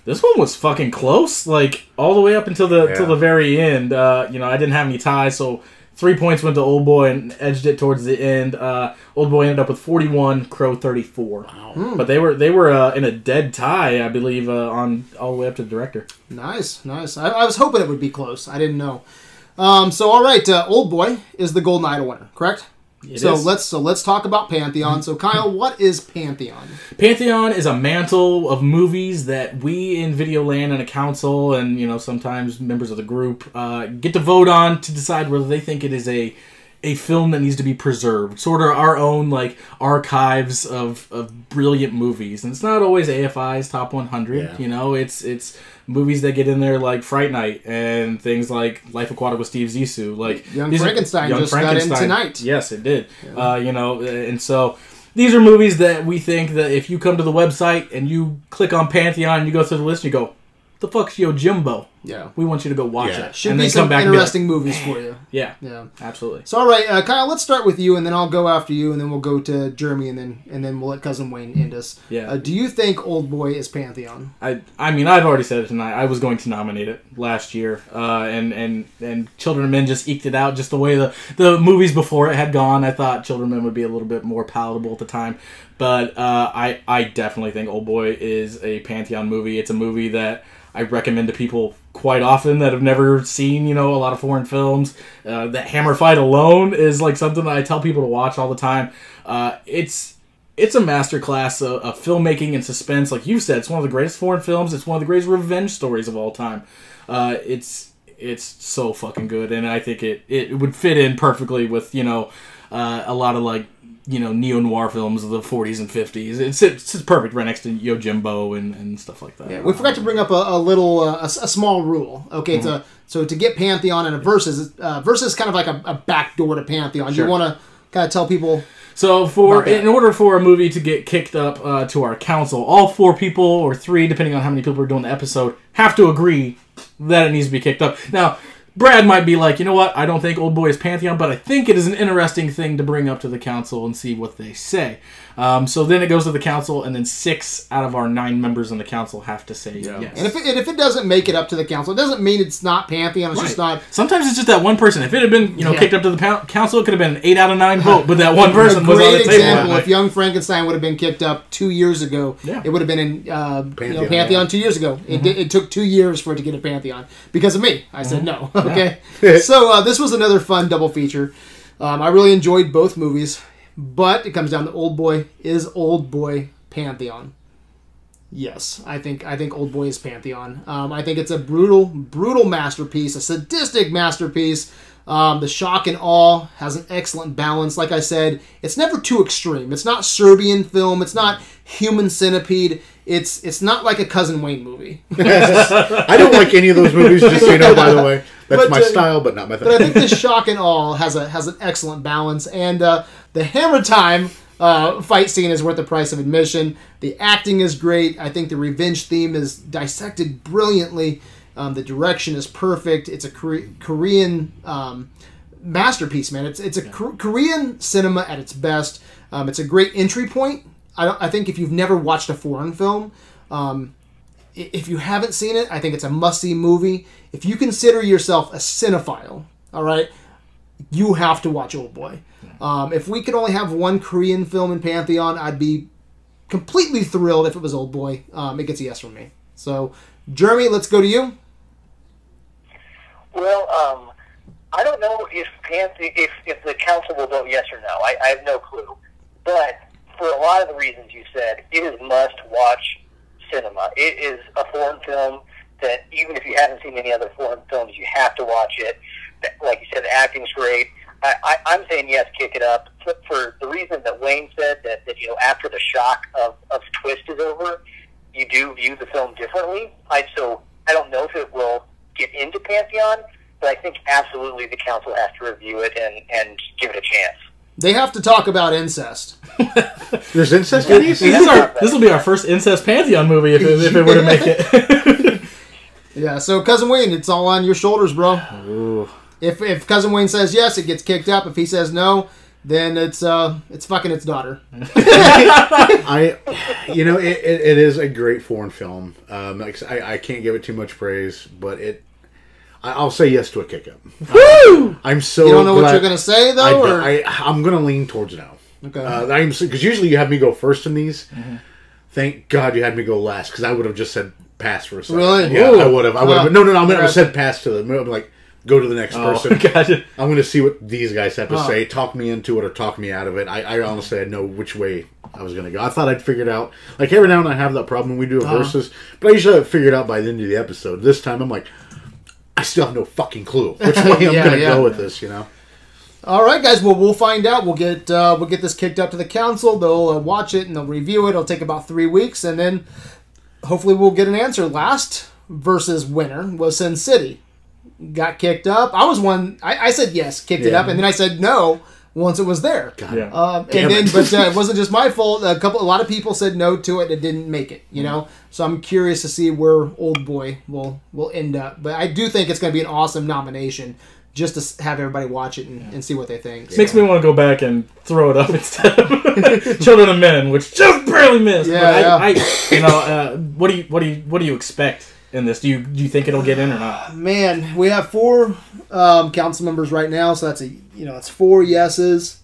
This one was fucking close, like all the way up until the Yeah. till the very end. Uh, you know, I didn't have any ties, so three points went to Old Boy and edged it towards the end. Uh, Old Boy ended up with forty one, Crow thirty four. But they were they were uh, in a dead tie, I believe, uh, on all the way up to the director. Nice, nice. I, I was hoping it would be close. I didn't know. Um, so all right, uh, Old Boy is the golden idol winner, correct? It so is. let's so let's talk about Pantheon. So Kyle, what is Pantheon? Pantheon is a mantle of movies that we in Videoland and a council and you know sometimes members of the group uh, get to vote on to decide whether they think it is a a film that needs to be preserved, sort of our own like archives of, of brilliant movies. And it's not always AFI's top 100. Yeah. You know, it's it's movies that get in there like Fright Night and things like Life Aquatic with Steve Zissou, like Young these are- Frankenstein just got in tonight. Yes, it did. Uh, you know, and so these are movies that we think that if you come to the website and you click on Pantheon and you go through the list, and you go, "The fuck's Yojimbo?" Yeah. We want you to go watch Yeah. it, Should and be some come back. and be like, interesting movies for you. yeah, Yeah. absolutely. So all right, uh, Kyle, let's start with you, and then I'll go after you, and then we'll go to Jeremy, and then and then we'll let cousin Wayne end us. Yeah. Uh, do you think Old Boy is Pantheon? I, I mean, I've already said it tonight. I was going to nominate it last year, uh, and and and Children of Men just eked it out. Just the way the the movies before it had gone, I thought Children of Men would be a little bit more palatable at the time. But uh, I I definitely think Old Boy is a pantheon movie. It's a movie that I recommend to people quite often that have never seen you know a lot of foreign films. Uh, that Hammer Fight alone is like something that I tell people to watch all the time. Uh, it's it's a masterclass of, of filmmaking and suspense. Like you said, it's one of the greatest foreign films. It's one of the greatest revenge stories of all time. Uh, it's it's so fucking good, and I think it it would fit in perfectly with you know uh, a lot of like you know neo noir films of the 40s and 50s. It's it's, perfect right next to Yojimbo and, and stuff like that. Yeah, we forgot to bring up a, a little, uh, a, a small rule. Okay, Mm-hmm. to so to get Pantheon and a versus, uh, versus kind of like a, a back door to Pantheon. Sure. You want to kind of tell people So for in order for a movie to get kicked up uh, to our council, all four people or three, depending on how many people are doing the episode, have to agree that it needs to be kicked up. Now, Brad might be like, you know what? I don't think Old Boy is Pantheon, but I think it is an interesting thing to bring up to the council and see what they say. Um, so then it goes to the council, and then six out of our nine members on the council have to say yes. And if it, and if it doesn't make it up to the council, it doesn't mean it's not Pantheon. It's just not Sometimes it's just that one person. If it had been, you know, Yeah. kicked up to the pow- council, it could have been an eight out of nine vote. But that one a person was on the great table. that example. If Young Frankenstein would have been kicked up two years ago, Yeah. it would have been in uh, Pantheon, you know, Pantheon, Pantheon yeah. two years ago. It, did, it took two years for it to get a Pantheon because of me. I said no. Mm-hmm. Okay, so uh, this was another fun double feature. Um, I really enjoyed both movies, but it comes down to Old Boy is Old Boy Pantheon. Yes, I think I think Old Boy is Pantheon. Um, I think it's a brutal, brutal masterpiece, a sadistic masterpiece. Um, the shock and awe has an excellent balance. Like I said, it's never too extreme. It's not Serbian film. It's not Human Centipede. It's it's not like a Cousin Wayne movie. I don't like any of those movies. Just so you know, by the way, that's But, my uh, style, but not my thing. But I think the shock and awe has a has an excellent balance, and uh, the hammer time uh, fight scene is worth the price of admission. The acting is great. I think the revenge theme is dissected brilliantly. Um, the direction is perfect. It's a Kore- Korean um, masterpiece, man. It's it's a Kor- Korean cinema at its best. Um, it's a great entry point. I, don't, I think if you've never watched a foreign film, um, if you haven't seen it, I think it's a must see movie. If you consider yourself a cinephile, all right, you have to watch Old Boy. Um, if we could only have one Korean film in Pantheon, I'd be completely thrilled if it was Old Boy. Um, it gets a yes from me. So, Jeremy, let's go to you. Well, um, I don't know if Panthe- if if the council will vote yes or no. I, I have no clue. But for a lot of the reasons you said, it is must watch cinema. It is a foreign film that even if you haven't seen any other foreign films, you have to watch it. Like you said, the acting's great. I, I, I'm saying yes, kick it up for, for the reason that Wayne said that, that you know after the shock of, of twist is over, you do view the film differently. I so I don't know if it will get into Pantheon, but I think absolutely the council has to review it and, and give it a chance. They have to talk about incest. There's incest in these. This is our this will be our first incest pantheon movie if it, if it were to make it. Yeah, so Cousin Wayne, it's all on your shoulders, bro. Ooh. If, if Cousin Wayne says yes, it gets kicked up. If he says no, then it's uh it's fucking its daughter. I, you know, it, it, it is a great foreign film. Um, like I, I can't give it too much praise, but it, I, I'll say yes to a kick up. Woo! I'm so. You don't know what you're gonna say I, though, or I, I'm gonna lean towards no. okay. Uh, I'm because usually you have me go first in these. Thank God you had me go last because I would have just said pass for a second. Really? Yeah, Ooh. I would have. I would have. no, no, no. I mean, I impressive. said pass to them. I'm like, go to the next Oh, person. I'm going to see what these guys have to Oh. say, talk me into it or talk me out of it. I, I honestly had know which way I was going to go. I thought I'd figured it out. Like every now and then I have that problem when we do a Uh-huh. versus, but I usually have it figured out by the end of the episode. This time I'm like, I still have no fucking clue which way I'm Yeah, going to yeah. go with this. You know. All right, guys. Well, we'll find out. We'll get uh, we'll get this kicked up to the council. They'll uh, watch it and they'll review it. It'll take about three weeks, and then hopefully we'll get an answer. Last versus winner was Sin City. Got kicked up. I was one. I, I said yes, kicked it up, and then I said no once it was there. Yeah. Um, and then, it. but uh, it wasn't just my fault. A couple, a lot of people said no to it. and It didn't make it. You know, so I'm curious to see where Old Boy will will end up. But I do think it's going to be an awesome nomination, just to have everybody watch it and, and see what they think. Makes me want to go back and throw it up instead of Children of Men, which just barely missed. Yeah, But I, yeah. I, you know, uh, what do you what do you what do you expect in this? Do you do you think it'll get in or not? Man, we have four um, council members right now, so that's a you know that's four yeses.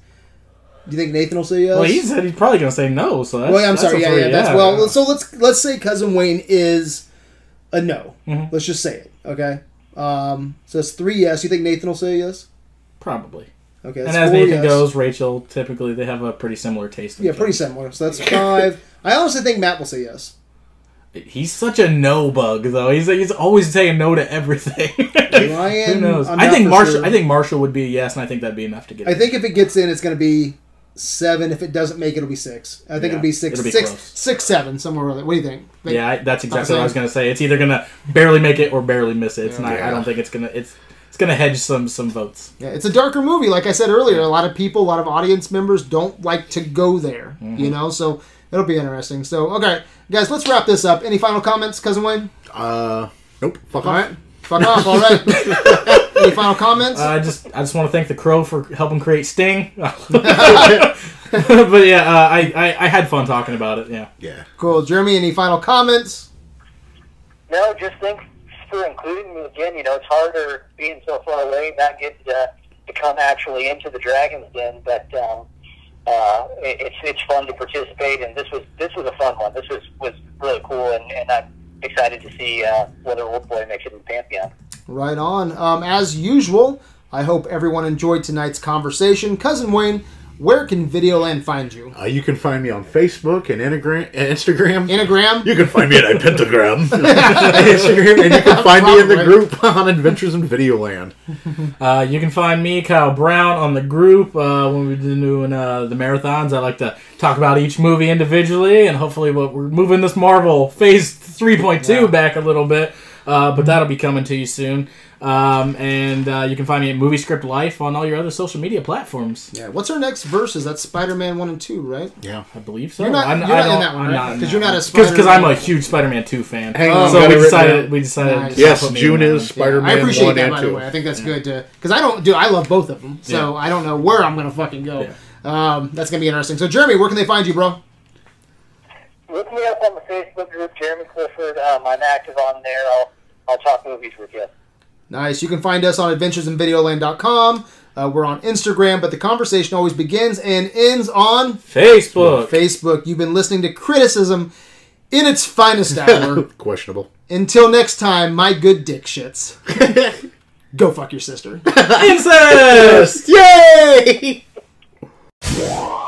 Do you think Nathan will say yes? Well, he said he's probably gonna say no. So that's, Well, I'm that's sorry. Yeah, three, yeah. That's well. So let's let's say cousin Wayne is a no. Mhm. Let's just say it. Okay. Um, so it's three yes. You think Nathan will say yes? probably. Okay. And as Nathan yes. goes, Rachel typically they have a pretty similar taste. yeah, pretty similar. So that's five. I honestly think Matt will say yes. He's such a no bug though. He's he's always saying no to everything. Ryan, Who knows? I'm I think Marshall. sure. I think Marshall would be a yes, and I think that'd be enough to get. It. I in. think if it gets in, it's going to be seven. If it doesn't make it, it'll be six. I think Yeah, it'll be six, it'll be six, close. six, seven, somewhere around there. What do you think? Think- Yeah, I, that's exactly saying- what I was gonna say. It's either gonna barely make it or barely miss it. It's not. Yeah. I don't think it's gonna. It's it's gonna hedge some some votes. Yeah, it's a darker movie. Like I said earlier, a lot of people, a lot of audience members don't like to go there. Mm-hmm. You know, so it'll be interesting. So, okay, guys, let's wrap this up. Any final comments, cousin Wayne? Uh, nope. Fuck All off. right, fuck off. All right. Any final comments? Uh, I just I just want to thank the Crow for helping create Sting. but yeah, uh, I, I I had fun talking about it. Yeah. Yeah. cool, Jeremy. Any final comments? No, just thanks for including me again. You know, it's harder being so far away, not getting to, to come actually into the Dragons Den, but um, uh, it, it's it's fun to participate, and this was this was a fun one. This was was really cool, and, and I'm excited to see uh, whether Old Boy makes it in the Pantheon. Right on. Um, as usual, I hope everyone enjoyed tonight's conversation. Cousin Wayne, where can Videoland find you? Uh, you can find me on Facebook and Instagram. Instagram. Instagram. You can find me at Pentagram. Instagram, and you can find me in the group on Adventures in Videoland. Uh, you can find me, Kyle Brown, on the group uh, when we're doing uh, the marathons. I like to talk about each movie individually, and hopefully, what we're moving this Marvel Phase 3.2 Yeah. back a little bit. Uh, but that'll be coming to you soon. Um, and uh, you can find me at Movie Script Life on all your other social media platforms. Yeah. What's our next verses? That's Spider-Man one and two, right? Yeah. I believe so. You're not- I'm, you're I not in that one, I'm right? not in 'Cause that you're not one. a because I'm a huge Spider-Man 2 fan. Hang on, so we decided we decided. Nice. to Yes, put me June in that is one. Spider-Man I appreciate 1 that, by the way. I think that's good to because I don't do. I love both of them, so I don't know where I'm gonna fucking go. Um, that's gonna be interesting. So, Jeremy, where can they find you, bro? Look me up on the Facebook group, Jeremy Clifford. Um, I'm active on there. I'll I'll talk movies with you. Nice. You can find us on adventuresinvideoland.com. Uh, we're on Instagram, but the conversation always begins and ends on Facebook. Facebook. You've been listening to criticism in its finest hour. Questionable. Until next time, my good dick shits. Go fuck your sister. Incest! Yay!